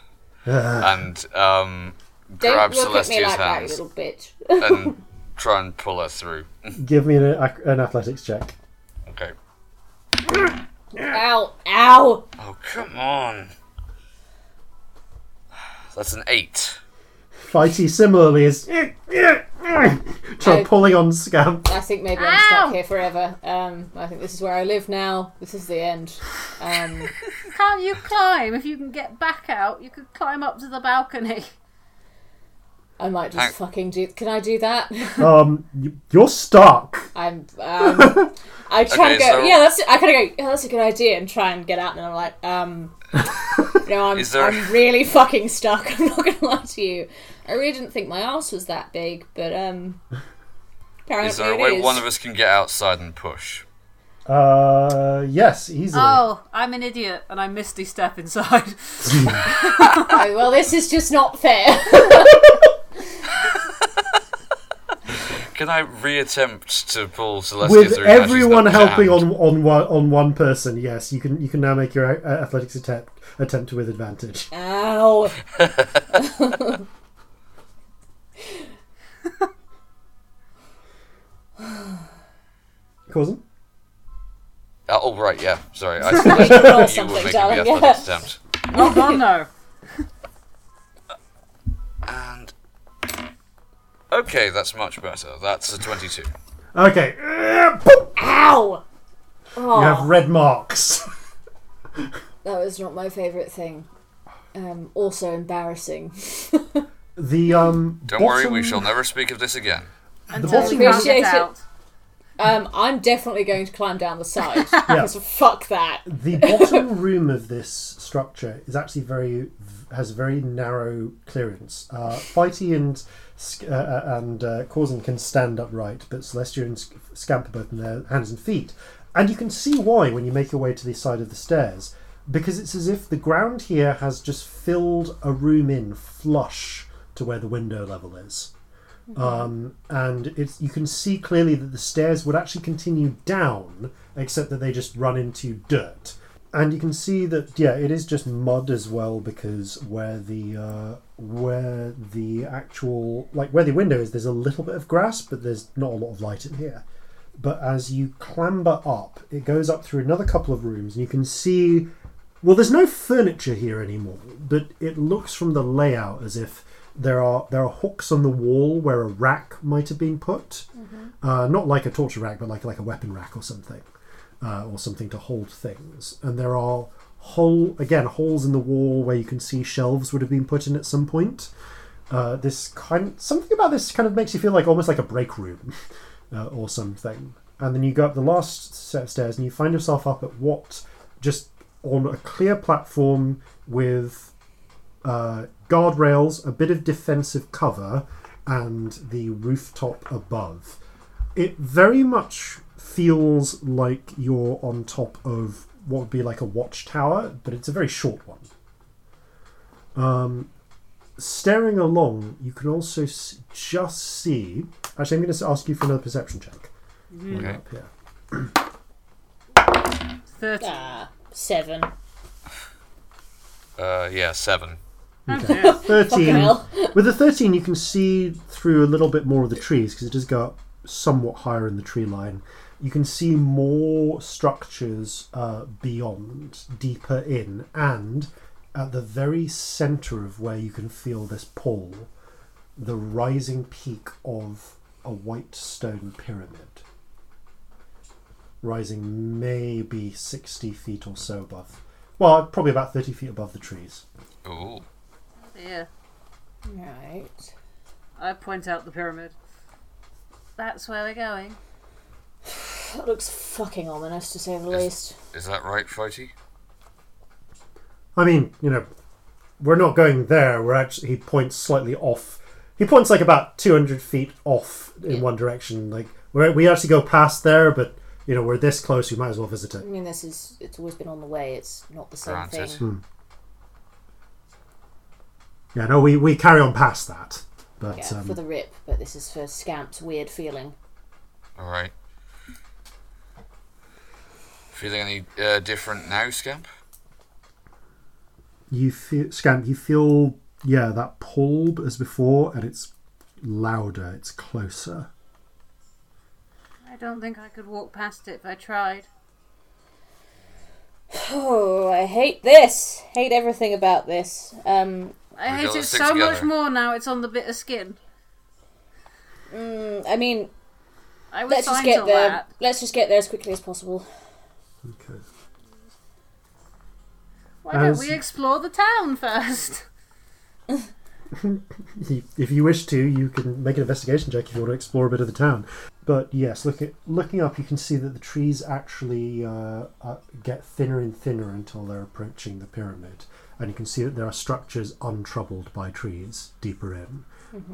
and um, Don't grab look at me Celestia's like that, you hands little bitch. and try and pull her through. Give me an, an athletics check. Okay. Ow! Ow! Oh come on. That's an eight. Fighty similarly is try Oh. pulling on Scamp. I think maybe I'm stuck here forever. Um, I think this is where I live now. This is the end. Um, Can't you climb? If you can get back out, you could climb up to the balcony. I might just Hang- fucking do. Can I do that? Um, you, you're stuck. I'm. Um, I try Okay, to go. so- Yeah, that's. I kind of go. Yeah, that's a good idea, and try and get out. And I'm like, um, no, I'm. Is there- I'm really fucking stuck. I'm not gonna lie to you. I really didn't think my ass was that big, but um, apparently Is there a way is. one of us can get outside and push? Uh, yes, easily. Oh, I'm an idiot and I misty step inside. Oh, well, this is just not fair. Can I reattempt to pull Celestia With through? everyone helping jammed? on on one on one person, yes, you can you can now make your uh, athletics attempt attempt with advantage. Ow! Corzin? Uh, oh right, yeah. Sorry, I thought you were something, making darling, the yeah. athletics attempt. oh god no. And okay, that's much better. That's a twenty-two. Okay. Uh, boop. Ow! Oh, You have red marks. that was not my favourite thing. Um, also embarrassing. The um. Don't worry, we bottom- shall never speak of this again. Until bottom we can't Appreciate get it. out. Um, I'm definitely going to climb down the side because fuck that. The bottom room of this structure is actually very has very narrow clearance. Uh, Fighty and Sc- uh, uh, and uh, can stand upright, but Celestia and Sc- Scamp both in their hands and feet. And you can see why when you make your way to the side of the stairs, because it's as if the ground here has just filled a room in flush to where the window level is. Um, and it's you can see clearly that the stairs would actually continue down, except that they just run into dirt. And you can see that yeah, it is just mud as well because where the uh, where the actual like where the window is, there's a little bit of grass, but there's not a lot of light in here. But as you clamber up, it goes up through another couple of rooms, and you can see well, there's no furniture here anymore, but it looks from the layout as if there are there are hooks on the wall where a rack might have been put, uh, not like a torture rack, but like like a weapon rack or something, uh, or something to hold things. And there are hole again holes in the wall where you can see shelves would have been put in at some point. Uh, this kind something about this kind of makes you feel like almost like a break room uh, or something. And then you go up the last set of stairs and you find yourself up at what just on a clear platform with uh, guardrails, a bit of defensive cover, and the rooftop above. It very much feels like you're on top of what would be like a watchtower, but it's a very short one. Um, staring along, you can also s- just see. Actually, I'm going to ask you for another perception check. Okay. Up here. Thirty. Ah, seven. Uh, yeah, seven. Okay. Fucking 13. hell. With the 13, you can see through a little bit more of the trees because it does go up somewhat higher in the tree line. You can see more structures uh, beyond, deeper in, and at the very center of where you can feel this pull, the rising peak of a white stone pyramid. Rising maybe 60 feet or so above. Well, probably about 30 feet above the trees. Oh. Yeah. Right. I point out the pyramid. That's where we're going. That looks fucking ominous to say the least. Is that right, Fighty? I mean, you know, we're not going there. We're actually he points slightly off. He points like about two hundred feet off in one direction. Like we we actually go past there, but you know we're this close. We might as well visit it. I mean, this is. It's always been on the way. It's not the same Granted. thing. Hmm. Yeah, no, we we carry on past that, but Yeah, um, for the rip, but this is for Scamp's weird feeling. Alright. Feeling any uh, different now, Scamp? you feel scamp. You feel yeah that pull as before, and it's louder. It's closer. I don't think I could walk past it if I tried. Oh, I hate this. Hate everything about this. Um, I hate it stick so much more now it's on the bit of skin. mm, I mean, I let's just get there. that. Let's just get there as quickly as possible. Okay. Why don't As- we explore the town first? if you wish to, you can make an investigation check if you want to explore a bit of the town. But yes, look at looking up, you can see that the trees actually uh, uh, get thinner and thinner until they're approaching the pyramid, and you can see that there are structures untroubled by trees deeper in.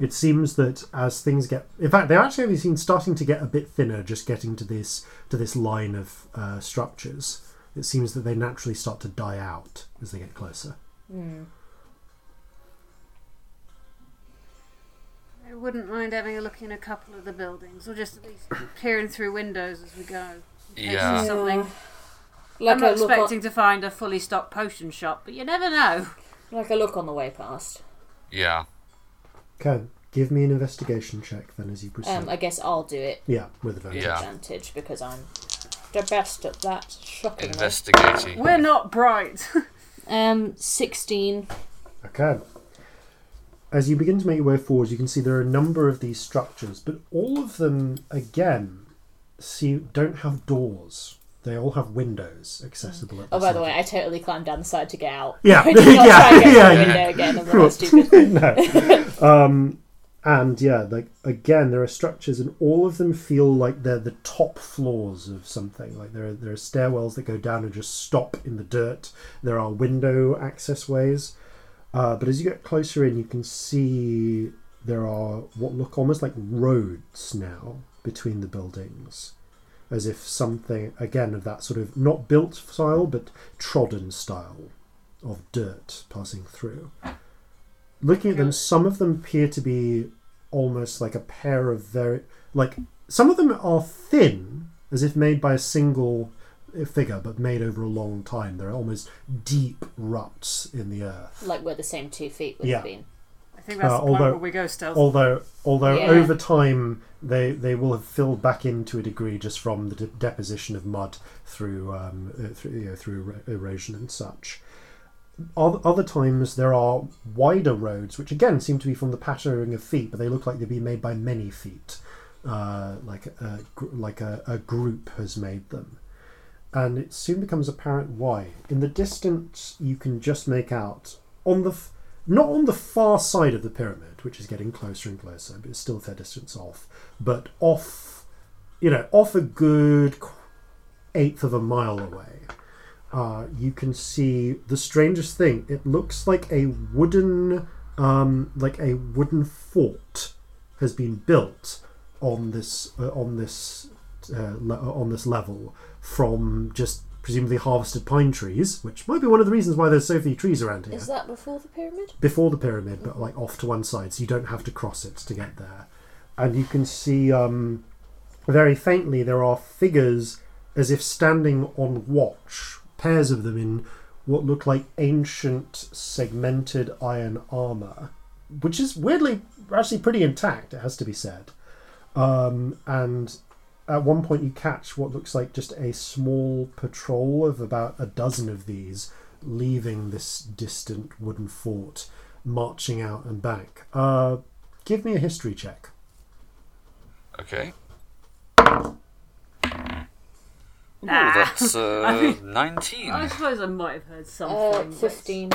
It seems that as things get, in fact, they're actually seen starting to get a bit thinner, just getting to this to this line of uh, structures. It seems that they naturally start to die out as they get closer. I wouldn't mind having a look in a couple of the buildings, or just at least peering through windows as we go. Yeah. Something. Like I'm not look expecting to find a fully stocked potion shop, but you never know. like a look on the way past. Yeah. Okay, give me an investigation check then as you proceed. Um, I guess I'll do it yeah, with advantage. Yeah. advantage because I'm the best at that. Shockingly. Investigating. We're not bright. Um, sixteen. Okay. As you begin to make your way forward, you can see there are a number of these structures, but all of them, again, see don't have doors. They all have windows accessible. At Oh, by the way, I totally climbed down the side to get out. Yeah. I did not Yeah, yeah, yeah. again. Stupid. no. Um, and yeah, like again, there are structures, and all of them feel like they're the top floors of something. Like there are there are stairwells that go down and just stop in the dirt. There are window access ways. Uh, but as you get closer in, you can see there are what look almost like roads now between the buildings, as if something again of that sort of not built style but trodden style of dirt passing through. Looking at them, some of them appear to be almost like a pair of very like some of them are thin, as if made by a single figure, but made over a long time. They're almost deep ruts in the earth. Like where the same two feet would Yeah. have been. I think that's Uh, the point although- where we go stealth. Although, although Yeah. over time they they will have filled back in to a degree just from the de- deposition of mud through um, uh, through you know, through ero- erosion and such. Oth- Other times there are wider roads, which again seem to be from the pattering of feet, but they look like they've been made by many feet, uh, like a, gr- like a, a group has made them. And it soon becomes apparent why. In the distance, you can just make out on the f- not on the far side of the pyramid, which is getting closer and closer, but it's still a fair distance off, but off, you know, off a good eighth of a mile away. Uh, you can see the strangest thing. It looks like a wooden, um, like a wooden fort has been built on this uh, on this uh, le- on this level from just presumably harvested pine trees, which might be one of the reasons why there's so few trees around here Is that before the pyramid? before the pyramid, but like off to one side, so you don't have to cross it to get there. And you can see um, very faintly there are figures as if standing on watch, pairs of them in what look like ancient segmented iron armor, which is weirdly actually pretty intact. It has to be said. Um, and at one point, you catch what looks like just a small patrol of about a dozen of these leaving this distant wooden fort, marching out and back. Uh, give me a history check. Okay. Nah. Ooh, that's uh, I mean- 19. I suppose I might have heard Uh, something. but- 15.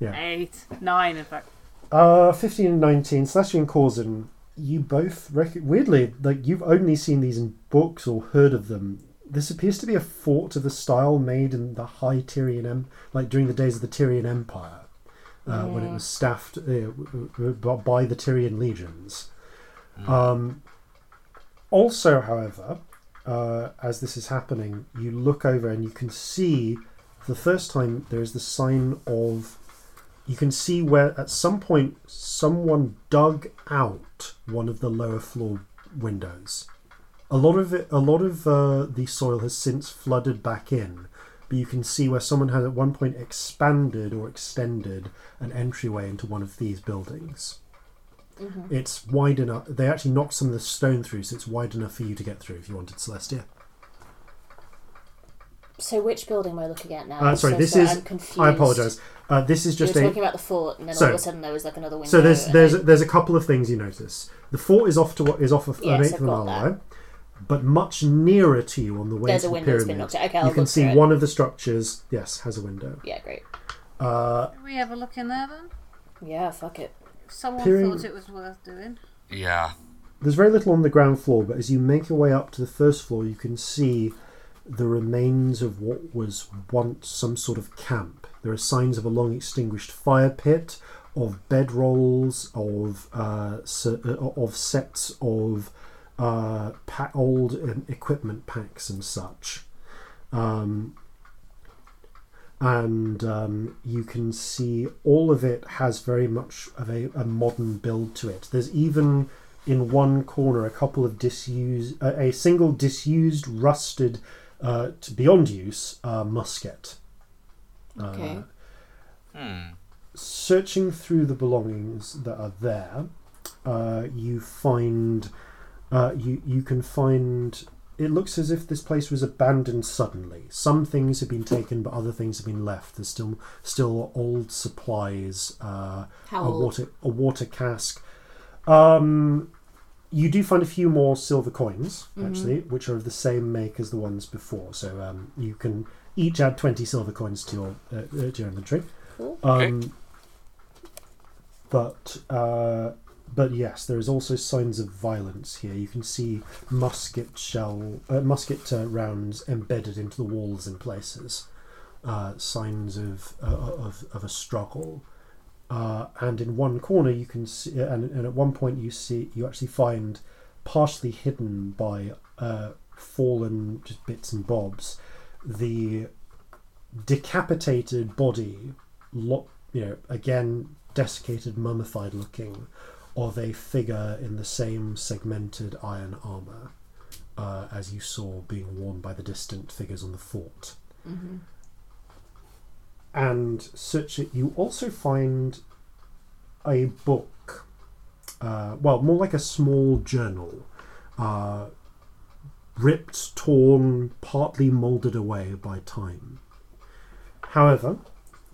Yeah. Eight, nine, in fact. Uh, 15 and 19, Celestial and Corzin, you both, rec- weirdly, like you've only seen these in books or heard of them. This appears to be a fort of the style made in the High Tyrian, em- like during the days of the Tyrian Empire, uh, when it was staffed uh, by the Tyrian legions. Um, also, however, uh, as this is happening, you look over and you can see the first time there is the sign of you can see where at some point someone dug out one of the lower floor windows. A lot of it, a lot of uh, the soil has since flooded back in, but you can see where someone had at one point expanded or extended an entryway into one of these buildings. It's wide enough. They actually knocked some of the stone through, so it's wide enough for you to get through if you wanted Celestia. So which building am I looking at now? Uh, sorry, So this sorry, is. I'm confused. I apologise. Uh, this is You just were a. talking about the fort, and then So- all of a sudden there was like another window. So there's there's then- there's a couple of things you notice. The fort is off to what is off of an Yes, eighth I've of a mile that. away, but much nearer to you on the way There's to a the window that's been pyramid, knocked out. Okay, I'll you can look see through it. one of the structures. Yes, has a window. Yeah, great. Uh, Can we have a look in there then? Yeah, fuck it. Someone Peering- thought it was worth doing. Yeah. there's very little on the ground floor, but as you make your way up to the first floor, you can see the remains of what was once some sort of camp. There are signs of a long extinguished fire pit, of bedrolls, of uh, se- uh, of sets of uh, pa- old um, equipment packs and such. Um, and um, you can see all of it has very much of a, a modern build to it. There's even in one corner a couple of disused, uh, a single disused, rusted, uh, to beyond use uh, musket. Okay. Hmm. Searching through the belongings that are there, uh, you find uh, you you can find. It looks as if this place was abandoned suddenly. Some things have been taken, but other things have been left. There's still still old supplies. Uh, How a old? water a water cask. Um, you do find a few more silver coins Mm-hmm. actually, which are of the same make as the ones before. So um, you can each add twenty silver coins to your uh, uh, to your inventory. Cool. Um, but uh, but yes, there is also signs of violence here. You can see musket shell, uh, musket uh, rounds embedded into the walls in places. Uh, signs of, uh, of of a struggle. uh, and in one corner you can see, and, and at one point you see you actually find partially hidden by uh, fallen just bits and bobs the decapitated body, lo- you know, again desiccated, mummified looking, of a figure in the same segmented iron armor uh, as you saw being worn by the distant figures on the fort. And such that you also find a book, uh, well, more like a small journal, uh, ripped, torn, partly molded away by time. However,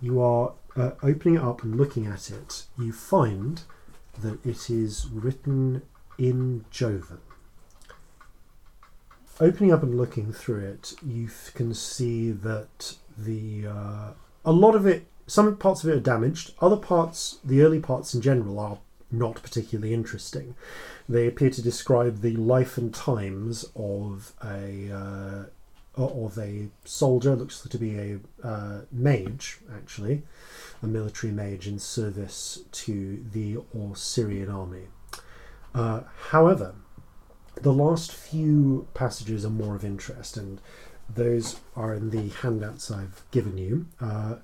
you are uh, opening it up and looking at it, you find that it is written in Jovan. Opening up and looking through it, you can see that the uh, a lot of it, some parts of it are damaged. Other parts, the early parts in general, are not particularly interesting. They appear to describe the life and times of a uh, of a soldier. Looks to be a uh, mage, actually, a military mage in service to the Syrian army. Uh, however, the last few passages are more of interest, and those are in the handouts I've given you. Uh,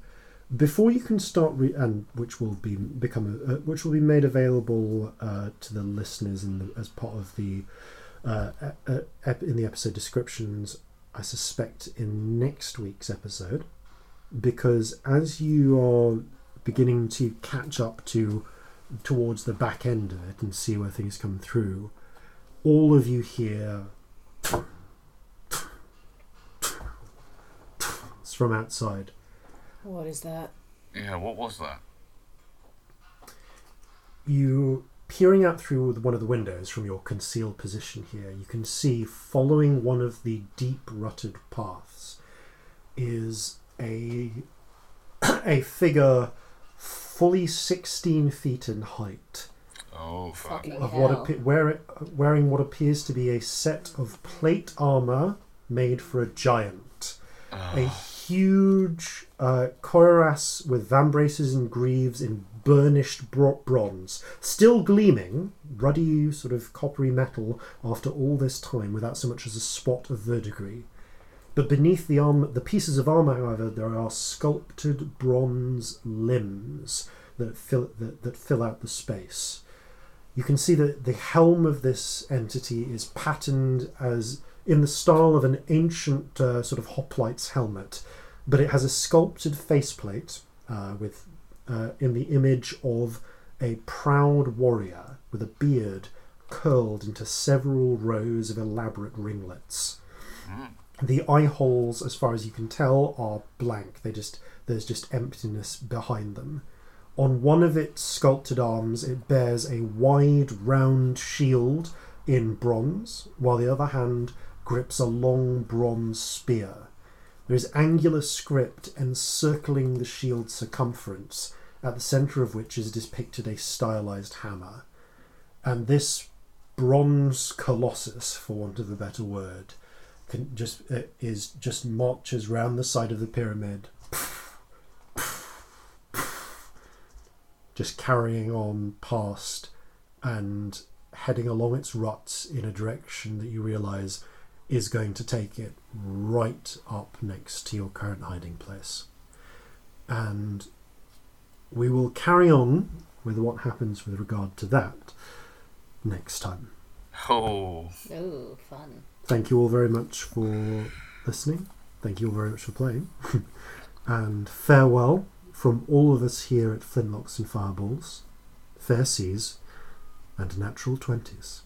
before you can start, re- and which will be become a, uh, which will be made available uh, to the listeners the, as part of the uh, in the episode descriptions. I suspect in next week's episode, because as you are beginning to catch up to towards the back end of it and see where things come through, all of you hear it's from outside. What is that? Yeah, what was that? you peering out through one of the windows from your concealed position here you can see following one of the deep rutted paths is a a figure fully 16 feet in height Oh, fuck. Of what hell. appe- wear, wearing what appears to be a set of plate armor made for a giant a ah. huge uh, cuirass with vambraces and greaves in burnished bro- bronze, still gleaming, ruddy sort of coppery metal after all this time without so much as a spot of verdigris. But beneath the arm, the pieces of armor, however, there are sculpted bronze limbs that fill that, that fill out the space. You can see that the helm of this entity is patterned as in the style of an ancient uh, sort of hoplites helmet, but it has a sculpted faceplate uh, with uh, in the image of a proud warrior with a beard curled into several rows of elaborate ringlets. The eye holes, as far as you can tell, are blank. They just there's just emptiness behind them. On one of its sculpted arms, it bears a wide, round shield in bronze, while the other hand grips a long bronze spear. There is angular script encircling the shield's circumference, at the centre of which is depicted a stylized hammer. And this bronze colossus, for want of a better word, can just uh, is just marches round the side of the pyramid, just carrying on past and heading along its ruts in a direction that you realise is going to take it right up next to your current hiding place. And we will carry on with what happens with regard to that next time. Oh, Ooh, fun. Thank you all very much for listening. Thank you all very much for playing. and farewell from all of us here at Flintlocks and Fireballs, Fair Seas, and Natural Twenties.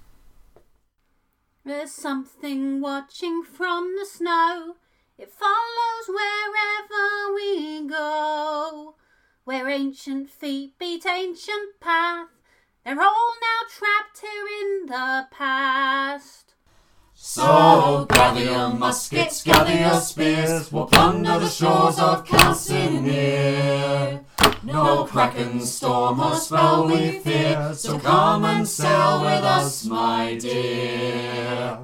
There's something watching from the snow. It follows wherever we go. Where ancient feet beat ancient path. They're all now trapped here in the past. So gather your muskets, gather your spears, we'll plunder the shores of Calcinear. No kraken, storm, or spell we fear, so come and sail with us, my dear.